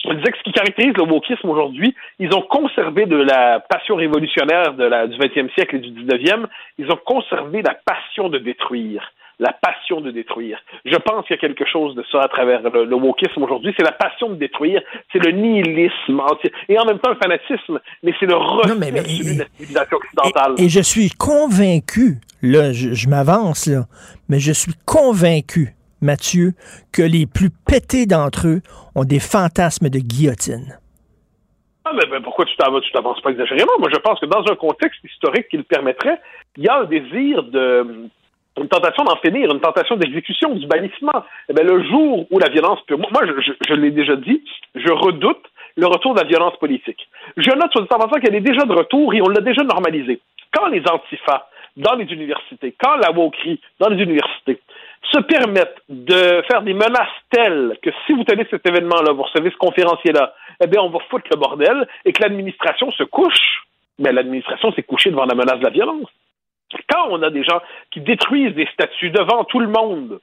On disait que ce qui caractérise le wokisme aujourd'hui, ils ont conservé de la passion révolutionnaire de la, du 20e siècle et du 19e, ils ont conservé la passion de détruire. La passion de détruire. Je pense qu'il y a quelque chose de ça à travers le, le wokisme aujourd'hui. C'est la passion de détruire, c'est le nihilisme entier, et en même temps le fanatisme, mais c'est le refus de la civilisation occidentale. Et je suis convaincu, là, je, je m'avance, là, mais je suis convaincu, Mathieu, que les plus pétés d'entre eux ont des fantasmes de guillotine. Ah, mais, pourquoi tu t'avances, pas exagérément? Moi, je pense que dans un contexte historique qui le permettrait, il y a un désir de, une tentation d'en finir, une tentation d'exécution, du bannissement. Eh le jour où la violence peut... Moi, je l'ai déjà dit, je redoute le retour de la violence politique. Je note sur le temps qu'elle est déjà de retour et on l'a déjà normalisé. Quand les antifas dans les universités, quand la wokerie dans les universités se permettent de faire des menaces telles que si vous tenez cet événement-là, vous recevez ce conférencier-là, eh bien, on va foutre le bordel et que l'administration se couche, mais l'administration s'est couchée devant la menace de la violence. Quand on a des gens qui détruisent des statues devant tout le monde,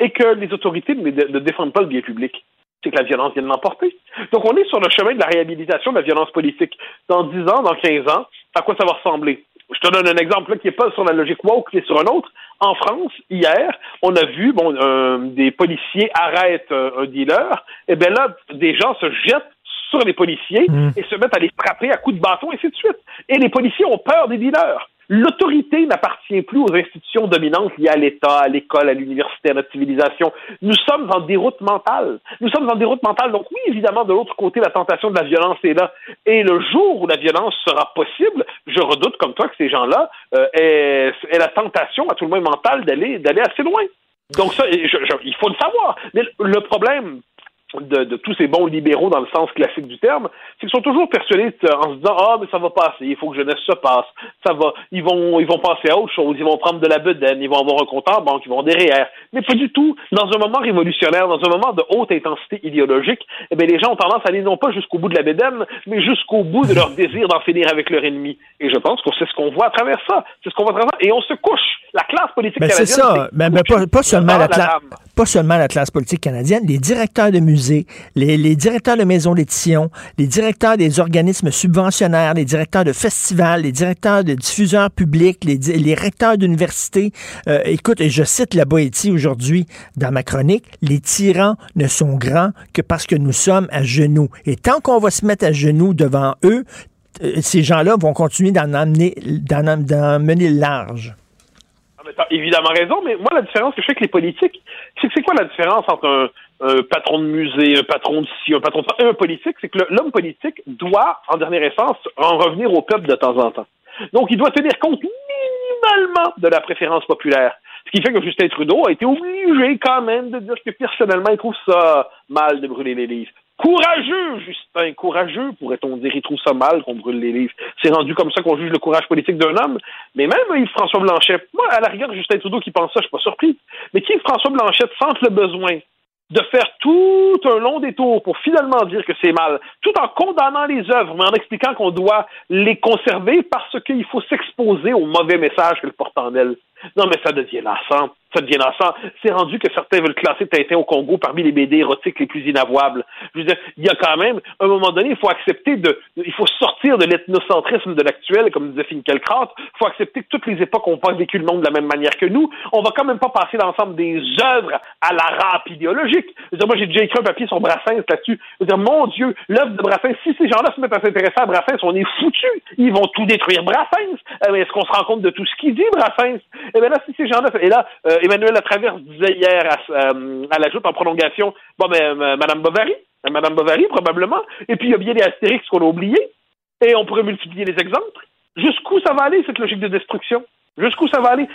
et que les autorités ne, ne défendent pas le bien public c'est que la violence vient de l'emporter. Donc, on est sur le chemin de la réhabilitation de la violence politique. Dans 10 ans, dans 15 ans, à quoi ça va ressembler? Je te donne un exemple là, qui n'est pas sur la logique woke, qui est sur un autre. En France, hier, on a vu bon, euh, des policiers arrêtent euh, un dealer. Et bien là, des gens se jettent sur les policiers et se mettent à les frapper à coups de bâton, et ainsi de suite. Et les policiers ont peur des dealers. L'autorité n'appartient plus aux institutions dominantes liées à l'État, à l'école, à l'université, à notre civilisation. Nous sommes en déroute mentale. Nous sommes en déroute mentale. Donc oui, évidemment, de l'autre côté, la tentation de la violence est là. Et le jour où la violence sera possible, je redoute comme toi que ces gens-là euh, aient, la tentation, à tout le moins mentale, d'aller assez loin. Donc ça, il faut le savoir. Mais le problème de, de tous ces bons libéraux dans le sens classique du terme, c'est qu'ils sont toujours persuadés de- en se disant ah mais ça va passer, il faut que jeunesse se passe, ça va, ils vont ils vont passer à autre chose, ils vont prendre de la bedaine, ils vont avoir un compte en banque, ils vont REER. Mais pas du tout. Dans un moment révolutionnaire, dans un moment de haute intensité idéologique, eh bien les gens ont tendance à aller non pas jusqu'au bout de la bedaine, mais jusqu'au bout de leur désir d'en finir avec leur ennemi. Et je pense que c'est ce qu'on voit à travers ça, c'est ce qu'on voit à travers ça. Et on se couche. La classe politique c'est canadienne, ça. Ben, ben, pas, pas seulement la la pas seulement la classe politique canadienne, les directeurs de les, directeurs de maisons d'édition, les directeurs des organismes subventionnaires, les directeurs de festivals, les directeurs de diffuseurs publics, les, recteurs d'universités. Euh, écoute, et je cite la Boétie aujourd'hui dans ma chronique, les tyrans ne sont grands que parce que nous sommes à genoux. Et tant qu'on va se mettre à genoux devant eux, euh, ces gens-là vont continuer d'en amener, d'en large. Évidemment raison, mais moi, la différence que je fais avec les politiques, c'est que c'est quoi la différence entre un, patron de musée, un patron de ci, un patron de ça, et un politique? C'est que l'homme politique doit, en dernière essence, en revenir au peuple de temps en temps. Donc, il doit tenir compte minimalement de la préférence populaire. Ce qui fait que Justin Trudeau a été obligé quand même de dire que personnellement, il trouve ça mal de brûler les livres. Courageux, Justin, courageux, pourrait-on dire. Il trouve ça mal qu'on brûle les livres. C'est rendu comme ça qu'on juge le courage politique d'un homme. Mais même Yves-François Blanchet, moi, à la rigueur, Justin Trudeau qui pense ça, je suis pas surpris. Mais qui Yves-François Blanchet sente le besoin de faire tout un long détour pour finalement dire que c'est mal, tout en condamnant les œuvres, mais en expliquant qu'on doit les conserver parce qu'il faut s'exposer au mauvais message qu'elles portent en elles. Non, mais ça devient lassant. Ça devient lassant. C'est rendu que certains veulent classer Tintin au Congo parmi les BD érotiques les plus inavouables. Je veux dire, il y a quand même, à un moment donné, il faut accepter de, il faut sortir de l'ethnocentrisme de l'actuel, comme disait Finkielkraut. Il faut accepter que toutes les époques ont pas vécu le monde de la même manière que nous. On va quand même pas passer l'ensemble des œuvres à la râpe idéologique. Je veux dire, moi, j'ai déjà écrit un papier sur Brassens là-dessus. Je veux dire, mon Dieu, l'œuvre de Brassens, si ces gens-là se mettent à s'intéresser à Brassens, on est foutus. Ils vont tout détruire Brassens. Euh, Est-ce qu'on se rend compte de tout ce qu'il dit, Brassens? Eh bien là, si ces gens-là, et là, euh, Emmanuel Latraverse disait hier à, euh, à la joute en prolongation, bon, ben, euh, Madame Bovary, Madame Bovary, probablement. Et puis, il y a bien les Astérix qu'on a oubliés. Et on pourrait multiplier les exemples. Jusqu'où ça va aller, cette logique de destruction? Jusqu'où ça va aller?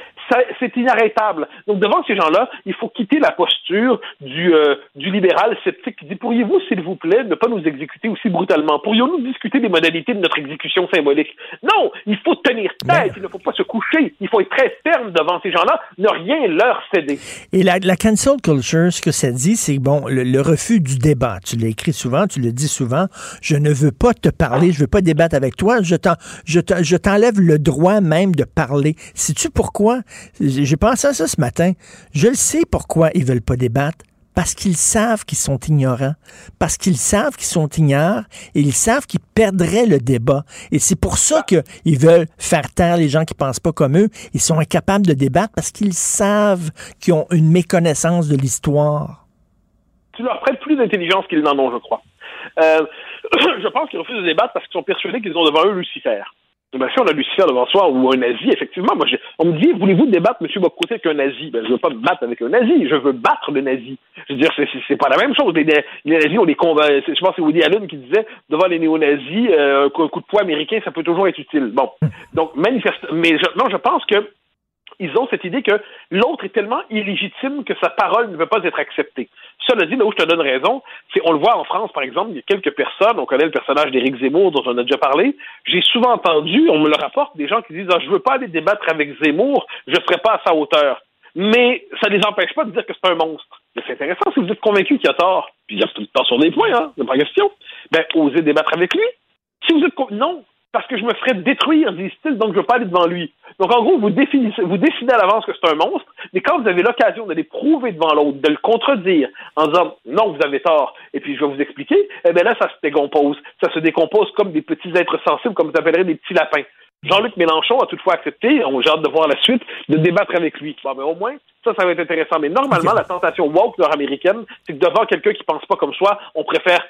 C'est inarrêtable. Donc, devant ces gens-là, il faut quitter la posture du, euh, du libéral sceptique qui dit Pourriez-vous, s'il vous plaît, ne pas nous exécuter aussi brutalement? Pourrions-nous discuter des modalités de notre exécution symbolique? Non! Il faut tenir tête, il ne faut pas se coucher. Il faut être très ferme devant ces gens-là, ne rien leur céder. Et la, la cancel culture, ce que ça dit, c'est bon, le, le refus du débat. Tu l'as écrit souvent, tu le dis souvent. Je ne veux pas te parler, je veux pas débattre avec toi. Je t'enlève le droit même de parler. Sais-tu pourquoi? J'ai pensé à ça ce matin. Je le sais pourquoi ils veulent pas débattre. Parce qu'ils savent qu'ils sont ignorants, parce qu'ils savent qu'ils sont ignorants et ils savent qu'ils perdraient le débat. Et c'est pour ça qu'ils veulent faire taire les gens qui pensent pas comme eux. Ils sont incapables de débattre parce qu'ils savent qu'ils ont une méconnaissance de l'histoire. tu leur prêtes plus d'intelligence qu'ils n'en ont, je crois. Euh, je pense qu'ils refusent de débattre parce qu'ils sont persuadés qu'ils ont devant eux Lucifer. Ben, si on a Lucifer devant soi ou un nazi, effectivement, moi, j'ai- on me dit, voulez-vous débattre, M. Bocoté, avec un nazi? Ben, je veux pas me battre avec un nazi, je veux battre le nazi. Je veux dire, c'est, c'est- pas la même chose. Les, les nazis, on les convainc, je pense que c'est Woody Allen qui disait, devant les néo-nazis, euh, un coup de poing américain, ça peut toujours être utile. Bon. Donc, manifeste, mais je, non, je pense que ils ont cette idée que l'autre est tellement illégitime que sa parole ne peut pas être acceptée. Cela dit, là où je te donne raison, c'est on le voit en France, par exemple, il y a quelques personnes, on connaît le personnage d'Éric Zemmour dont on a déjà parlé. J'ai souvent entendu, on me le rapporte, des gens qui disent ah, je veux pas aller débattre avec Zemmour, je serai pas à sa hauteur. Mais ça les empêche pas de dire que c'est un monstre. C'est intéressant si vous êtes convaincu qu'il a tort. Puis il y a tout le temps sur des points, hein, c'est pas question. Ben, osez débattre avec lui. Si vous êtes non, parce que je me ferais détruire, disent-ils, donc je veux pas aller devant lui. Donc en gros, vous définissez, vous décidez à l'avance que c'est un monstre, mais quand vous avez l'occasion de les prouver devant l'autre, de le contredire en disant non, vous avez tort, et puis je vais vous expliquer, eh bien là, ça se décompose. Ça se décompose comme des petits êtres sensibles, comme vous appellerez des petits lapins. Jean-Luc Mélenchon a toutefois accepté, on j'ai hâte de voir la suite, de débattre avec lui. Bon, mais au moins, ça, ça va être intéressant. Mais normalement, la tentation woke nord-américaine, c'est que devant quelqu'un qui pense pas comme soi, on préfère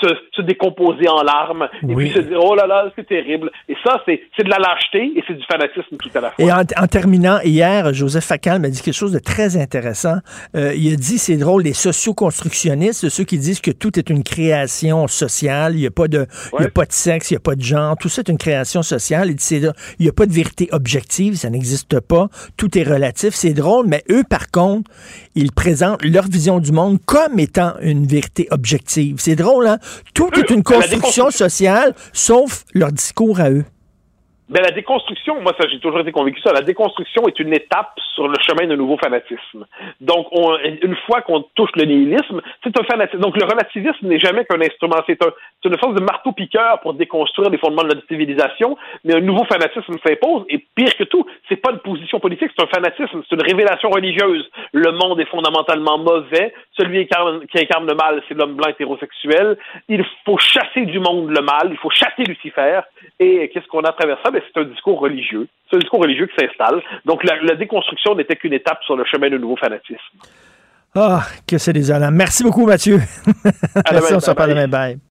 se, se décomposer en larmes et Oui. puis se dire oh là là c'est terrible et ça c'est c'est de la lâcheté et c'est du fanatisme tout à la fois Et en, en terminant, hier, Joseph Facal m'a dit quelque chose de très intéressant. Euh, il a dit, c'est drôle, les socioconstructionnistes, ceux qui disent que tout est une création sociale, il n'y a, pas de- il y a pas de sexe, il n'y a pas de genre, tout ça est une création sociale. Il dit, c'est- il n'y a pas de vérité objective, ça n'existe pas, tout est relatif. C'est drôle, mais eux, par contre, ils présentent leur vision du monde comme étant une vérité objective. C'est drôle, hein? Tout est une la construction sociale, sauf leur discours à eux. Ben, la déconstruction, moi, ça, j'ai toujours été convaincu ça. La déconstruction est une étape sur le chemin d'un nouveau fanatisme. Donc, on, une fois qu'on touche le nihilisme, c'est un fanatisme. Donc, le relativisme n'est jamais qu'un instrument. C'est un, c'est une force de marteau-piqueur pour déconstruire les fondements de notre civilisation. Mais un nouveau fanatisme s'impose. Et pire que tout, c'est pas une position politique, c'est un fanatisme. C'est une révélation religieuse. Le monde est fondamentalement mauvais. Celui qui incarne, qui incarne le mal, c'est l'homme blanc hétérosexuel. Il faut chasser du monde le mal. Il faut chasser Lucifer. Et qu'est-ce qu'on a à travers ça? Ben, c'est un discours religieux. C'est un discours religieux qui s'installe. Donc, la, la déconstruction n'était qu'une étape sur le chemin d'un nouveau fanatisme. Ah, que c'est désolant. Merci beaucoup, Mathieu. Merci, demain, on se reparle demain. Bye.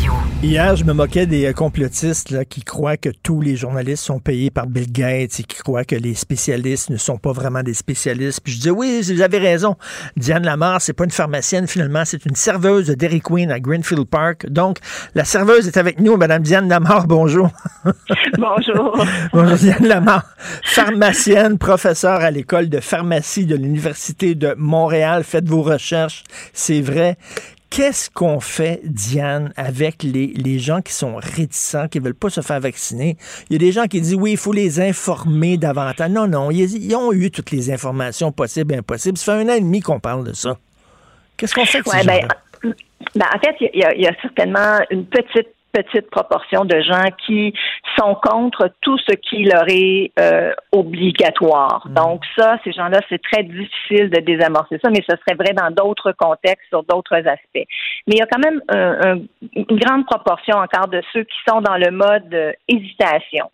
Hier, je me moquais des euh, complotistes là, qui croient que tous les journalistes sont payés par Bill Gates et qui croient que les spécialistes ne sont pas vraiment des spécialistes. Puis je disais, oui, vous avez raison. Diane Lamar, c'est pas une pharmacienne, finalement, c'est une serveuse de Dairy Queen à Greenfield Park. Donc, la serveuse est avec nous, Madame Diane Lamar, bonjour. Bonjour. bonjour, Diane Lamar. Pharmacienne, professeure à l'école de pharmacie de l'Université de Montréal. Faites vos recherches, c'est vrai. Qu'est-ce qu'on fait, Diane, avec les, les gens qui sont réticents, qui veulent pas se faire vacciner? Il y a des gens qui disent, oui, il faut les informer davantage. Non, non, ils, ils ont eu toutes les informations possibles et impossibles. Ça fait un an et demi qu'on parle de ça. Qu'est-ce qu'on fait avec Ouais, ces ben, ben, en fait, il y, a- il y a certainement une petite petite proportion de gens qui sont contre tout ce qui leur est euh, obligatoire. Donc ça, ces gens-là, c'est très difficile de désamorcer ça, mais ce serait vrai dans d'autres contextes, sur d'autres aspects. Mais il y a quand même un- un- une grande proportion encore de ceux qui sont dans le mode euh, hésitation.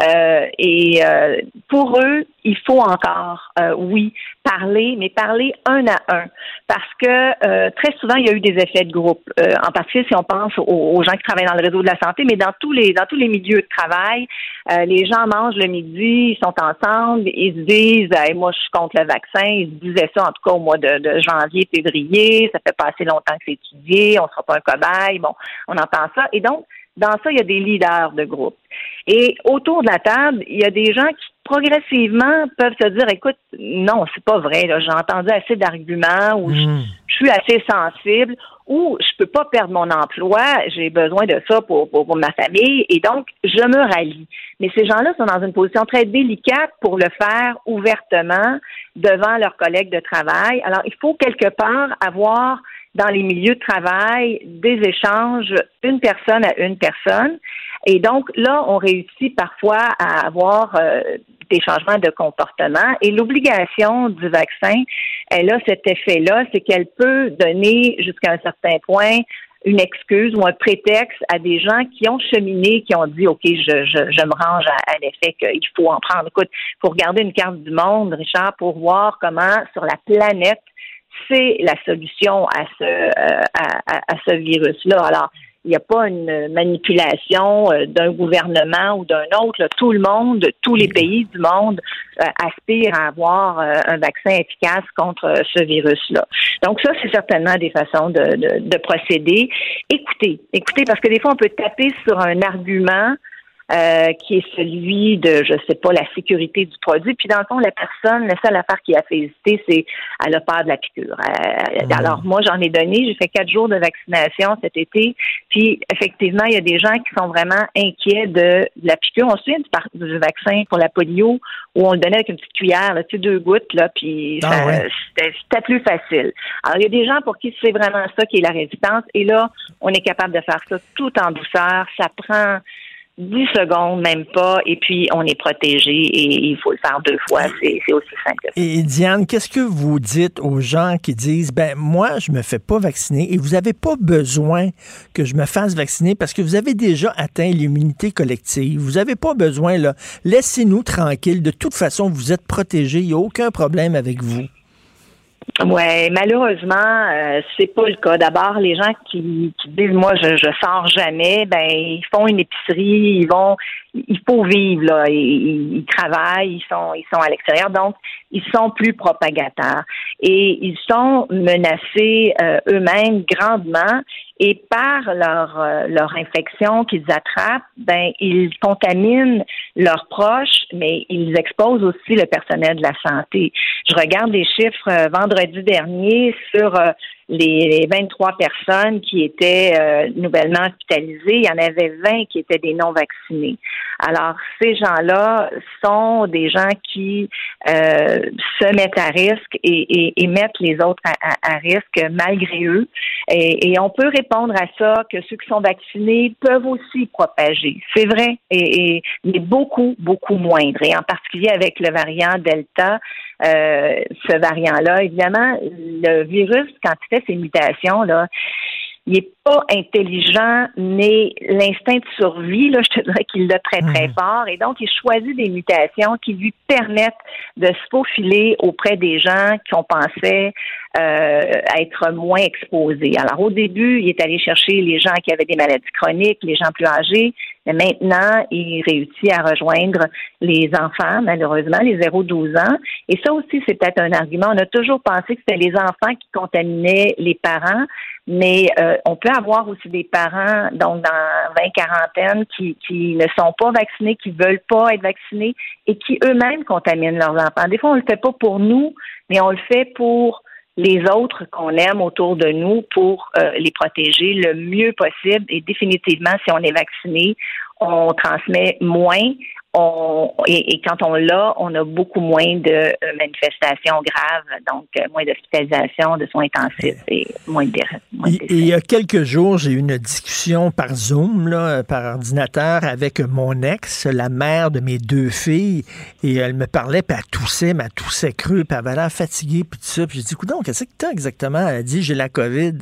Euh, et euh, pour eux, il faut encore, euh, oui, parler, mais parler un à un, parce que euh, très souvent il y a eu des effets de groupe. Euh, en particulier si on pense aux, gens qui travaillent dans le réseau de la santé, mais dans tous les dans tous les milieux de travail, euh, les gens mangent le midi, ils sont ensemble, ils se disent, Hey, moi je suis contre le vaccin. Ils se disaient ça en tout cas au mois de, de janvier, février. Ça fait pas assez longtemps que c'est étudié, on sera pas un cobaye. Bon, on entend ça, et donc dans ça, il y a des leaders de groupe. Et autour de la table, il y a des gens qui progressivement peuvent se dire écoute, non, c'est pas vrai, là, j'ai entendu assez d'arguments ou je, je suis assez sensible ou je peux pas perdre mon emploi, j'ai besoin de ça pour, pour, pour ma famille et donc je me rallie. Mais ces gens-là sont dans une position très délicate pour le faire ouvertement devant leurs collègues de travail. Alors, il faut quelque part avoir dans les milieux de travail des échanges une personne à une personne. Et donc là, on réussit parfois à avoir euh, des changements de comportement. Et l'obligation du vaccin, elle a cet effet-là, c'est qu'elle peut donner jusqu'à un certain point une excuse ou un prétexte à des gens qui ont cheminé, qui ont dit, OK, je, je, je me range à, à l'effet qu'il faut en prendre. Écoute, il faut regarder une carte du monde, Richard, pour voir comment sur la planète c'est la solution à ce, euh, à, à, à ce virus-là. Alors, il n'y a pas une manipulation euh, d'un gouvernement ou d'un autre. Tout le monde, tous les pays du monde euh, aspirent à avoir un vaccin efficace contre ce virus-là. Donc ça, c'est certainement des façons de, de, de procéder. Écoutez, écoutez, parce que des fois, on peut taper sur un argument euh, qui est celui de, je sais pas, la sécurité du produit. Puis dans le fond, la personne, la seule affaire qui a fait hésiter, c'est elle a peur de la piqûre. Euh, Mhm. Alors moi, j'en ai donné, j'ai fait quatre jours de vaccination cet été. Puis effectivement, il y a des gens qui sont vraiment inquiets de, de la piqûre. On se souvient du, du vaccin pour la polio où on le donnait avec une petite cuillère, là, tu sais, deux gouttes, là, puis Ah ça- ouais. c'était c'était plus facile. Alors, il y a des gens pour qui c'est vraiment ça qui est la résistance. Et là, on est capable de faire ça tout en douceur. Ça prend 10 secondes, même pas, et puis on est protégé et il faut le faire deux fois. C'est aussi simple. Et Diane, qu'est-ce que vous dites aux gens qui disent, ben moi, je me fais pas vacciner et vous n'avez pas besoin que je me fasse vacciner parce que vous avez déjà atteint l'immunité collective. Vous n'avez pas besoin, là. Laissez-nous tranquilles. De toute façon, vous êtes protégés. Il n'y a aucun problème avec vous. Ouais, malheureusement, euh, c'est pas le cas. D'abord, les gens qui, qui disent moi je, je sors jamais, ben ils font une épicerie, ils vont, il faut vivre là, ils, ils- travaillent, ils sont ils sont à l'extérieur, donc ils sont plus propagateurs et ils sont menacés euh, eux-mêmes grandement et par leur euh, leur infection qu'ils attrapent, ben ils contaminent leurs proches, mais ils exposent aussi le personnel de la santé. Je regarde les chiffres euh, vendredi dernier sur les, les 23 personnes qui étaient euh, nouvellement hospitalisées. Il y en avait 20 qui étaient des non vaccinés. Alors ces gens-là sont des gens qui euh, se mettent à risque et, et- et mettent les autres à, à- à risque malgré eux. Et, et on peut répondre à ça que ceux qui sont vaccinés peuvent aussi propager. C'est vrai, et, mais beaucoup, beaucoup moindre. Et en particulier avec le variant Delta, ce variant-là, évidemment, le virus, quand il fait ses mutations, là, il n'est pas intelligent, mais l'instinct de survie, là, je te dirais qu'il l'a très, très fort. Et donc, il choisit des mutations qui lui permettent de se faufiler auprès des gens qu'on pensait euh, être moins exposés. Alors, au début, il est allé chercher les gens qui avaient des maladies chroniques, les gens plus âgés, mais maintenant, il réussit à rejoindre les enfants, malheureusement, les 0-12 ans. Et ça aussi, c'est peut-être un argument. On a toujours pensé que c'était les enfants qui contaminaient les parents, mais euh, on peut avoir aussi des parents, donc dans 20 quarantaine, qui, qui ne sont pas vaccinés, qui veulent pas être vaccinés et qui eux-mêmes contaminent leurs enfants. Des fois, on le fait pas pour nous, mais on le fait pour les autres qu'on aime autour de nous pour euh, les protéger le mieux possible. Et définitivement, si on est vacciné, on transmet moins. On, et, et quand on l'a, on a beaucoup moins de euh, manifestations graves, donc euh, moins d'hospitalisation, de soins intensifs et moins de moins de Et- et il y a quelques jours, j'ai eu une discussion par Zoom, là, par ordinateur, avec mon ex, la mère de mes deux filles, et elle me parlait, puis elle toussait, mais elle toussait creux, puis elle avait l'air fatiguée, puis tout ça. Puis j'ai dit, donc qu'est-ce que t'as exactement? Elle a dit, j'ai la COVID.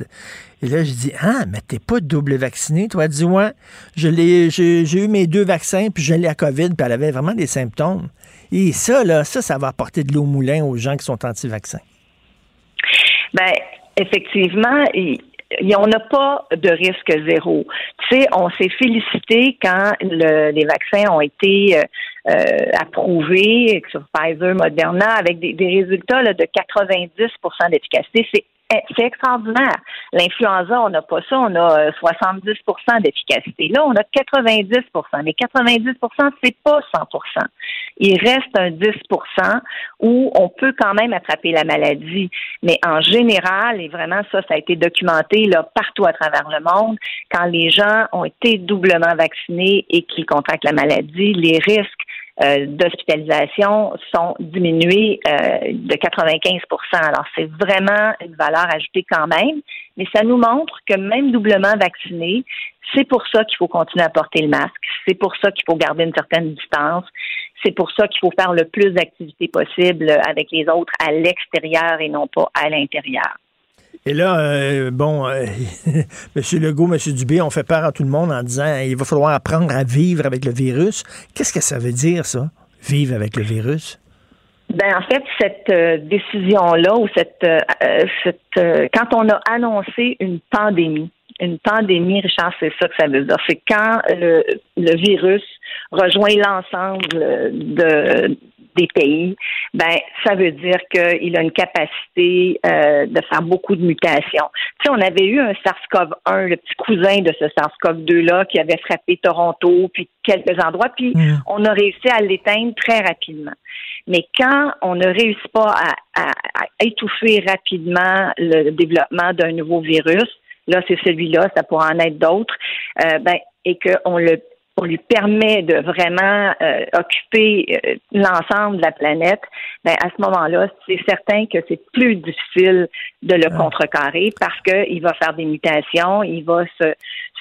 Et là, j'ai dit, ah, mais t'es pas double vacciné? Toi, dit, ouais, je l'ai, j'ai, eu mes deux vaccins, puis j'ai la COVID, puis elle avait vraiment des symptômes. Et ça, là, ça, ça va apporter de l'eau au moulin aux gens qui sont anti-vaccins. Ben, effectivement, on n'a pas de risque zéro. Tu sais, on s'est félicité quand le- les vaccins ont été euh, euh, approuvés sur Pfizer, Moderna, avec des, des résultats là, de 90% d'efficacité. C'est c'est extraordinaire. L'influenza, on n'a pas ça, on a euh, 70% d'efficacité. Là, on a 90% mais 90% c'est pas 100% Il reste un 10% où on peut quand même attraper la maladie. Mais en général, et vraiment ça, ça a été documenté là, partout à travers le monde, quand les gens ont été doublement vaccinés et qu'ils contractent la maladie, les risques euh, d'hospitalisation sont diminués euh, de 95% Alors, c'est vraiment une valeur ajoutée quand même, mais ça nous montre que même doublement vacciné, c'est pour ça qu'il faut continuer à porter le masque, c'est pour ça qu'il faut garder une certaine distance, c'est pour ça qu'il faut faire le plus d'activités possible avec les autres à l'extérieur et non pas à l'intérieur. Et là, euh, bon, euh, M. Legault, M. Dubé ont fait peur à tout le monde en disant il va falloir apprendre à vivre avec le virus. Qu'est-ce que ça veut dire, ça, vivre avec le virus? Ben en fait, cette euh, décision-là ou cette, euh, cette quand on a annoncé une pandémie, une pandémie, Richard, c'est ça que ça veut dire. C'est quand le virus rejoint l'ensemble de des pays, ben ça veut dire qu'il a une capacité euh, de faire beaucoup de mutations. Tu sais, on avait eu un SARS-CoV-1, le petit cousin de ce SARS-CoV-2 là, qui avait frappé Toronto, puis quelques endroits, puis Mm. on a réussi à l'éteindre très rapidement. Mais quand on ne réussit pas à, à- à étouffer rapidement le développement d'un nouveau virus, là c'est celui-là, ça pourrait en être d'autres, euh, ben, et qu'on le on lui permet de vraiment euh, occuper euh, l'ensemble de la planète, ben à ce moment-là, c'est certain que c'est plus difficile de le contrecarrer parce qu'il va faire des mutations, il va se,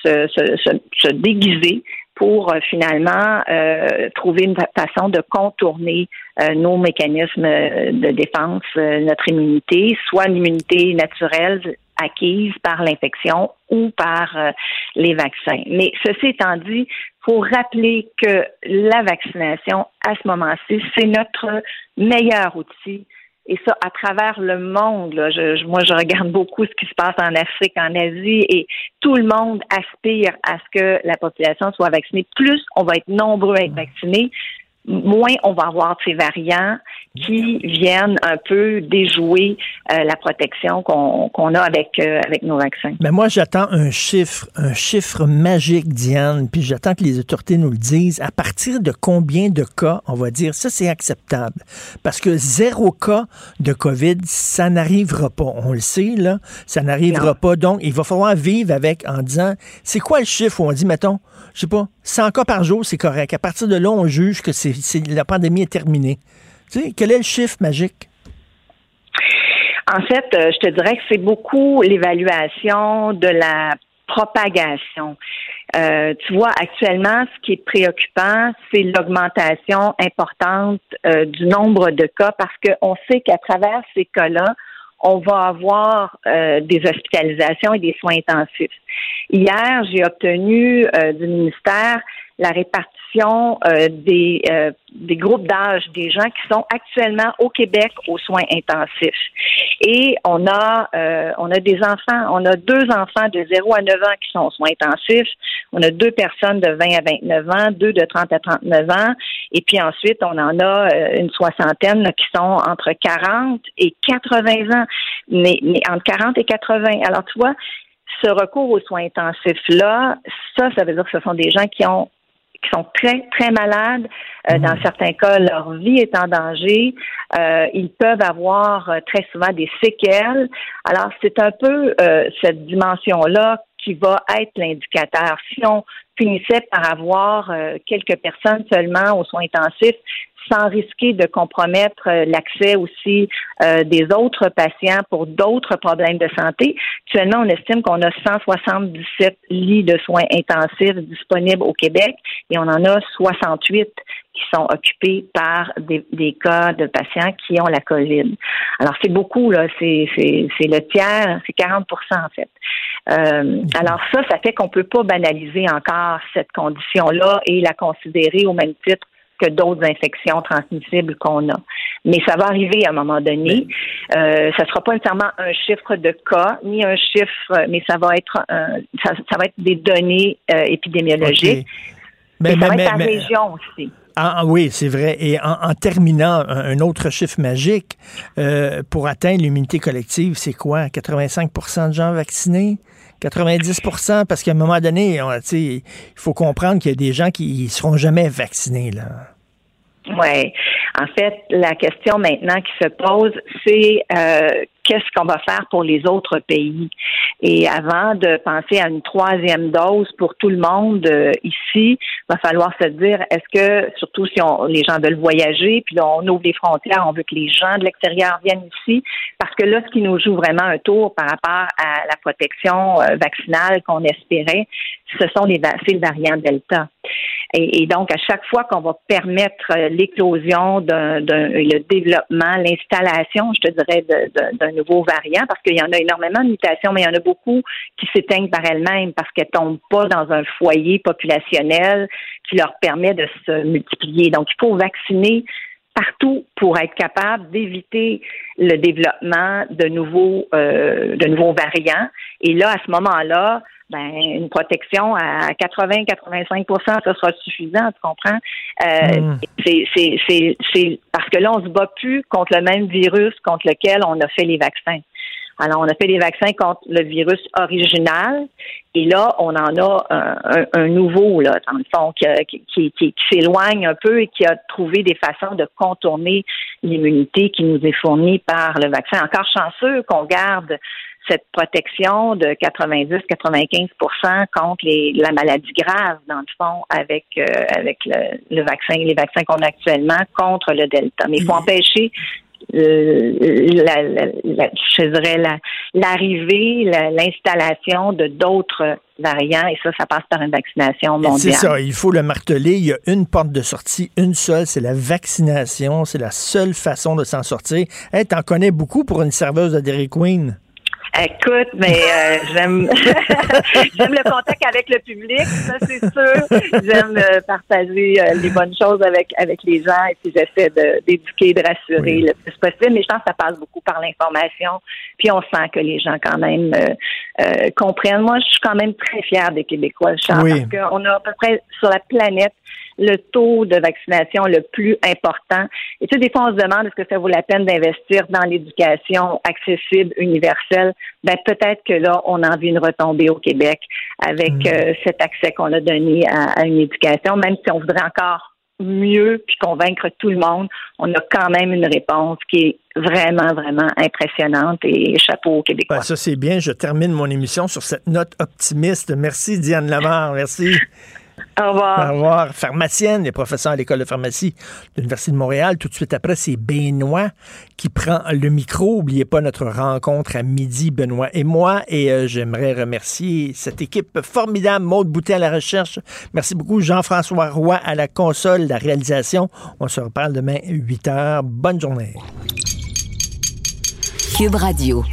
se, se, se- se déguiser pour euh, finalement euh, trouver une fa- façon de contourner euh, nos mécanismes euh, de défense, euh, notre immunité, soit l'immunité naturelle acquise par l'infection ou par euh, les vaccins. Mais ceci étant dit, faut rappeler que la vaccination, à ce moment-ci, c'est notre meilleur outil. Et ça, à travers le monde, là, je, moi, je regarde beaucoup ce qui se passe en Afrique, en Asie, et tout le monde aspire à ce que la population soit vaccinée. Plus on va être nombreux à être vaccinés, moins on va avoir de ces variants qui viennent un peu déjouer euh, la protection qu'on a avec, euh, avec nos vaccins. Mais moi, j'attends un chiffre, un chiffre magique, Diane, puis j'attends que les autorités nous le disent. À partir de combien de cas, on va dire, ça, c'est acceptable. Parce que zéro cas de COVID, ça n'arrivera pas. On le sait, là, ça n'arrivera pas. Donc, il va falloir vivre avec en disant, c'est quoi le chiffre où on dit, mettons, je sais pas, 100 cas par jour, c'est correct. À partir de là, on juge que c'est- la pandémie est terminée. Quel est le chiffre magique? En fait, euh, je te dirais que c'est beaucoup l'évaluation de la propagation. Euh, tu vois, actuellement, ce qui est préoccupant, c'est l'augmentation importante euh, du nombre de cas parce qu'on sait qu'à travers ces cas-là, on va avoir des hospitalisations et des soins intensifs. Hier, j'ai obtenu du ministère la répartition euh, des, euh, des groupes d'âge des gens qui sont actuellement au Québec aux soins intensifs. Et on a euh, des enfants, on a deux enfants de 0 à 9 ans qui sont aux soins intensifs, on a deux personnes de 20 à 29 ans, deux de 30 à 39 ans, et puis ensuite on en a une soixantaine qui sont entre 40 et 80 ans, mais entre 40 et 80. Alors tu vois, ce recours aux soins intensifs-là, ça, ça veut dire que ce sont des gens qui ont qui sont très, très malades. Euh, Dans certains cas, leur vie est en danger. Euh, ils peuvent avoir euh, très souvent des séquelles. Alors, c'est un peu euh, cette dimension-là qui va être l'indicateur. Si on finissait par avoir euh, quelques personnes seulement aux soins intensifs, sans risquer de compromettre euh, l'accès aussi euh, des autres patients pour d'autres problèmes de santé. Actuellement, on estime qu'on a 177 lits de soins intensifs disponibles au Québec et on en a 68 qui sont occupés par des, des cas de patients qui ont la COVID. Alors, c'est beaucoup, là. C'est, c'est, c'est le tiers, c'est 40 en fait. Euh, alors, ça, ça fait qu'on peut pas banaliser encore cette condition-là et la considérer au même titre que d'autres infections transmissibles qu'on a. Mais ça va arriver à un moment donné. Euh, ça sera pas nécessairement un chiffre de cas, ni un chiffre, mais ça va être un- ça, ça va être des données euh, épidémiologiques. Mais- Et ça va mais- être mais- région aussi. Ah, ah oui, c'est vrai. Et en, en terminant, un, un autre chiffre magique, euh, pour atteindre l'immunité collective, c'est quoi? 85% de gens vaccinés? 90% parce qu'à un moment donné, il faut comprendre qu'il y a des gens qui ne seront jamais vaccinés. Là. Oui. En fait, la question maintenant qui se pose, c'est euh, qu'est-ce qu'on va faire pour les autres pays? Et avant de penser à une troisième dose pour tout le monde euh, ici, va falloir se dire, est-ce que, surtout si on, les gens veulent voyager, puis on ouvre les frontières, on veut que les gens de l'extérieur viennent ici, parce que là, ce qui nous joue vraiment un tour par rapport à la protection euh, vaccinale qu'on espérait, ce sont les c'est le variant Delta. Et, donc, à chaque fois qu'on va permettre euh, l'éclosion d'un, le développement, l'installation, je te dirais, d'un nouveau variant, parce qu'il y en a énormément de mutations, mais il y en a beaucoup qui s'éteignent par elles-mêmes parce qu'elles tombent pas dans un foyer populationnel qui leur permet de se multiplier. Donc, il faut vacciner partout pour être capable d'éviter le développement de nouveaux euh, de nouveaux variants. Et là, à ce moment-là, ben une protection à 80-85% ce sera suffisant, tu comprends? Euh, Mm. c'est, c'est, c'est, c'est parce que là, on se bat plus contre le même virus contre lequel on a fait les vaccins. Alors, on a fait des vaccins contre le virus original, et là, on en a un, un- un nouveau, là, dans le fond, qui- qui- qui s'éloigne un peu et qui a trouvé des façons de contourner l'immunité qui nous est fournie par le vaccin. Encore chanceux qu'on garde cette protection de 90-95% contre les, la maladie grave, dans le fond, avec, euh, avec le, le vaccin, les vaccins qu'on a actuellement contre le Delta. Mais il faut empêcher euh, la, la- la- je dirais la- l'arrivée, la- l'installation de d'autres variants et ça, ça passe par une vaccination Et C'est mondiale. ça, il faut le marteler. Il y a une porte de sortie, une seule, c'est la vaccination. C'est la seule façon de s'en sortir. Hey, T'en connais beaucoup pour une serveuse de Dairy Queen? Écoute, mais euh, j'aime j'aime le contact avec le public, ça c'est sûr. J'aime euh, partager euh, les bonnes choses avec avec les gens et puis j'essaie d'éduquer, de, rassurer le plus possible. Mais je pense que ça passe beaucoup par l'information. Puis on sent que les gens quand même euh, euh, comprennent. Moi, je suis quand même très fière des Québécois, Charles, Oui. parce qu'on a à peu près sur la planète le taux de vaccination le plus important. Et tu sais, des fois, on se demande est-ce que ça vaut la peine d'investir dans l'éducation accessible, universelle? Ben peut-être que là, on a envie une retombée au Québec avec euh, cet accès qu'on a donné à, à une éducation, même si on voudrait encore mieux puis convaincre tout le monde, on a quand même une réponse qui est vraiment, vraiment impressionnante et chapeau aux Québécois. Ben, ça, c'est bien. Je termine mon émission sur cette note optimiste. Merci, Diane Lamar. Merci. Au revoir. Au revoir. Pharmacienne et professeur à l'École de pharmacie de l'Université de Montréal. Tout de suite après, c'est Benoît qui prend le micro. N'oubliez pas notre rencontre à midi, Benoît et moi. Et euh, j'aimerais remercier cette équipe formidable. Maude Boutet à la recherche. Merci beaucoup. Jean-François Roy à la console, la réalisation. On se reparle demain 8 h. Bonne journée. Cube Radio.